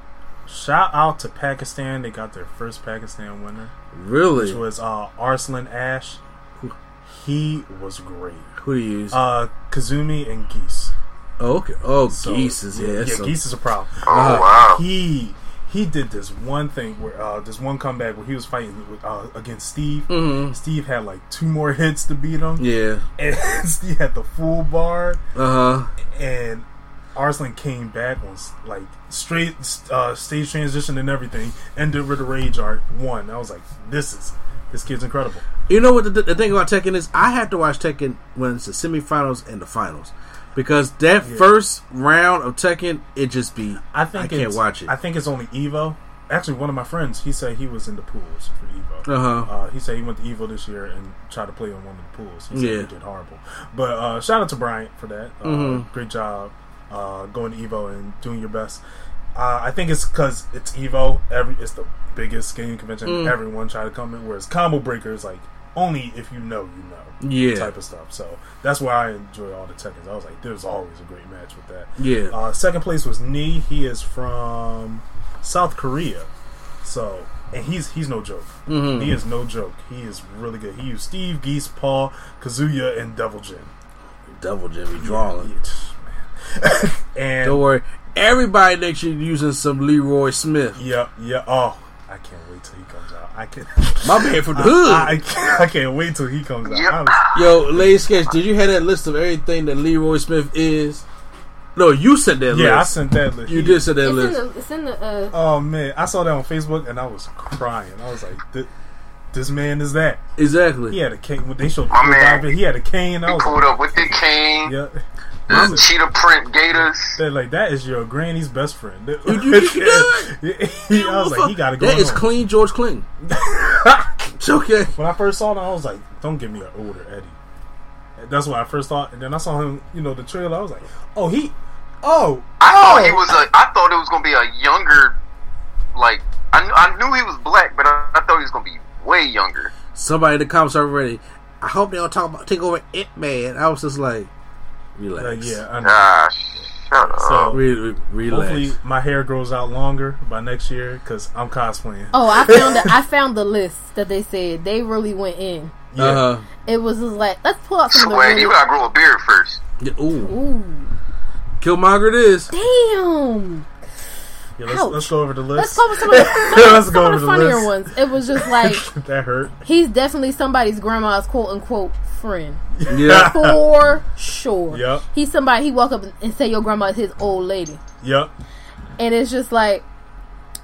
Shout out to Pakistan. They got their first Pakistan winner, Really? which was uh, Arslan Ash. He was great. Who do you use? Uh, Kazumi and Geese. oh, okay. Oh, So, Geese is yeah. yeah, that's so- Geese is a problem. Oh Uh, wow. he he did this one thing where uh, this one comeback where he was fighting with, uh, against Steve. Mhm. Steve had like two more hits to beat him, Yeah. and <laughs> Steve had the full bar, Uh huh. and Arslan came back on like straight uh, stage transition and everything, ended with a rage art. one. I was like, this is this kid's incredible. You know what the, the thing about Tekken is? I have to watch Tekken when it's the semifinals and the finals because that Yeah. first round of Tekken, it just be. I think I can't watch it. I think it's only Evo. Actually, one of my friends, he said he was in the pools for Evo. Uh-huh. Uh, he said he went to Evo this year and tried to play on one of the pools. He Yeah. he did horrible. But uh, shout out to Bryant for that. Uh, Mhm. Great job uh, going to Evo and doing your best. Uh, I think it's because it's Evo. Every it's the biggest gaming convention. Mm. Everyone try to come in. Whereas Combo Breaker is like only if you know, you know. Yeah. Type of stuff. So that's why I enjoy all the Tekkens. I was like, there's always a great match with that. Yeah. Uh, second place was Knee. He is from South Korea. So and he's he's no joke. Mhm. He is no joke. He is really good. He used Steve, Geese, Paul, Kazuya, and Devil Jin. Devil Jimmy drawing. Yeah, man. <laughs> and Don't worry. Everybody next year using some Leroy Smith. yeah, yeah. Oh, I can't wait till he comes out. I can. My man from the hood. I, I, can't, I can't wait till he comes out. Yep. Was- Yo, Lady Sketch, did you have that list of everything that Leroy Smith is? No, you sent that list. yeah, I sent that list. you did send that It's in list. the. It's in the. Uh, Oh man, I saw that on Facebook and I was crying. I was like, "Th- "This man is that." Exactly. He had a cane. They showed My man. the he had a cane. I He was pulled like, up with the cane, "Yeah." The cheetah print gators. They're like, "That is your granny's best friend." You- <laughs> you- you Yeah, I was like, "He got to go." That is clean George Clinton. <laughs> it's okay. When I first saw him, I was like, "Don't give me an older Eddie." That's what I first thought, and then I saw him. You know, the trailer. I was like, "Oh, he." Oh, I oh. thought he was a. I thought it was gonna be a younger, like I, I knew he was black, but I, I thought he was gonna be way younger. Somebody in the comments already. I hope they don't talk about take over it, man. I was just like, relax. Like, yeah, I know. Ah, shut up. So- Re- re- relax. Hopefully, my hair grows out longer by next year because I'm cosplaying. oh, I found. The, I <laughs> found the list that they said they really went in. Yeah. Uh-huh. It was just like let's pull out some of the. Wait, really- you gotta grow a beard first. Yeah, ooh. Ooh, Killmonger it is. damn. Yeah, let's, let's go over the list. Let's go with some of the, <laughs> some, Let's some go of over the the funnier list. ones. It was just like <laughs> that hurt. he's definitely somebody's grandma's quote unquote friend <laughs> Yeah. for sure. Yep. He's somebody he walk up and say your grandma is his old lady, Yep. and it's just like.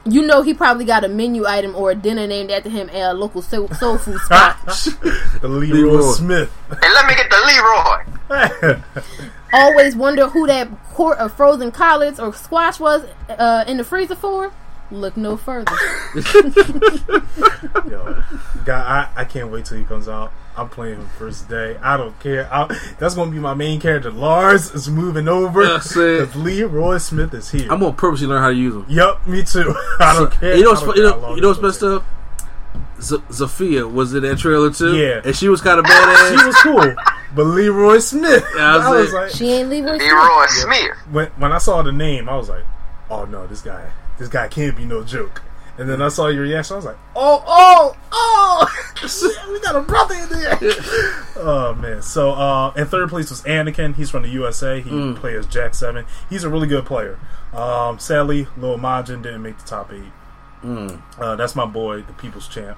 You know he probably got a menu item or a dinner named after him at a local soul, soul food <laughs> spot. The Leroy, Leroy. Smith. And let me get the Leroy. <laughs> Always wonder who that quart of frozen collards or squash was uh, in the freezer for. Look no further. <laughs> Yo, God, I, I can't wait till he comes out. I'm playing first day. I don't care. I, that's going to be my main character. Lars is moving over That's it. because Leroy Smith is here. I'm gonna purposely learn how to use them. Yep, me too. <laughs> I don't care. You know, what's, don't fu- you know, you know what's messed up? Z- Zafina was in that trailer too. Yeah. and she was kind of take. She was cool, but Leroy Smith. Yeah, I was I was like- like, she ain't Leroy Smith. Leroy Smith. when when I saw the name, I was like, "Oh no, this guy, this guy can't be no joke." And then I saw your reaction. I was like, "Oh, oh, oh, <laughs> we got a brother in there." <laughs> oh man! So uh, in third place was Anakin. He's from the USA. He plays Jack Seven. He's a really good player. Um, sadly, Lil Majin didn't make the top eight. Uh, that's my boy, the People's Champ.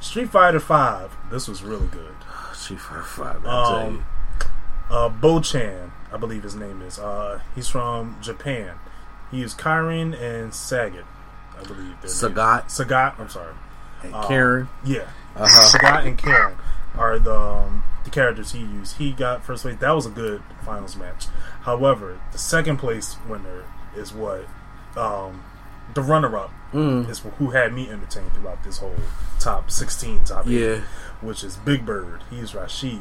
Street Fighter Five. This was really good. <sighs> Street Fighter five. I tell you. Um, uh, Bonchan, I believe his name is. Uh, he's from Japan. He is Kyrin and Sagat, I believe. Sagat. Sagat. I'm sorry. And uh, Karin. Yeah. Uh-huh. Sagat and Karin are the um, the characters he used. He got first place. That was a good finals match. However, the second place winner is what um, the runner up Mm. is who had me entertained throughout this whole top 16, top Yeah. which is Big Bird. He's Rashid.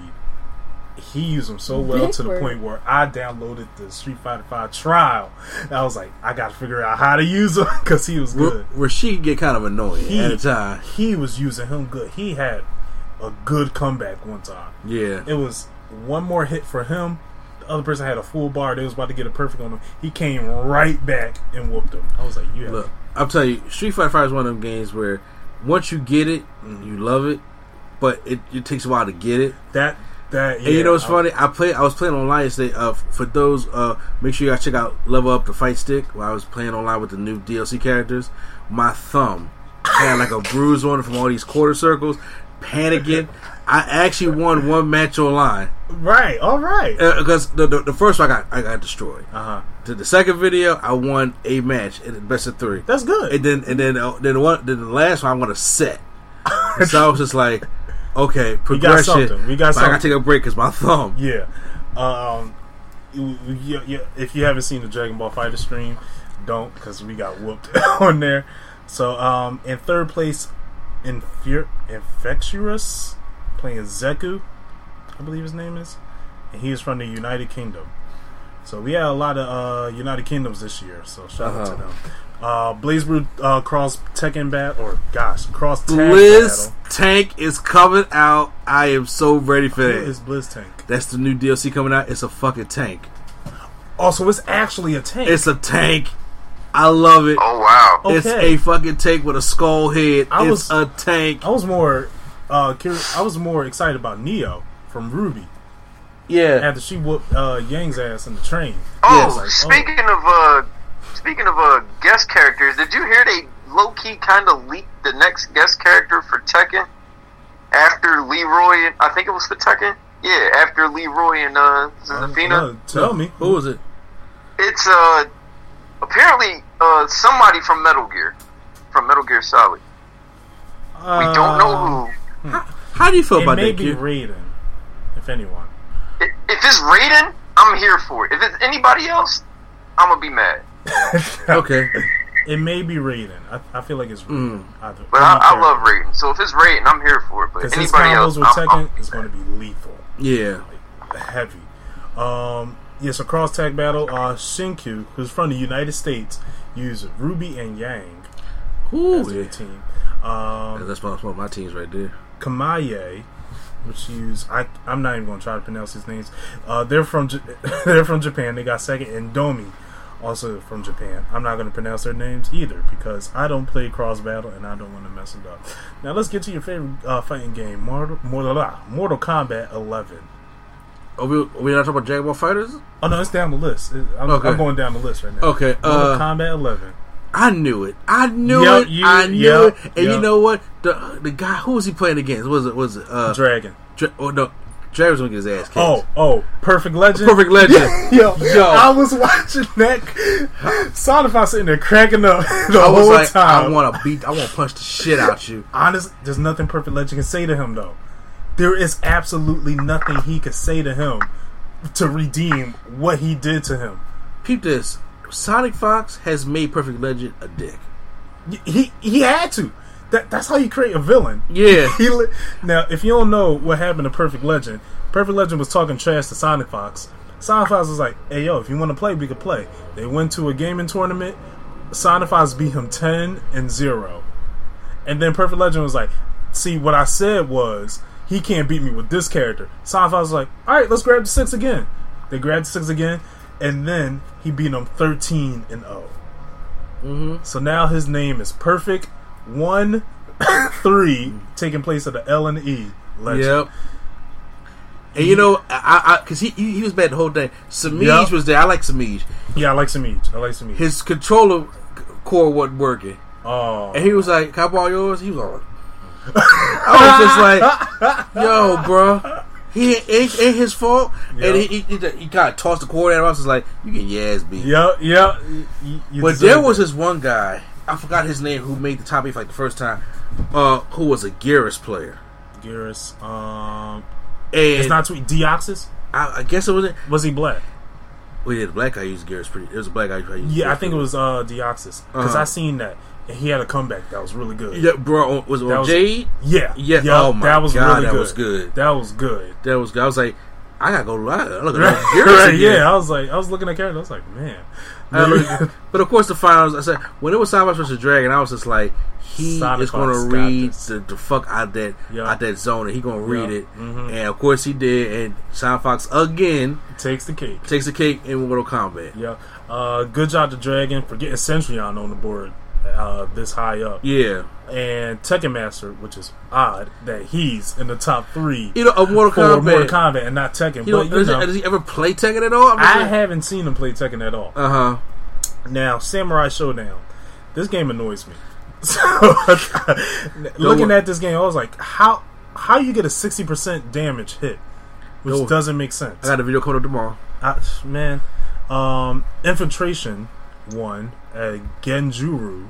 He used them so well Big to the point where I downloaded the Street Fighter Five trial. I was like, I got to figure out how to use him because <laughs> he was good. Where, where she get kind of annoying He, at a time. he was using him good. He had a good comeback one time. Yeah. It was one more hit for him. The other person had a full bar. They was about to get a perfect on him. He came right back and whooped him. I was like, you Look, I'll tell you, Street Fighter Five is one of them games where once you get it, you love it, but it, it takes a while to get it. that that. And you know what's funny? I play. I was playing online yesterday. Uh, for those, uh, make sure you guys check out Level Up the Fight Stick. While I was playing online with the new DLC characters, my thumb had like a bruise on it from all these quarter circles, panicking. I actually won one match online Right. All right. because the, the the first one I got I got destroyed. Uh huh. To the second video, I won a match in the best of three. That's good. And then and then uh, then the one then the last one I won a set. <laughs> so I was just like, okay, progression. something. We got but I gotta take a break because my thumb. Yeah. Um, you, you, you, if you haven't seen the Dragon Ball Fighter stream, don't because we got whooped <laughs> on there. So, um, in third place, Infur- Infexious playing Zeku, I believe his name is, and he is from the United Kingdom. So we had a lot of uh, United Kingdoms this year. So shout out to Uh-huh. them. Uh, BlazBlue uh, cross Tekken bat or gosh cross tag Blizz battle. Tank is coming out. I am so ready for Who that. is Blitztank? That's the new DLC coming out. It's a fucking tank. Also, it's actually a tank. It's a tank. I love it. Oh wow. It's a fucking tank with a skull head. I it's was- a tank. I was more, uh, curious, I was more excited about Neo from RWBY Yeah. after she whooped uh, Yang's ass in the train. Oh, Yes. Like, oh. speaking of uh, speaking of uh, guest characters, did you hear they low key kind of leaked the next guest character for Tekken after Leroy? And, I think it was for Tekken. Yeah, after Leroy and uh, Zafina. No, tell me Who was it? It's uh, apparently uh, somebody from Metal Gear, from Metal Gear Solid. We don't know who. How do you feel It about may that, be kid? Raiden, if anyone. I- If it's Raiden, I'm here for it. If it's anybody else, I'm gonna be mad. <laughs> Okay. It may be Raiden. I, I feel like it's Raiden. Mm. Either- But I, I love Raiden, so if it's Raiden, I'm here for it. But Because his anybody else, with I'm, I'm- Tekken is going to be lethal, Yeah. heavy. Um, yes, a cross tag battle. Uh, Shinku, who's from the United States, used Ruby and Yang Ooh, as their yeah. team. Um, That's one one of my teams right there. Kamaye, which use I I'm not even going to try to pronounce these names. Uh, they're from J- <laughs> they're from Japan. They got second, and Domi, also from Japan. I'm not going to pronounce their names either because I don't play cross battle and I don't want to mess it up. Now let's get to your favorite uh, fighting game, Mortal Mortal, Mortal Kombat 11. Are we, are we not talking about Jaguar Fighters? Oh no, it's down the list. It- I'm, Okay. I'm going down the list right now. Okay, Mortal uh, Kombat 11. I knew it. I knew Yep, it. you- I knew yep, it. And you know what? The the guy who was he playing against? Was it was it uh Dragon. Dra- oh no Dre was gonna get his ass kicked. Oh, oh, Perfect Legend. Perfect Legend. <laughs> Yo, <laughs> Yo. I was watching that. Sonify sitting there cracking up <laughs> the I was whole like, time. I wanna beat I wanna punch the shit out you. Honest, there's nothing Perfect Legend can say to him though. There is absolutely nothing he could say to him to redeem what he did to him. Peep this. Sonic Fox has made Perfect Legend a dick. He he had to. That that's how you create a villain. Yeah. <laughs> He li- now, if you don't know what happened to Perfect Legend, Perfect Legend was talking trash to Sonic Fox. Sonic Fox was like, "Hey yo, if you want to play, we could play." They went to a gaming tournament. Sonic Fox beat him ten and zero, and then Perfect Legend was like, "See, what I said was he can't beat me with this character." Sonic Fox was like, "All right, let's grab the six again." They grabbed the six again, and then he beat him thirteen and 0 Mm-hmm. So now his name is Perfect One <coughs> Three, taking place at the L and E. Legend. Yep. And you know, I, I, cause he, he was bad the whole day. Samij Yep. was there. I like Samij. Yeah, I like Samij. I like Samij. His controller core wasn't working, oh, and he was like, "Can I borrow yours?" He was all. <laughs> I was just like, "Yo, bro." He ain't, ain't his fault, and he, he, he, kind of tossed the cord at him. I was just like, "You get your ass beat." yeah, yeah. You, you But there was it. this one guy, I forgot his name, who made the top eight like the first time, uh, who was a Geras player, Geras. Um, and it's not tweet. Deoxys. I, I guess it was. It. Was he black? Well, yeah, the black guy used Geras pretty. It was a black guy who used. Yeah, I think it was uh Deoxys because Uh-huh. I seen that and he had a comeback that was really good. Yeah, bro, was it on was- Jade? yeah, Yeah, Yup, oh my that was God, really that good. was good. That was good. That was. good. I was like, I gotta go. I look at <laughs> Right, right, yeah, I was like, I was looking at character. I was like, man, But of course, the finals. I said when it was Sonic versus Dragon, I was just like, he is going to read the, the fuck out that Yeah. out that zone, and he going to read Yeah. it. Mhm. And of course, he did. And Sonic Fox again takes the cake. takes the cake in Mortal Kombat. Yeah. Uh, good job to Dragon for getting Centurion on the board uh, this high up. Yeah, And Tekken Master, which is odd that he's in the top three you know, of Mortal Kombat. Mortal Kombat and not Tekken. You know, but you does, know, does he ever play Tekken at all? I haven't seen him play Tekken at all. Uh huh. Now, Samurai Shodown. This game annoys me. <laughs> So, <laughs> looking at this game, I was like, how how you get a sixty percent damage hit, which doesn't make sense. I got a video coming up tomorrow. I, man, um, Infiltration one, uh, Genjuro,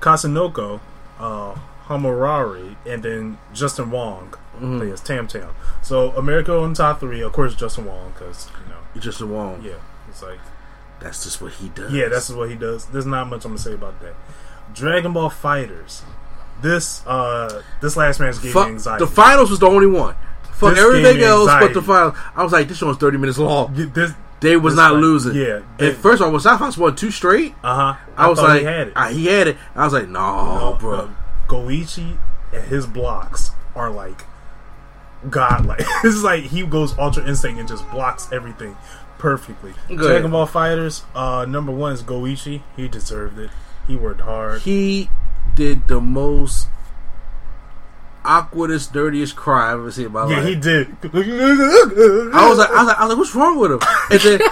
Kasanoko, uh, Hamurari, and then Justin Wong Mm-hmm. plays Tam Tam. So America on top three, of course, Justin Wong, because you know, You just a wrong. yeah, it's like That's just what he does. yeah, that's what he does. There's not much I'm gonna say about that. Dragon Ball Fighters. This uh, this last match gave me anxiety. the finals was the only one. Fuck This everything else but the finals. I was like, this one was thirty minutes long. This, They was not fight- losing. Yeah, And first of all, when Sonic Fox won two straight, uh huh. I, was like, he had it. I- he had it. I was like, no, No, bro. uh, Goichi and his blocks are like godlike. <laughs> it's like he goes Ultra Instinct and just blocks everything perfectly. Go Dragon. Ball Fighters, uh, number one is Goichi. He deserved it. He worked hard. He did the most awkwardest, dirtiest cry I've ever seen in my yeah, life. Yeah, he did. I was like, I was like, I was like, what's wrong with him? And then, <laughs>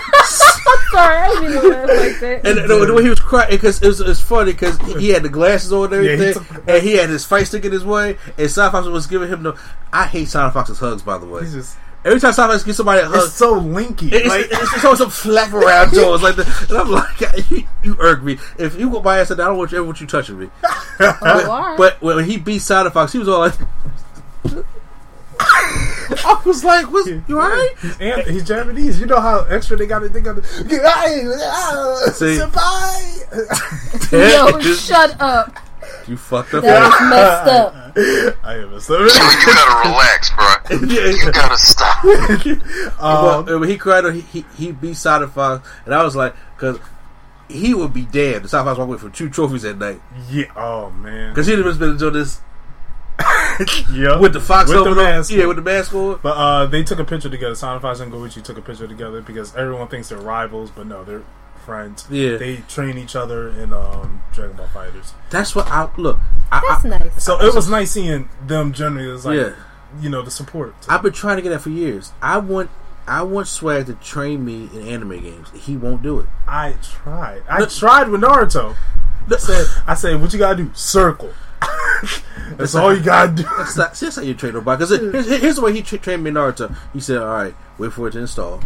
Sorry, I didn't mean to laugh like that. and the, the way he was crying, because it was, it was funny because he, he had the glasses on and Yeah, he everything, and he had his fight stick in his way, and Side Fox was giving him the. I hate Side Fox's hugs, by the way. He's just, Every time Side Fox gives somebody a hug, it's so linky. It's, like, it's, it's always some flap around Jones like that. And I'm like, <laughs> you, you irk me. If you go by and said, I don't want you, ever want you touching me. <laughs> All right. But when he beat Side Fox, he was all like, <laughs> I was like, "What's you alright?" and he's Japanese. You know how extra they got to think of the. Ah, See? Senpai. Yo, shut up. You fucked up. That was <laughs> messed up. I am a Joey, you gotta relax, bro. <laughs> You gotta stop. <laughs> um, well, when he cried, he he, he beat Side Fox, and I was like, because he would be damned. The Side Fox walked away from two trophies that night yeah. Oh man. because he'd have been doing this Yeah. with the Fox with the helmet on. mask. Yeah, with the mask on. But uh, they took a picture together. Sonic Fox and Goichi took a picture together because everyone thinks they're rivals, but no, they're friends. Yeah. They train each other in um, Dragon Ball Fighters. That's what I look. I, That's I, nice. So it was nice seeing them generally as like, Yeah. you know, the support. I've been trying to get that for years. I want I want Swag to train me in anime games. He won't do it. I tried. I tried with Naruto. I said, I said, what you gotta do? Circle. <laughs> That's all you gotta do. That's not, that's how you train nobody. Because here's, here's the way he tra- trained me in Naruto. He said, "All right, wait for it to install."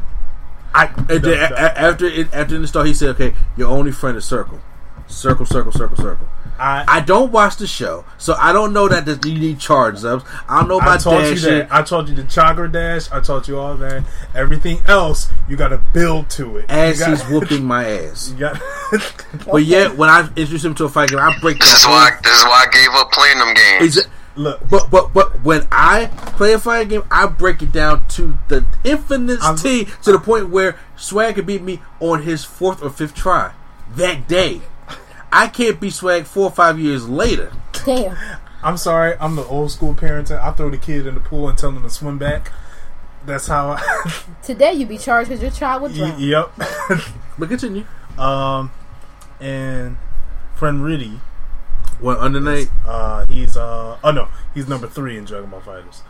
I, And then a- a- after it after it install, he said, "Okay, your only friend is Circle, Circle, Circle, Circle, Circle." I, I don't watch the show, so I don't know that that you need charge ups. I don't know I about taught you that. I told you the chakra dash. I taught you all that. Everything else, you got to build to it. As you got, he's whooping my ass, <laughs> You got. but yet when I introduce him to a fight game, I break. This is why. This is why I gave up playing them games. Exa- Look, But but but when I play a fighting game, I break it down to the infinite I'm- T to the point where Swag could beat me on his fourth or fifth try that day. I can't beat Swag four or five years later. Damn. I'm sorry. I'm the old school parenting. I throw the kid in the pool and tell him to swim back. That's how. I... <laughs> Today you be charged because your child would drown. Y- yep. But continue. <laughs> um, and friend Riddy. Well, under night, Uh, he's uh oh no, he's number three in Dragon Ball Fighters.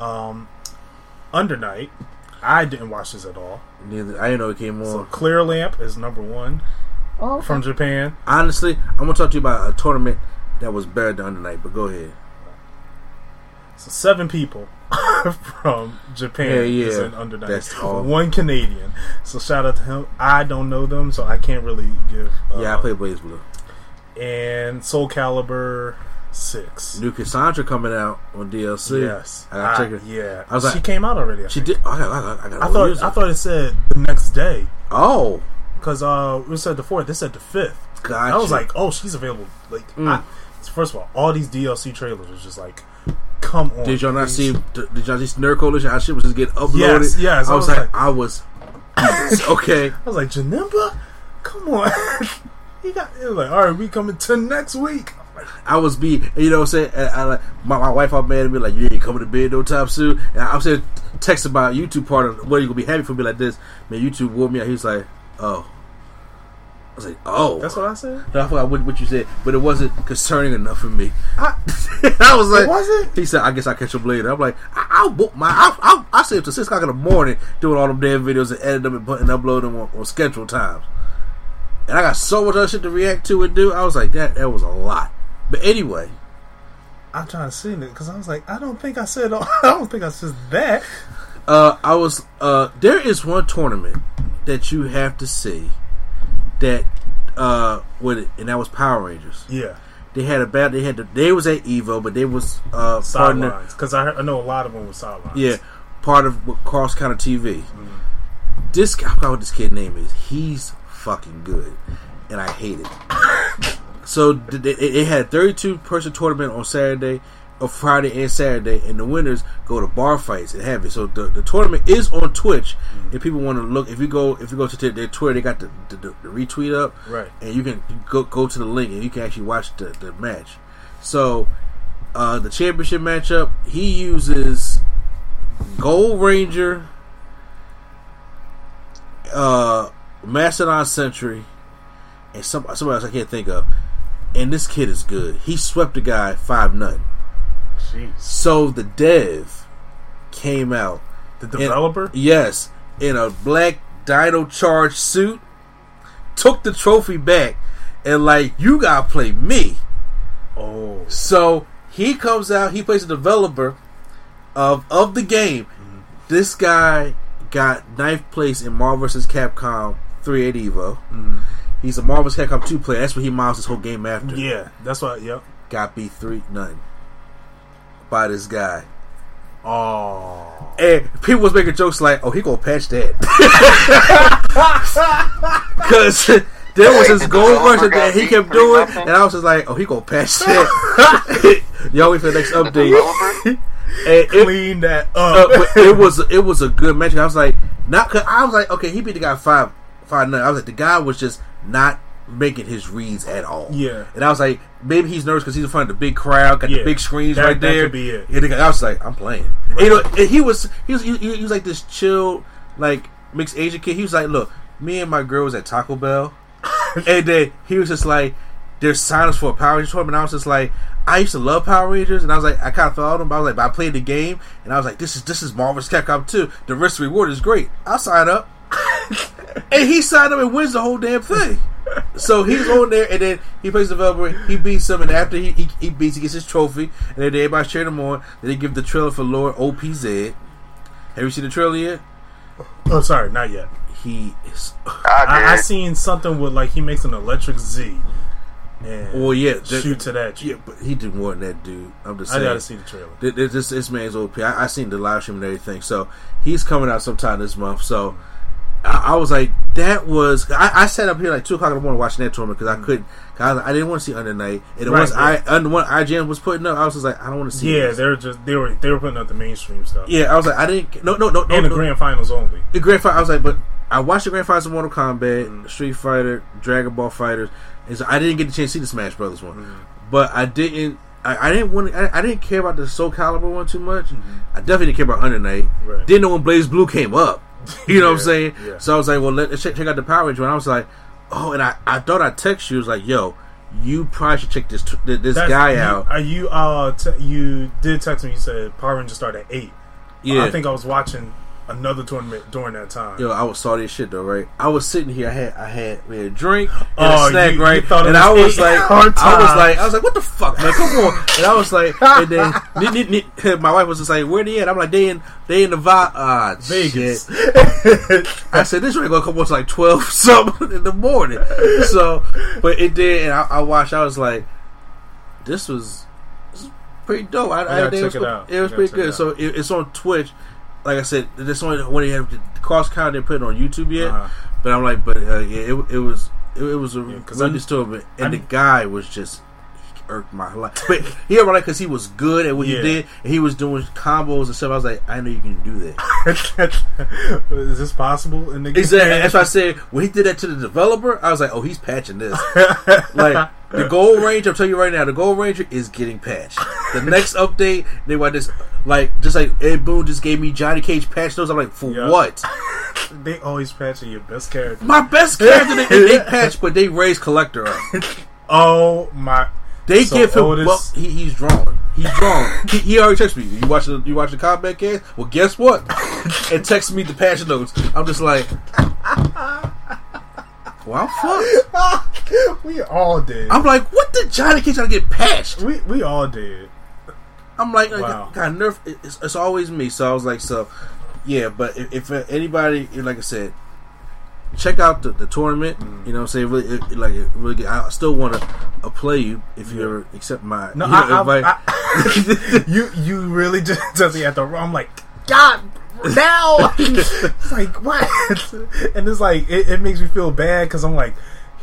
Um, Under Night, I didn't watch this at all. neither I didn't know it came So on. Clear Lamp is number one Oh, okay. from Japan. Honestly, I'm gonna talk to you about a tournament that was better than under night. But go ahead. So seven people <laughs> from Japan Yeah, yeah. is in Under Night. That's all. One Canadian. So shout out to him. I don't know them, so I can't really give. Uh, Yeah, I play BlazBlue. And Soul Calibur six. New Cassandra coming out on DLC. Yes, I gotta check it. Yeah, I was like, she came out already. I She think. did. I got. I got. I got. I thought. I thought it said the next day Oh, because uh, it said the fourth. It said the fifth. gotcha. I was like, oh, she's available. Like, Mm. I, first of all, all these DLC trailers was just like, come on. Did y'all not see? Did y'all see Nerd Coalition? How shit was just getting uploaded? Yes, yes, I I was was like, like- I was <laughs> okay. I was like, Janimba, come on. <laughs> he got. It was like, all right, we coming to next week. I was be, you know, what I'm saying, I, I, like my, my wife, all mad at me, like, you ain't coming to bed no time soon. And I'm saying, text about YouTube part of, what you gonna be happy for me like this? Man, YouTube wore me out. He was like, oh. I was like, oh. That's what I said. No, I forgot what, what you said, but it wasn't concerning enough for me. I, <laughs> I was like, It wasn't? He said, "I guess I'll catch him later." I'm like, I- "I'll book my, I'll, I'll, I'll stay up to six o'clock in the morning doing all them damn videos and edit them and, put, and upload them on, on scheduled times." And I got so much other shit to react to and do. I was like, "That that was a lot." But anyway, I'm trying to see it because I was like, I don't think I said. <laughs> I don't think I said that. uh, I was uh, there is one tournament that you have to see that uh, with it, and that was Power Rangers. Yeah, They had a bad. They had the, they was at Evo, but they was uh, sidelines because I, I know a lot of them was sidelines. Yeah, part of what Cross Counter TV. Mm. This I forgot what this kid name is. He's fucking good, and I hate it. <coughs> so it, it had 32 person tournament on Saturday, or Friday and Saturday, and the winners go to bar fights and have it. So the, the tournament is on Twitch. Mm. If people want to look, if you go if you go to their, Twitter, they got the, the, the, the retweet up, Right. And you can go go to the link and you can actually watch the, the match. So uh, the championship matchup, he uses Gold Ranger, uh, Mastodon Sentry, and some somebody else I can't think of. And this kid is good. He swept the guy five nothing. Jeez. So the dev came out. The in- developer? yes, in a black Dino Charge suit, took the trophy back, and like you gotta play me. oh. So he comes out. He plays the developer of of the game. Mm-hmm. This guy got ninth place in Marvel vs. Capcom 380 Evo. He's a Marvel vs. Capcom 2 player. That's what he models his whole game after. Yeah, that's why. Yep. Got beat three nothing by this guy. Oh. And people was making jokes like, "Oh, he gonna patch that," <laughs> because there was this <laughs> gold rush that he kept doing, <laughs> and I was just like, "Oh, he gonna patch that." Y'all wait for the next update. Developer? And it, Clean that uh, up. but it was it was a good match. I was like, not. Cause I was like, okay, he beat the guy five five nothing. I was like, the guy was just not making his reads at all. Yeah. and I was like, maybe he's nervous because he's in front of the big crowd, got Yeah. the big screens That- right that there. could be it. And the guy- I was like, I'm playing. And, you know, he was he was he, he was like this chill, like mixed Asian kid. He was like, look, me and my girl was at Taco Bell, <laughs> and then he was just like, there's silence for a Power Rangers tournament. And I was just like, I used to love Power Rangers, and I was like, I kind of followed them, but I was like, but I played the game, and I was like, this is this is Marvel's Capcom 2. The risk reward is great. I'll sign up. <laughs> and he signed up and wins the whole damn thing. So he's on there, and then he plays the developer. He beats him, and after he, he, he beats, he gets his trophy, and then everybody cheering him on. Then they give the trailer for Lord OPZ. Have you seen the trailer yet? oh, sorry, not yet. He is. I I, I seen something with like he makes an electric Z. And Well, yeah, that- shoot to that. Yeah, but he did more than that, dude. I'm just I gotta see the trailer. Th- th- This this man's OP. I, I seen the live stream and everything. So he's coming out sometime this month. So I, I was like, that was. I, I sat up here like two o'clock in the morning watching that tournament because I couldn't. Cause I, I didn't want to see Under Night. And it Right, was I right. under what IGN was putting up. I was just like, I don't want to see. Yeah, this. they're just they were they were putting up the mainstream stuff. yeah. I was like, I didn't. No, no, no, no. and the no. grand finals only. The grand final. I was like, but I watched the grand finals of Mortal Kombat, Mm. Street Fighter, Dragon Ball Fighters, and so I didn't get the chance to see the Smash Brothers one. Mm. But I didn't. I, I didn't want. I, I didn't care about the Soul Calibur one too much. Mm-hmm. I definitely didn't care about Under Night. Right. Didn't know when BlazBlue came up. <laughs> You know what I'm saying? yeah. So I was like, well, let's check, check out the Power Ranger. And I was like, oh, and I, I thought I'd text you. I was like, yo, you probably should check this this That's- guy you, out. Are you uh t- you did text me? You said Power Rangers started at eight. Yeah. I think I was watching another tournament during that time. Yo, I was saw this shit though, right? I was sitting here, I had I had we had a drink and Oh, a snack, you- you right? it and was I was like, I was like, I was like, what the fuck, man? Come on! And I was like, and then <laughs> <laughs> my wife was just like, where they at? I'm like, they in they in Nevada, ah, Vegas. <laughs> I said this ain't gonna come on to like twelve something in the morning. So, but it did, and I, I watched. I was like, this was, this was pretty dope. I, I, think it was, it out. It was pretty good. it So it, it's on Twitch. Like I said, this only when they have the cross count they put it on YouTube yet. Uh-huh. But I'm like, but uh, yeah, it, it was it, it was a Yeah, really stupid, and I'm- the guy was just irked my life. But he ever like because he was good at what Yeah. he did, and he was doing combos and stuff. I was like, I know you can do that. <laughs> Is this possible in the game? Exactly. That's why I said when he did that to the developer, I was like, oh, he's patching this. like the Gold Ranger, I'm telling you right now, the Gold Ranger is getting patched. The next update, they want this like just like Ed Boon just gave me Johnny Cage patch notes. I'm like, for Yeah. what? <laughs> They always patching your best character. My best character they, they, they <laughs> patch, but they raise Kollector up. Oh my! They So give him Otis- well, he, he's drawn. He's drawn. <laughs> he, he already texted me. You watch the you watch the Kombat Kast? Well, guess what? <laughs> and text me the patch notes. I'm just like, well, I'm fucked. <laughs> we all did. I'm like, what did Johnny Cage trying to get patched? we we all did. I'm like, Wow. got nerf. It's, it's always me. So I was like, so yeah. But if, if anybody, like I said, check out the, the tournament. Mm. You know, what I'm saying really, it, like it really. I still want to uh, play you if you ever accept my No, you know, I, invite. I, I, <laughs> you you really just <laughs> does he at the wrong. I'm like God now. <laughs> it's like what? and it's like it, it makes me feel bad because I'm like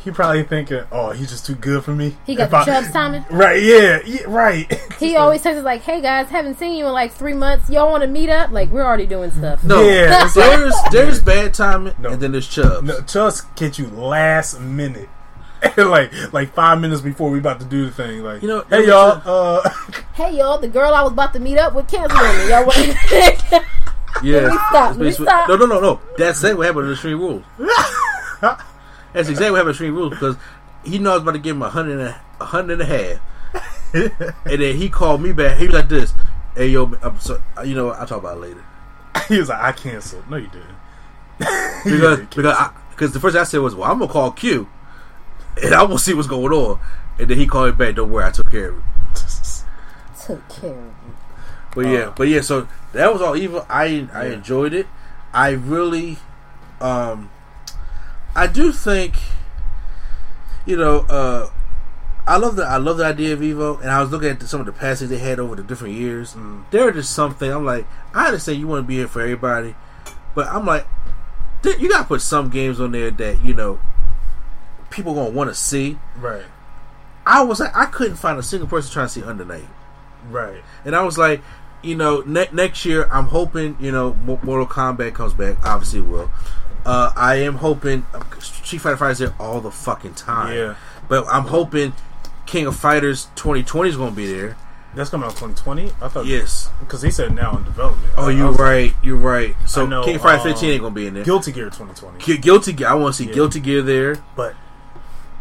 he probably thinking oh he's just too good for me. He got If the I- Chubbs timing. Right? Yeah, yeah right. <laughs> He always texts us like, "Hey guys, haven't seen you in like three months. Y'all want to meet up? Like we're already doing stuff." No, Yeah, it's there's there's bad timing No. and then there's Chubbs. no, just get you last minute. <laughs> like like five minutes before we about to do the thing. Like You know, hey y'all, uh, <laughs> Hey y'all, the girl I was about to meet up with canceled on me. Y'all want Yeah. Let me stop, let me That's basically- stop. No, no, no, no. That's exactly what happened in the Extreme Rules. That's exactly what happened in Extreme Rules because he knew I was about to give him a hundred and a, a hundred and a half. <laughs> and then he called me back. He was like this. Hey yo, I'm so, you know what? I'll talk about it later. <laughs> he was like, I canceled. No, you didn't. <laughs> Because Yeah, because I, cause the first thing I said was, well, I'm gonna call Q, and I'm gonna see what's going on. And then he called me back. Don't worry, I took care of it. Took care of you. But yeah, but yeah. So that was all evil. I I Yeah. enjoyed it. I really, um, I do think, you know, uh, I love the I love the idea of Evo, and I was looking at the, some of the passes they had over the different years. Mm. There are just something I'm like, I understand you want to be here for everybody, but I'm like, th- you gotta put some games on there that you know people gonna want to see. Right, I was like, I couldn't find a single person trying to see Under Night. right. And I was like, you know, ne- next year I'm hoping, you know, Mo- Mortal Kombat comes back. Obviously, it will. Uh, I am hoping Street Fighter is there all the fucking time. Yeah. But I'm hoping King of Fighters 2020 is going to be there. That's coming out 2020. I thought Yes. because he said now in development. Oh, you're right. You're right. So know, King of Fighters um, 15 ain't going to be in there. Guilty Gear 2020, Gu- Guilty Gear. I want to see Yeah. Guilty Gear there. but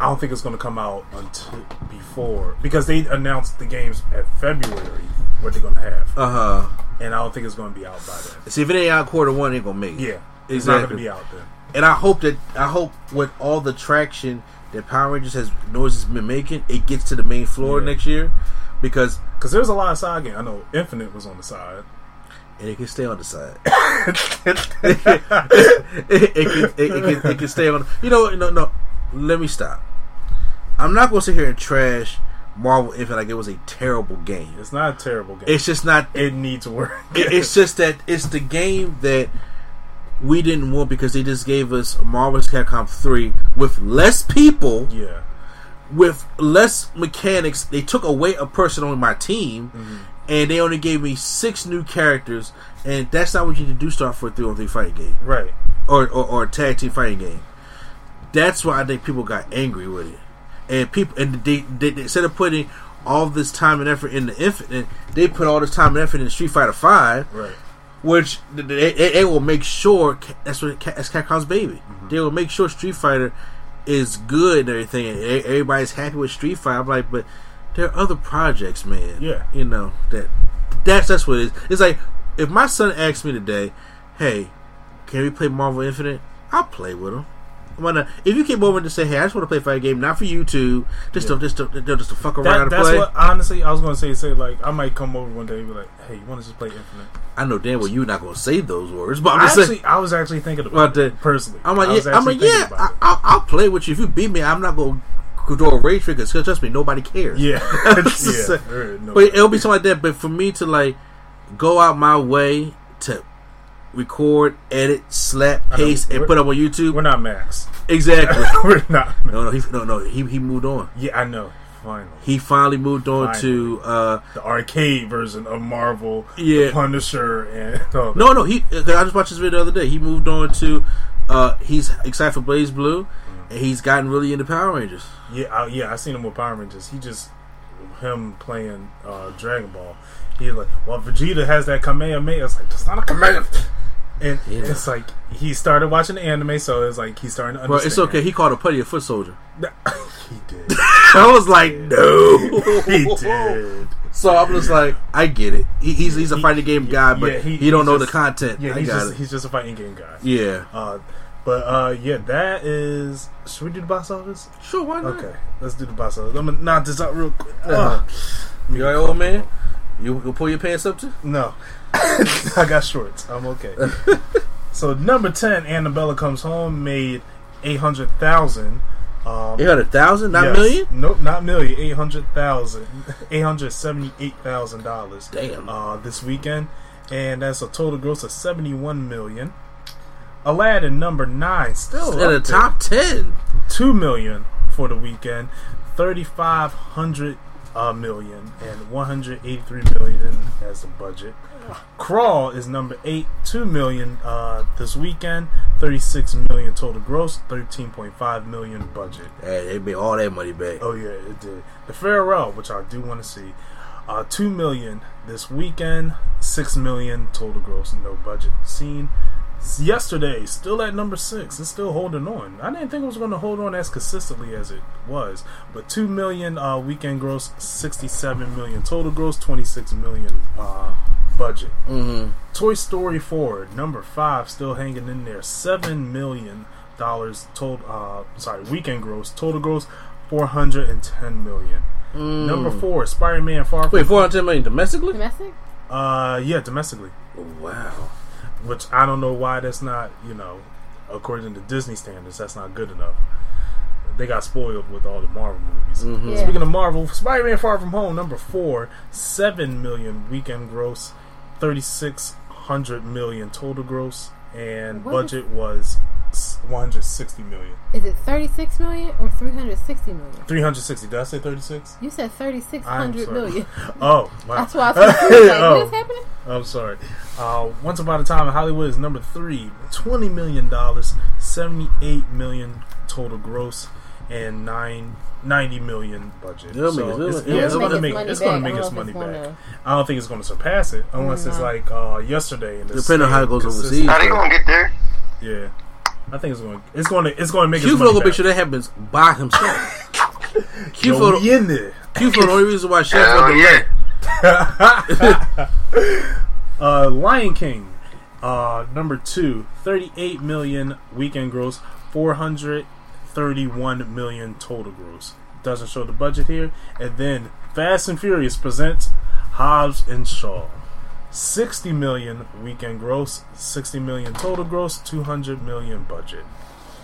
I don't think it's going to come out until before because they announced the games at February what they're going to have, Uh huh. and I don't think it's going to be out by then. See if it ain't out quarter one, it ain't gonna make. it. Yeah, it's not going to Exactly. be out then. and I hope that I hope with all the traction that Power Rangers has noise has been making, it gets to the main floor Yeah. next year because Because there's a lot of side games. I know Infinite was on the side. and it can stay on the side. it, <laughs> <laughs> it, can, it, it can, it can stay on. You know, no, no. Let me stop. I'm not going to sit here and trash Marvel Infinite like it was a terrible game. It's not a terrible game. It's just not. it needs work. It, it's just that it's the game that we didn't want because they just gave us Marvel vs. Capcom 3 with less people. yeah, with less mechanics, they took away a person on my team, Mm-hmm. and they only gave me six new characters, and that's not what you need to do start for a three on three fighting game right. or, or or a tag team fighting game. That's why I think people got angry with it, and people and they, they, they instead of putting all this time and effort in the infinite, they put all this time and effort in Street Fighter Five, Right. Which they, they, they will make sure that's what that's Capcom's baby. Mm-hmm. They will make sure Street Fighter is good and everything, and everybody's happy with Street Fighter. I'm like, but there are other projects, man. Yeah. you know that that's that's what it is. It's like if my son asks me today, "Hey, can we play Marvel Infinite?" I'll play with him. Why not? If you came over and just say, "Hey, I just want to play a fight game, not for you two, just to just to, just to fuck around That, and that's play," what honestly I was going to say. Say like I might come over one day and be like, "Hey, you want to just play Infinite?" I know damn well you're not going to say those words, but I'm I just saying. actually, I was actually thinking about that. personally. I'm like, yeah, I'm actually like, yeah, I, it. I'll, I'll play with you. If you beat me, I'm not going to do a rage trick because trust me, nobody cares. yeah, <laughs> <laughs> yeah. no. But it'll be something like that. But for me to like go out my way to record, edit, slap, paste, and put up on YouTube, we're not Max. exactly. <laughs> we're not. no, no, he, no, no. He he moved on. Yeah, I know. Finally, He finally moved on to uh the arcade version of Marvel, Yeah. Punisher, and <laughs> all that. no, no. He I just watched this video the other day. He moved on to uh he's excited for BlazBlue, and he's gotten really into Power Rangers. Yeah, I, yeah, I seen him with Power Rangers. He just him playing uh, Dragon Ball. He like, well, Vegeta has that Kamehameha. It's like that's not a Kamehameha. And Yeah. it's like he started watching the anime, so it's like he's starting to Bro, understand. it's okay. He called a putty a foot soldier. <laughs> he did. <laughs> I was like, no. he did. So I'm just like, I get it. He, he's he's a fighting game guy, but yeah, he, he- don't know just- the content. Yeah, he's got just it. he's just a fighting game guy. Yeah, Uh, but uh, yeah, that is. Should we do the box office? sure. Why not? Okay, let's do the box office. I'm gonna knock this out real quick. Uh-huh. You alright, old man? You you pull your pants up too? No, <laughs> I got shorts. I'm okay. <laughs> so number ten, Annabelle comes home, made eight hundred thousand. Um, Eight hundred thousand, not yes. million. Nope, not million. Eight hundred thousand. <laughs> Eight hundred seventy-eight thousand dollars. Damn. Uh, this weekend, and that's a total gross of seventy-one million. Aladdin number nine, still In the there. top ten. two million for the weekend, thirty-five hundred uh, million, and one hundred eighty-three million as the budget. Crawl is number eight, two million uh, this weekend, thirty-six million total gross, thirteen point five million budget. Hey, they made all that money back. Oh yeah, it did. The Farewell, which I do want to see. Uh, two million this weekend. Six million total gross, and no budget scene. Yesterday, still at number six. It's still holding on. I didn't think it was going to hold on as consistently as it was, but two million uh, weekend gross, sixty-seven million total gross, twenty-six million uh, budget. Mm-hmm. Toy Story 4, number five, still hanging in there. Seven million dollars total. Uh, sorry, weekend gross. Total gross, four hundred and ten million. Number four, Spider-Man: Far From Wait, four hundred ten million domestically? Domestic? Uh, yeah, domestically. Wow. Which I don't know why that's not. You know, according to Disney standards, that's not good enough. They got spoiled with all the Marvel movies. Yeah. Speaking of Marvel, Spider-Man: Far From Home, number four, seven million weekend gross, thirty-six hundred million total gross, and What budget was one hundred sixty million. Is it 36 million or 360 million? Three hundred sixty. Did I say thirty-six? You said I'm 3600 sorry. million. <laughs> Oh, wow. That's why I <laughs> was confused. Like, Oh. what is happening? I'm sorry. Uh, Once Upon a Time in Hollywood is number three. $20 million, 78 million total gross, and nine, 90 million budget. It'll So make- it'll- it's, it'll yeah, it's gonna make money it's gonna make its money it's back. gonna- I don't think it's gonna surpass it unless it's like uh, yesterday. And it's Depending on how it goes overseas. consistent. How they gonna get there? Yeah, I think it's going. to It's going to. It's going to make Q its Flow money gonna back. make sure that happens by himself. <laughs> Q Flow, we in there. Q Flow, the only reason why Chef Hell was yeah. <laughs> Uh, Lion King, uh, number two, 38 million weekend gross, 431 million total gross. Doesn't show the budget here. And then Fast and Furious presents Hobbs and Shaw. 60 million weekend gross, 60 million total gross, 200 million budget.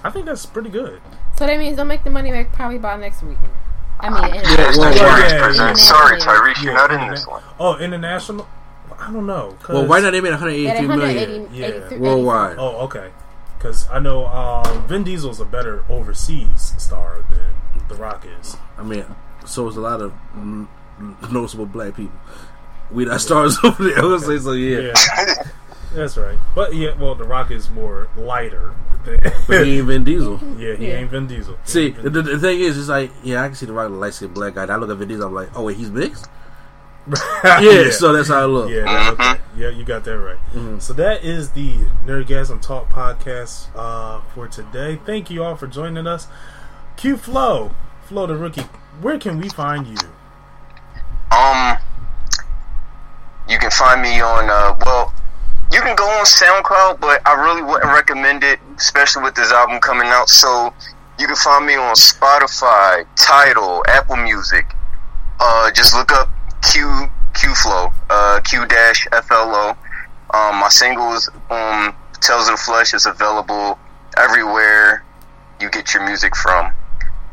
I think that's pretty good. So that means they'll make the money back probably by next weekend. I mean, in- Yeah, well, Tyrese yeah, presents. yeah. Sorry, Tyrese, Yeah, you're not in this one. Oh, international? I don't know. Well, right now they made at 183 180, million 83 Yeah. worldwide. Oh, okay. Because I know um, Vin Diesel's a better overseas star than The Rock is. I mean, so is a lot of mm, noticeable black people. We not stars <laughs> over there. I would say so. Yeah, Yeah, that's right. But yeah, well, The Rock is more lighter. Than, <laughs> but he ain't Vin Diesel. yeah, he Yeah. ain't Vin Diesel. He See, Vin the, the thing is, it's like, yeah, I can see the Rock, right light skinned black guy. And I look at Vin Diesel, I'm like, oh wait, he's mixed. <laughs> Yeah, so that's how I look. Yeah, that- okay. yeah, you got that right. So that is the Nerdgasm Talk podcast uh, for today. Thank you all for joining us. Q Flow, Flow the rookie. Where can we find you? Um, you can find me on, uh, well, you can go on SoundCloud, but I really wouldn't recommend it, especially with this album coming out. So you can find me on Spotify, Tidal, Apple Music. Uh, just look up Q Q Flow, uh, Q dash F L O. Um, my singles, um, Tales of the Flesh is available everywhere you get your music from.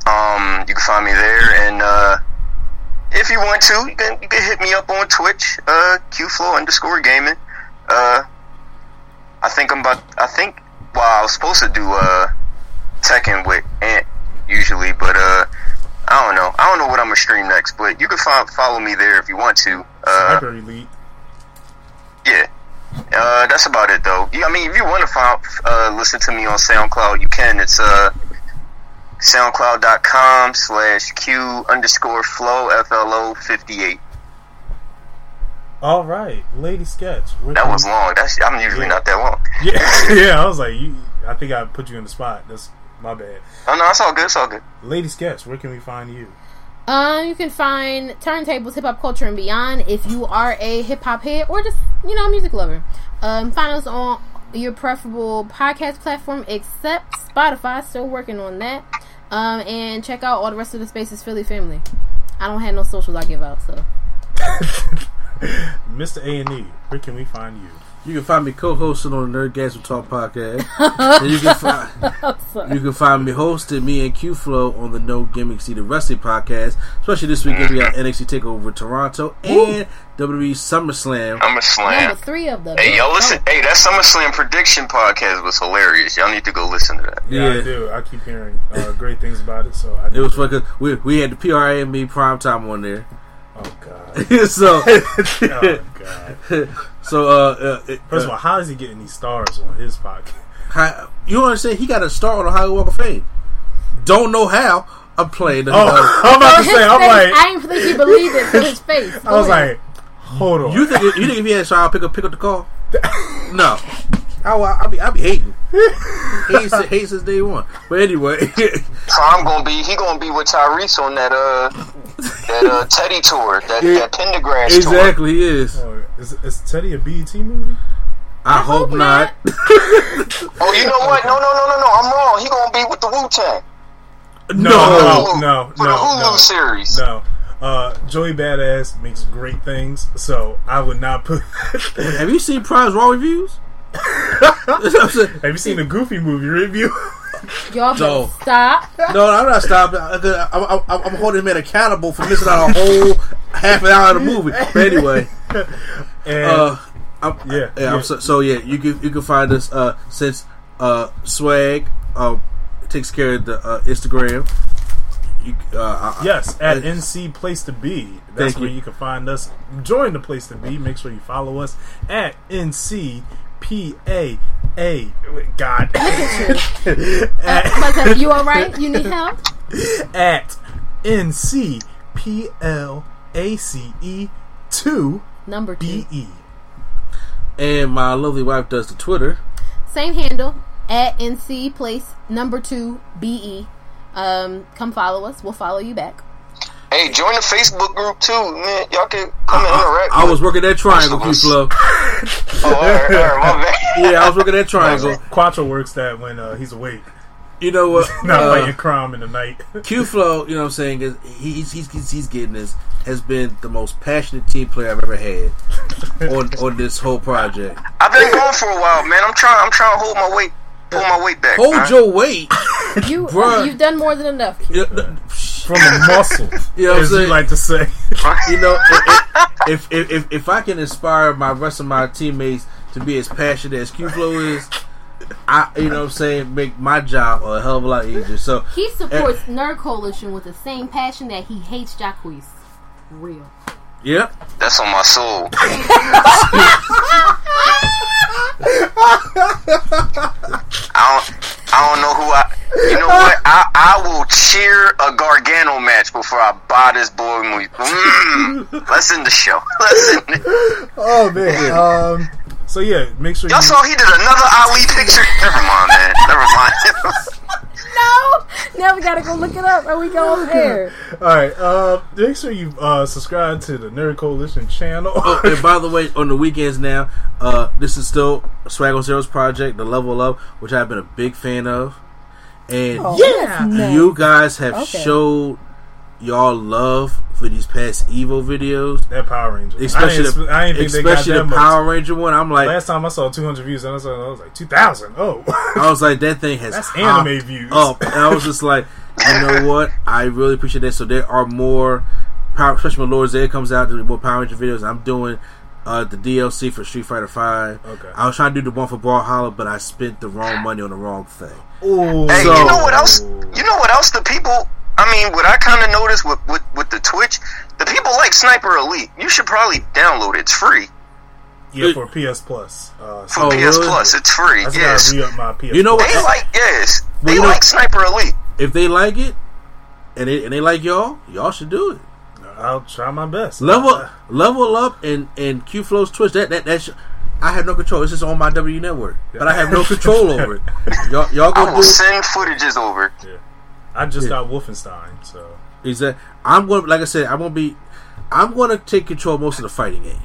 Um, you can find me there, and uh, if you want to, you can, you can hit me up on Twitch, uh, QFlow underscore gaming. Uh, I think I'm about, I think, well, I was supposed to do, uh, Tekken with Ant usually, but, uh, I don't know. I don't know what I'm gonna stream next, but you can find, follow me there if you want to. Uh, Sniper Elite. yeah. Uh, that's about it though. Yeah, I mean, if you want to find, uh, listen to me on SoundCloud, you can. It's, uh, soundcloud.com slash q underscore flow flo 58 All right, Lady Sketch. That was long that's i'm usually Yeah. not that long <laughs> Yeah, yeah. <laughs> I was like, you. I think I put you in the spot. That's my bad. oh no it's all good it's all good Lady Sketch. Where can we find you? Um, you can find turntables, hip hop culture, and beyond. If you are a hip hop head or just you know a music lover, um, find us on your preferable podcast platform except Spotify. Still working on that. Um, and check out all the rest of the Spaces Philly family. I don't have no socials I give out, so <laughs> Mr. A and E. Where can we find you? You can find me co-hosting on the Nerdgasm Talk podcast. <laughs> and you can find you can find me hosting me and Q Flow on the No Gimmicks See the Wrestling podcast. Especially this weekend, we got NXT Takeover Toronto and WWE SummerSlam. i'm a slam number three of them. hey y'all listen hey that SummerSlam prediction podcast was hilarious y'all need to go listen to that Yeah, I do. I keep hearing uh, <laughs> great things about it. So I It was fucking. we we had the PRAMB prime time on there. Oh God. <laughs> so Oh God. So uh, uh, it- First of uh, all, how is he getting these stars on his podcast? how, you don't understand? He got a star on the Hollywood Walk of Fame. Don't know how. I'm playing. The, Oh, <laughs> I'm about to say, I'm <laughs> face, like, I didn't think he believed it for his face. I was like, hold on. you think you think if he had shot, I'll pick up pick up the call? <laughs> No. I, I, be I be hating. <laughs> Hate since, hate since day one. But anyway, <laughs> So I'm gonna be he gonna be with Tyrese on that uh that uh <laughs> Teddy tour, that, Yeah. that Pendergrass tour. exactly he is. Oh, is, is Teddy a BET movie? I hope hope not. Oh, you know what? No, no, no, no, no. I'm wrong. He gonna be with the Wu Tang. No, No. no, no, For the Hulu no, series. no. Uh, Joey Badass makes great things, so I would not put. Have you seen Prime's Raw reviews? That's what I'm saying. Have you seen the Goofy movie review? Y'all better No. stop. No, I'm not stopping. I- I- I'm, I'm, I'm holding him accountable for missing out a whole half an hour of the movie. But anyway, <laughs> And uh, I'm, Yeah, yeah, yeah. I'm so, so yeah, you can you can find us uh, since uh, Swag uh, takes care of the uh, Instagram. You, uh, I- yes, at NC Place to Be. That's where you. you can find us. Join the Place to Be. Make sure you follow us at NC P A A. God. Uh, because <laughs> you all right? You need help? <laughs> at N C P L A C E two Number two. B E. and my lovely wife does the Twitter. Same handle at NC Place number two BE. Um, come follow us. We'll follow you back. Hey, join the Facebook group too, man. Y'all can come and interact. I was working that triangle, Q Most Flow. Oh, all right, all right, my <laughs> bad. Yeah, I was working that <laughs> triangle. Quattro works that when uh, he's awake, You know what? <laughs> not Uh, fighting crime in the night. Q Flow, you know what I'm saying, is he's he's he's, he's getting this has been the most passionate team player I've ever had on on this whole project. I've been going for a while, man. I'm trying. I'm trying to hold my weight, pull my weight back. Hold man. your weight. You Bruh. you've done more than enough. You know, From the muscle, <laughs> You know what I'm you saying? like to say. you know, if, if if if I can inspire my rest of my teammates to be as passionate as Q Flow is, I you know what I'm saying, make my job a hell of a lot easier. So He supports Nerd Coalition with the same passion that he hates Jacquees. Real. yep. That's on my soul. <laughs> I don't. I don't know who I. You know what? I I will cheer a Gargano match before I buy this boy movie. Mm, let's end the show. <laughs> Let's end it. Oh man. Um. So yeah, make sure Y'all you. saw he did another Ali picture. Never mind, man. Never mind. <laughs> No! Now we gotta go look it up or we go over <laughs> there. All right. Uh, make sure you uh subscribe to the Nerd Coalition channel. Oh, and <laughs> by the way, on the weekends now, uh, this is still Swag on Zero's project, the Level Up, which I've been a big fan of. And yeah. you guys have Okay. showed y'all love for these past Evo videos, That Power Ranger. especially I didn't, the, I didn't think they got especially that the much. Power Ranger one. I'm like, Last time I saw 200 views, and I, saw, I was like 2,000. Oh, I was like, that thing has That's anime views. Up, and I was just like, you know <laughs> what? I really appreciate that. So there are more, power, especially when Lord Zedd comes out, there's more Power Ranger videos. I'm doing uh, the DLC for Street Fighter Five. Okay. I was trying to do the one for Brawlhalla, but I spent the wrong money on the wrong thing. Ooh. Hey, So- you know what else? You know what else? The people. I mean, what I kind of noticed with, with with the Twitch, the people like Sniper Elite. You should probably download it. It's free yeah, for PS Plus. Uh, for Oh, PS really? Plus. It's free. I Yes, gotta re up my PS. You know what? they like yes. They you know- like Sniper Elite. If they like it, and they and they like y'all, y'all should do it. I'll try my best. Level Uh, level up and and Q Flow's Twitch. That that that. Sh- I have no control. It's just on my W network, but I have no <laughs> control over it. <laughs> Y'all, y'all I go will do send footages over. I just Yeah. got Wolfenstein, so is that I'm going. to Like I said, I'm going to be. I'm going to take control of most of the fighting games.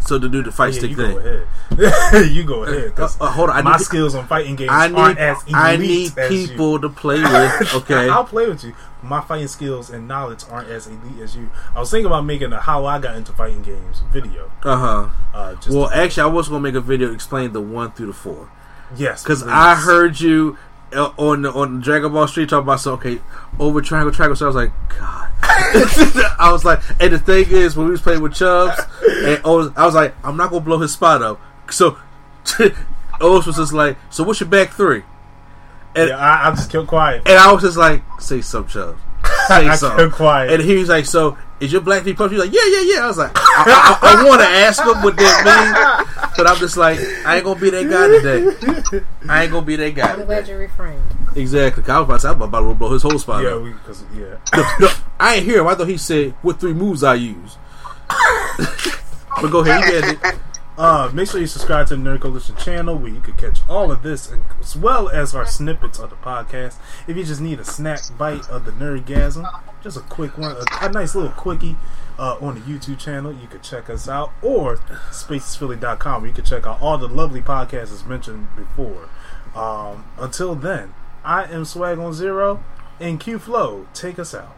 So to do the fight yeah, stick you thing. go ahead. <laughs> you go ahead. Uh, uh, hold on, I my need- skills on fighting games I aren't need as elite I need people you. to play with. <laughs> Okay. I'll play with you. My fighting skills and knowledge aren't as elite as you. I was thinking about making a how I got into fighting games video. Uh huh. Uh, just Well, actually, I was going to make a video explain the one through the four yes, because. I heard you Uh, on the, on Dragon Ball Street talking about so okay over triangle triangle. So I was like, God. <laughs> I was like, and the thing is, when we was playing with Chubs, and Oz, I was like, I'm not gonna blow his spot up. So <laughs> Oz was just like, so what's your back three? And Yeah, I, I just kept quiet. and I was just like, say some Chubs. <laughs> say I something. kept quiet. And he was like, "So is your black people?" He's like, "Yeah, yeah, yeah." I was like, "I, I, I want to ask him what that means, but I'm just like, I ain't gonna be that guy today. I ain't gonna be that guy." I'm glad you refrained. Exactly. I was about to say, I'm about to blow his whole spot yeah, up. we, cause, yeah. <laughs> No, I ain't hear him. I thought he said what three moves I use. <laughs> but go ahead, you get it. Uh, make sure you subscribe to the Nerd Coalition channel where you can catch all of this and, as well as our snippets of the podcast. If you just need a snack bite of the Nerdgasm, just a quick one, a, a nice little quickie uh, on the YouTube channel, you can check us out or spacesphilly.com where you can check out all the lovely podcasts as mentioned before. Um, until then, I am Swag on Zero and Q Flow. Take us out.